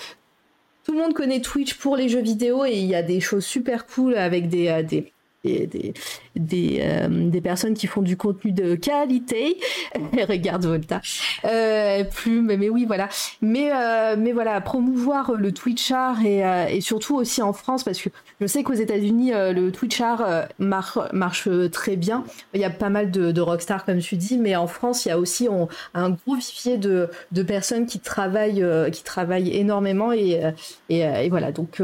Tout le monde connaît Twitch pour les jeux vidéo et il y a des choses super cool avec des, des des, des, euh, des, personnes qui font du contenu de qualité. Regarde Volta. Euh, plus, mais, oui, voilà. Mais, euh, mais voilà, promouvoir le Twitchart et, euh, et, surtout aussi en France, parce que je sais qu'aux États-Unis, le Twitchart marche, marche très bien. Il y a pas mal de, de rockstars, comme tu dis, mais en France, il y a aussi un gros vivier de, de personnes qui travaillent, qui travaillent énormément. Et, et, et voilà, donc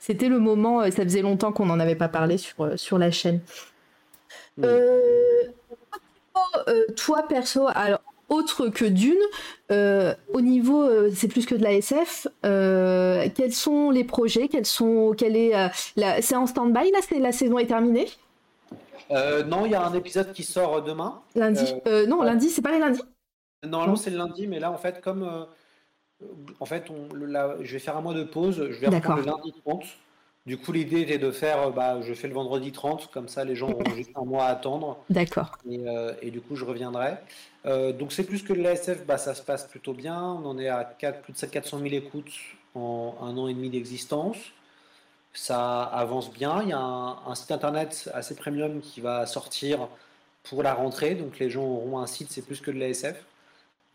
c'était le moment, ça faisait longtemps qu'on n'en avait pas parlé sur la chaîne. Euh, euh, toi, perso, alors autre que d'une, euh, au niveau, c'est plus que de la SF. quels sont les projets Quels sont, quelle est la, c'est en stand-by là C'est la saison est terminée? Non, il y a un épisode qui sort demain. Lundi Non, lundi, c'est pas les lundis? Normalement, c'est le lundi, mais là, en fait, comme en fait, on, je vais faire un mois de pause. Je vais reprendre le lundi 30. Du coup, l'idée était de faire, euh, bah, je fais le vendredi 30, comme ça les gens auront juste un mois à attendre. D'accord. Et, euh, et, du coup, je reviendrai. Euh, donc, c'est plus que l'ASF, bah, ça se passe plutôt bien. On en est à 4, plus de 400 000 écoutes en un an et demi d'existence. Ça avance bien. Il y a un, un, site internet assez premium qui va sortir pour la rentrée. Donc, les gens auront un site, c'est plus que de l'ASF.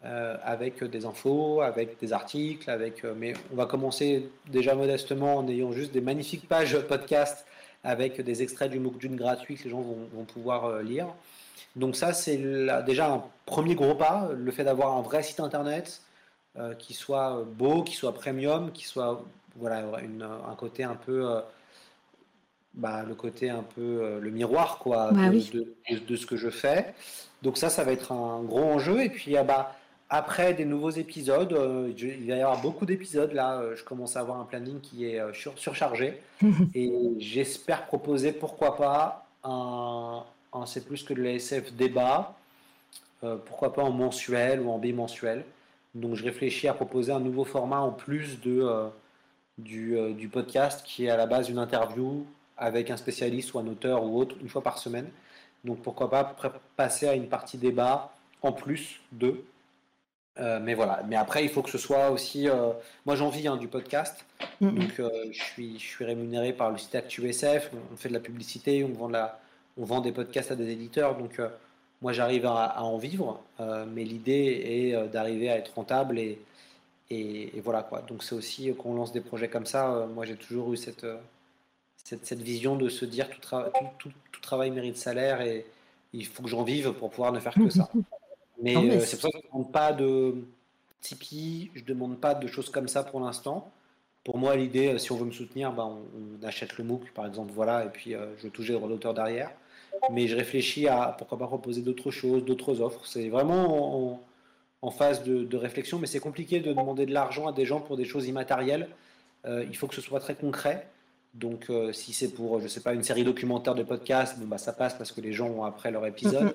Euh, avec des infos, avec des articles, avec. Euh, mais on va commencer déjà modestement en ayant juste des magnifiques pages podcast avec des extraits du MOOC d'une gratuit que les gens vont, pouvoir euh, lire. Donc ça, c'est déjà un premier gros pas, le fait d'avoir un vrai site internet qui soit beau, qui soit premium, qui soit voilà une, un côté un peu bah, le côté un peu le miroir quoi bah de, de, ce que je fais. Donc ça, ça va être un gros enjeu. Et puis, ah bah, après des nouveaux épisodes, euh, il va y avoir beaucoup d'épisodes. Là, euh, je commence à avoir un planning qui est euh, surchargé. et j'espère proposer, pourquoi pas, un, C'est plus que de l'ASF débat. pourquoi pas en mensuel ou en bimensuel. Donc je réfléchis à proposer un nouveau format en plus de, du, du, podcast qui est à la base une interview avec un spécialiste ou un auteur ou autre une fois par semaine. Donc pourquoi pas passer à une partie débat en plus de euh, mais voilà. Mais après, il faut que ce soit aussi. Euh, moi, j'en vis hein, du podcast. Donc, euh, je, suis, je suis rémunéré par le site ActuSF. On fait de la publicité, on vend, la, on vend des podcasts à des éditeurs. Donc, moi, j'arrive à, en vivre. mais l'idée est d'arriver à être rentable. Et, et, voilà quoi. Donc, c'est aussi qu'on lance des projets comme ça. moi, j'ai toujours eu cette, cette, cette, vision de se dire tout, tout, tout travail mérite salaire et il faut que j'en vive pour pouvoir ne faire que ça. Mais, euh, c'est pour ça que je ne demande pas de Tipeee, je ne demande pas de choses comme ça pour l'instant. Pour moi, l'idée, euh, si on veut me soutenir, ben, on, achète le MOOC, par exemple, voilà, et puis euh, je touche les droits d'auteur derrière. Mais je réfléchis à pourquoi pas proposer d'autres choses, d'autres offres. C'est vraiment en, en, phase de, réflexion, mais c'est compliqué de demander de l'argent à des gens pour des choses immatérielles. il faut que ce soit très concret. Donc, si c'est pour, je sais pas, une série documentaire de podcast, bon, bah, ça passe parce que les gens ont après leur épisode.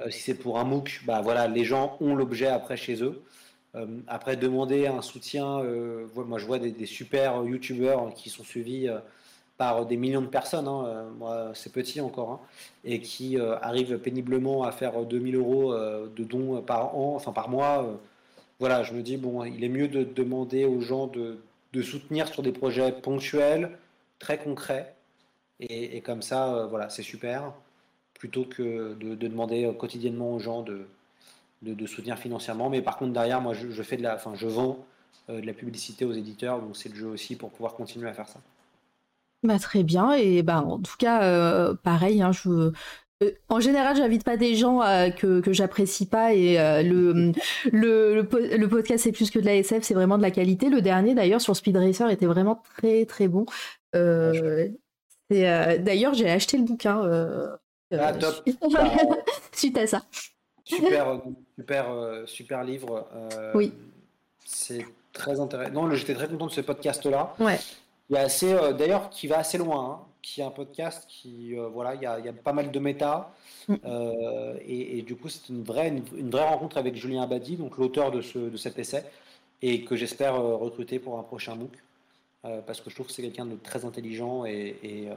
Euh, si c'est pour un MOOC, bah voilà, les gens ont l'objet après chez eux. Euh, après, demander un soutien, euh, moi je vois des, super youtubeurs qui sont suivis par des millions de personnes, hein, moi c'est petit encore, hein, et qui arrivent péniblement à faire 2000 euros de dons par an, enfin par mois. voilà, je me dis, bon, il est mieux de demander aux gens de, de soutenir sur des projets ponctuels, très concrets, et, et comme ça, voilà, c'est super plutôt que de, demander euh, quotidiennement aux gens de, de, soutenir financièrement. Mais par contre, derrière, moi, je, fais de la, enfin, je vends euh, de la publicité aux éditeurs, donc c'est le jeu aussi pour pouvoir continuer à faire ça. Bah, très bien, et bah, en tout cas, euh, pareil, hein, je, en général, j'invite pas des gens que, que j'apprécie pas et le, le, le, podcast c'est plus que de la SF, c'est vraiment de la qualité. Le dernier d'ailleurs sur Speed Racer était vraiment très très bon. d'ailleurs, j'ai acheté le bouquin ah, top. Suite à ça. Super, euh, super, euh, super livre. Euh, oui. C'est très intéressant. Non, j'étais très content de ce podcast-là. Ouais. Il y a assez, d'ailleurs, qui va assez loin. Hein, qui est un podcast qui, voilà, il y, a, il y, a, pas mal de méta. Mm. Et, du coup, c'est une vraie, une, vraie rencontre avec Julien Abadi, donc l'auteur de, ce, de cet essai, et que j'espère recruter pour un prochain MOOC. parce que je trouve que c'est quelqu'un de très intelligent et, et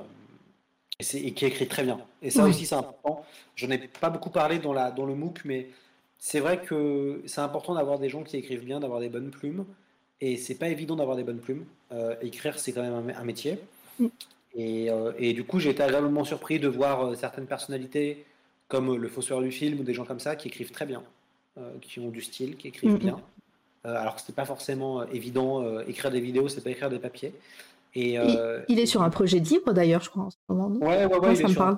et, qui écrit très bien. Et ça aussi, c'est important. Je n'ai pas beaucoup parlé dans, la, dans le MOOC, mais c'est vrai que c'est important d'avoir des gens qui écrivent bien, d'avoir des bonnes plumes. Et c'est pas évident d'avoir des bonnes plumes. Euh, écrire, c'est quand même un, métier. Et, et, du coup, j'ai été agréablement surpris de voir certaines personnalités, comme le fossoyeur du film ou des gens comme ça, qui écrivent très bien, qui ont du style, qui écrivent bien. alors que c'était pas forcément évident, écrire des vidéos, c'est pas écrire des papiers. Et, il, est sur un projet de livre d'ailleurs, je crois, en ce moment. ouais, ouais, ouais, ça me parle.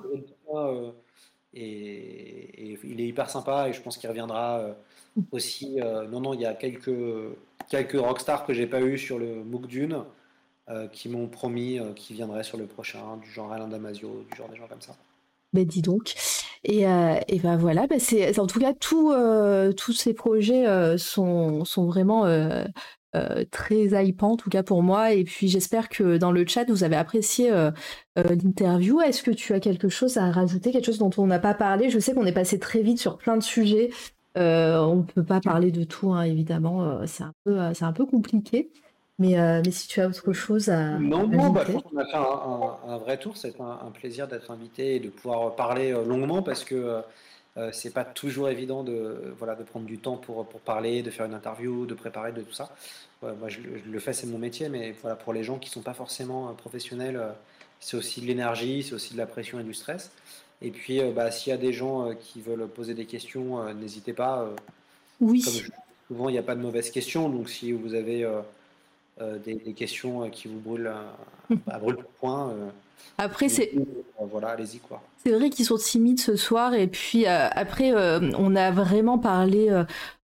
et, il est hyper sympa et je pense qu'il reviendra aussi. non, non, il y a quelques, quelques rockstars que j'ai pas eu sur le MOOC Dune. Euh, qui m'ont promis euh, qu'ils viendraient sur le prochain, du genre Alain Damasio, du genre des gens comme ça. Ben dis donc. Et, euh, et ben voilà, ben c'est, en tout cas, tout, tous ces projets sont, sont vraiment très hypants, en tout cas pour moi. Et puis j'espère que dans le chat, vous avez apprécié l'interview. Est-ce que tu as quelque chose à rajouter, quelque chose dont on n'a pas parlé? Je sais qu'on est passé très vite sur plein de sujets. on ne peut pas parler de tout, hein, évidemment. c'est, un peu, c'est un peu compliqué. Mais, euh, mais si tu as autre chose à. Non, non, bah, je pense qu'on a fait un, un, vrai tour. C'est un, un, plaisir d'être invité et de pouvoir parler euh, longuement parce que euh, euh, c'est pas toujours évident de, voilà, de prendre du temps pour, pour parler, de faire une interview, de préparer, de tout ça. moi, je, le fais, c'est mon métier, mais voilà, pour les gens qui sont pas forcément professionnels, c'est aussi de l'énergie, c'est aussi de la pression et du stress. Et puis, bah, s'il y a des gens qui veulent poser des questions, n'hésitez pas. oui. souvent, il n'y a pas de mauvaises questions. Donc, si vous avez euh, des, questions euh, qui vous brûlent, à brûle pour point. Euh, après, c'est. voilà, allez-y quoi. C'est vrai qu'ils sont timides ce soir et puis après on a vraiment parlé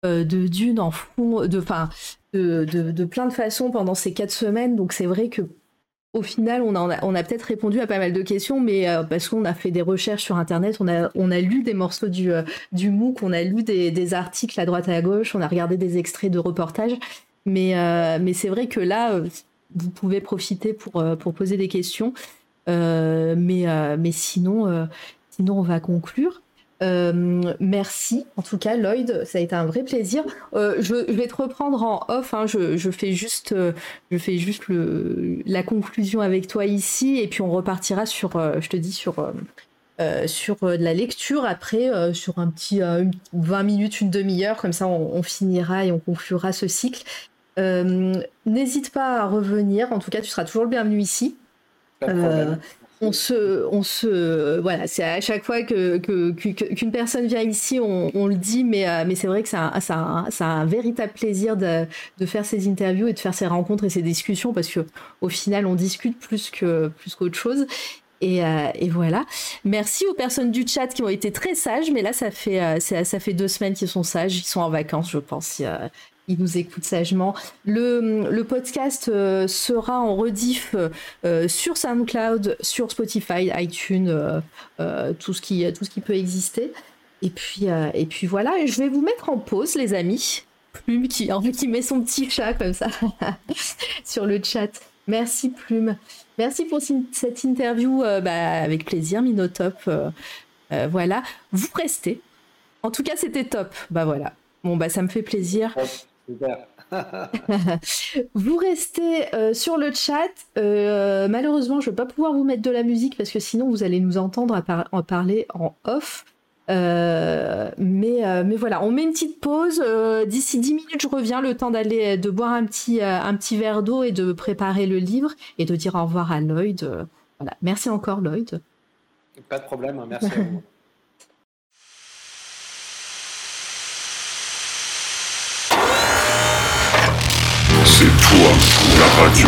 de Dune en fond, de, enfin, de, de, plein de façons pendant ces quatre semaines. Donc c'est vrai que au final, on a, on a peut-être répondu à pas mal de questions, mais parce qu'on a fait des recherches sur Internet, on a, on a lu des morceaux du, du MOOC, on a lu des, des, articles à droite et à gauche, on a regardé des extraits de reportages. Mais, euh, mais c'est vrai que là, euh, vous pouvez profiter pour, euh, pour poser des questions. Mais, mais sinon, sinon, on va conclure. merci. En tout cas, Lloyd, ça a été un vrai plaisir. je, vais te reprendre en off. Hein. je, fais juste, je fais juste le, la conclusion avec toi ici, et puis on repartira sur, je te dis sur. sur de la lecture après sur un petit 20 minutes une demi-heure comme ça on, finira et on conclura ce cycle euh, n'hésite pas à revenir. En tout cas, tu seras toujours le bienvenu ici. Euh, on se, on se, voilà, c'est à chaque fois que, qu'une personne vient ici, on, le dit, mais, euh, mais c'est vrai que c'est un, un, véritable plaisir de, faire ces interviews et de faire ces rencontres et ces discussions parce que au final, on discute plus que plus qu'autre chose. Et, et, voilà. Merci aux personnes du chat qui ont été très sages, mais là, ça fait, ça, ça fait deux semaines qu'ils sont sages. Ils sont en vacances, je pense il nous écoute sagement. Le, podcast euh, sera en rediff euh, sur SoundCloud, sur Spotify, iTunes, euh, tout, ce qui, peut exister. Et puis, voilà, je vais vous mettre en pause, les amis. Plume qui, qui met son petit chat comme ça sur le chat. Merci Plume. Merci pour cette interview bah, avec plaisir, Minotop. voilà, vous restez. En tout cas, c'était top. Bah voilà. Bon, bah ça me fait plaisir. vous restez euh, sur le chat. Euh, malheureusement, je ne vais pas pouvoir vous mettre de la musique parce que sinon vous allez nous entendre en parler en off. Euh, mais, mais voilà, on met une petite pause. D'ici 10 minutes, je reviens. Le temps d'aller de boire un petit, un petit verre d'eau et de préparer le livre et de dire au revoir à Lloyd. voilà. Merci encore, Lloyd. Pas de problème. Hein. Merci à vous. C'est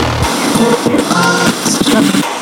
toi, la radio.